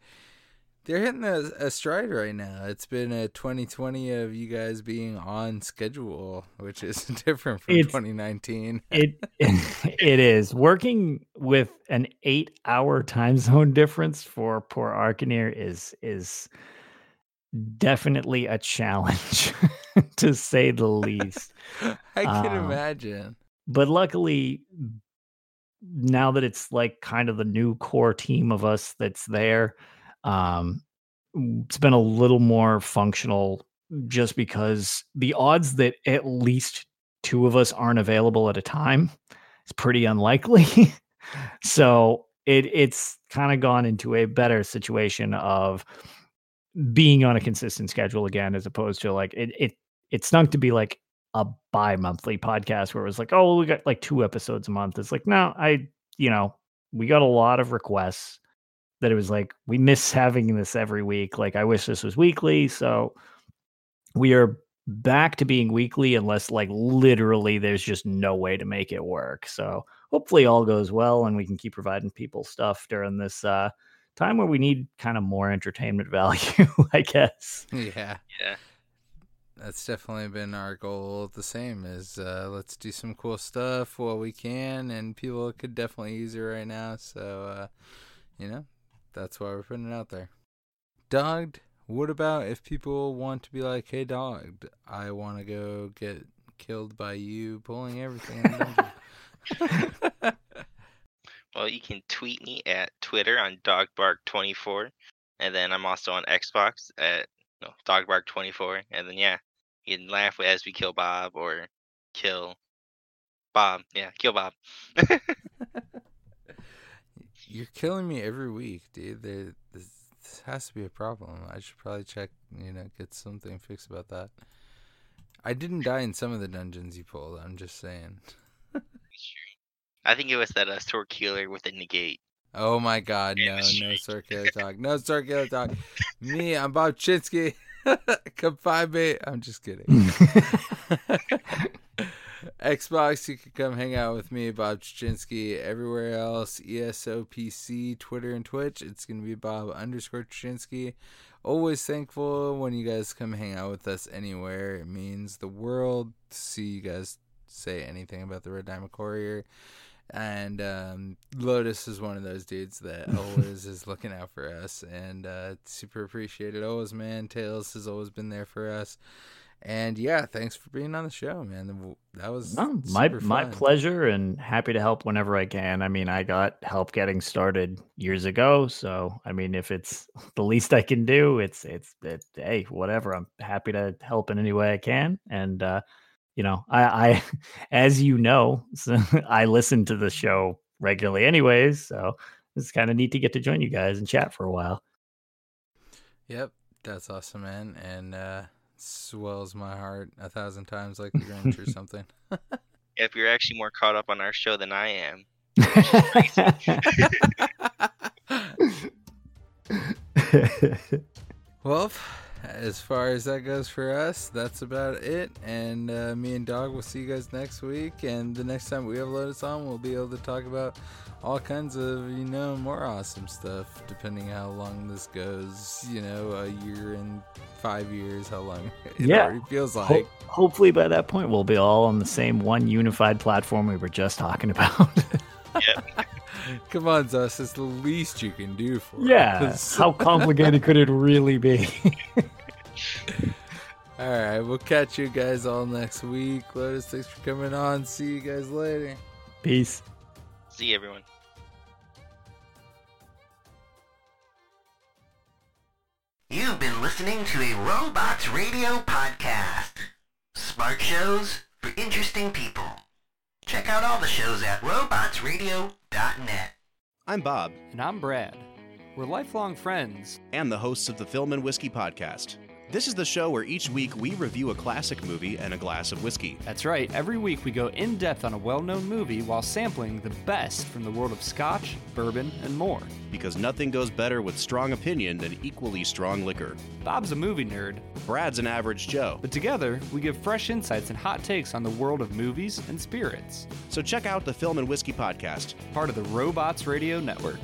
they're hitting a, a, stride right now. It's been a 2020 of you guys being on schedule, which is different from it's, 2019. it it is working with an eight hour time zone difference for poor Arcanir is is definitely a challenge to say the least. I can um, imagine. But luckily, now that it's like kind of the new core team of us that's there um, it's been a little more functional just because the odds that at least two of us aren't available at a time is pretty unlikely. so it it's kind of gone into a better situation of being on a consistent schedule again, as opposed to like it it it stunk to be like a bi-monthly podcast where it was like, oh, we got like two episodes a month. It's like, no, I, you know, we got a lot of requests that it was like we miss having this every week. Like I wish this was weekly. So we are back to being weekly unless like literally there's just no way to make it work. So hopefully all goes well and we can keep providing people stuff during this uh, time where we need kind of more entertainment value, I guess. Yeah. Yeah. That's definitely been our goal. The same is uh, let's do some cool stuff while we can, and people could definitely use it right now. So, uh, you know, that's why we're putting it out there. Dogged, what about if people want to be like, hey, dogged, I want to go get killed by you pulling everything in the dungeon? Well, you can tweet me at Twitter on Doggedbark24, and then I'm also on Xbox at no Doggedbark24, and then yeah, you can laugh as we kill Bob or kill Bob. Yeah, kill Bob. You're killing me every week, dude. There, this, this has to be a problem. I should probably check, you know, get something fixed about that. I didn't die in some of the dungeons you pulled. I'm just saying. I think it was that uh, sword killer with a negate. Oh my god, no, no Drake. circular talk. No circular talk. me, I'm Bob Chichinske. Come find me. I'm just kidding. Xbox, you can come hang out with me, Bob Chichinske. Everywhere else, ESOPC, Twitter, and Twitch, it's going to be Bob underscore Chichinske. Always thankful when you guys come hang out with us anywhere. It means the world to see you guys say anything about the Red Diamond Courier. And um, Lotus is one of those dudes that always is looking out for us, and uh, super appreciated. Always, man. Tails has always been there for us, and yeah, thanks for being on the show, man. That was No, my my pleasure and happy to help whenever I can. I mean, I got help getting started years ago, so I mean, if it's the least I can do, it's it's it, hey, whatever. I'm happy to help in any way I can, and uh, you know, I, I as you know, so I listen to the show regularly, anyways. So it's kind of neat to get to join you guys and chat for a while. Yep, that's awesome, man, and uh, swells my heart a thousand times like the Grinch or something. If you're actually more caught up on our show than I am, Well, as far as that goes for us, that's about it. And uh, me and Dog will see you guys next week. And the next time we have Lotus on, we'll be able to talk about all kinds of, you know, more awesome stuff, depending how long this goes. You know, a year and five years, how long it Yeah. already feels Ho- like. hopefully, by that point, we'll be all on the same one unified platform we were just talking about. Come on, ZOS, it's the least you can do for yeah. us. How complicated could it really be? All right, we'll catch you guys all next week. Lotus, thanks for coming on. See you guys later. Peace. see everyone. You've been listening to a Robots Radio podcast. Smart shows for interesting people. Check out all the shows at robotsradio.net. I'm Bob, And I'm Brad. We're lifelong friends. and the hosts of the Film and Whiskey Podcast. This is the show where each week we review a classic movie and a glass of whiskey. That's right, every week we go in depth on a well known movie while sampling the best from the world of scotch, bourbon, and more. Because nothing goes better with strong opinion than equally strong liquor. Bob's a movie nerd, Brad's an average Joe. but together we give fresh insights and hot takes on the world of movies and spirits. So check out the Film and Whiskey Podcast. Part of the Robots Radio Network.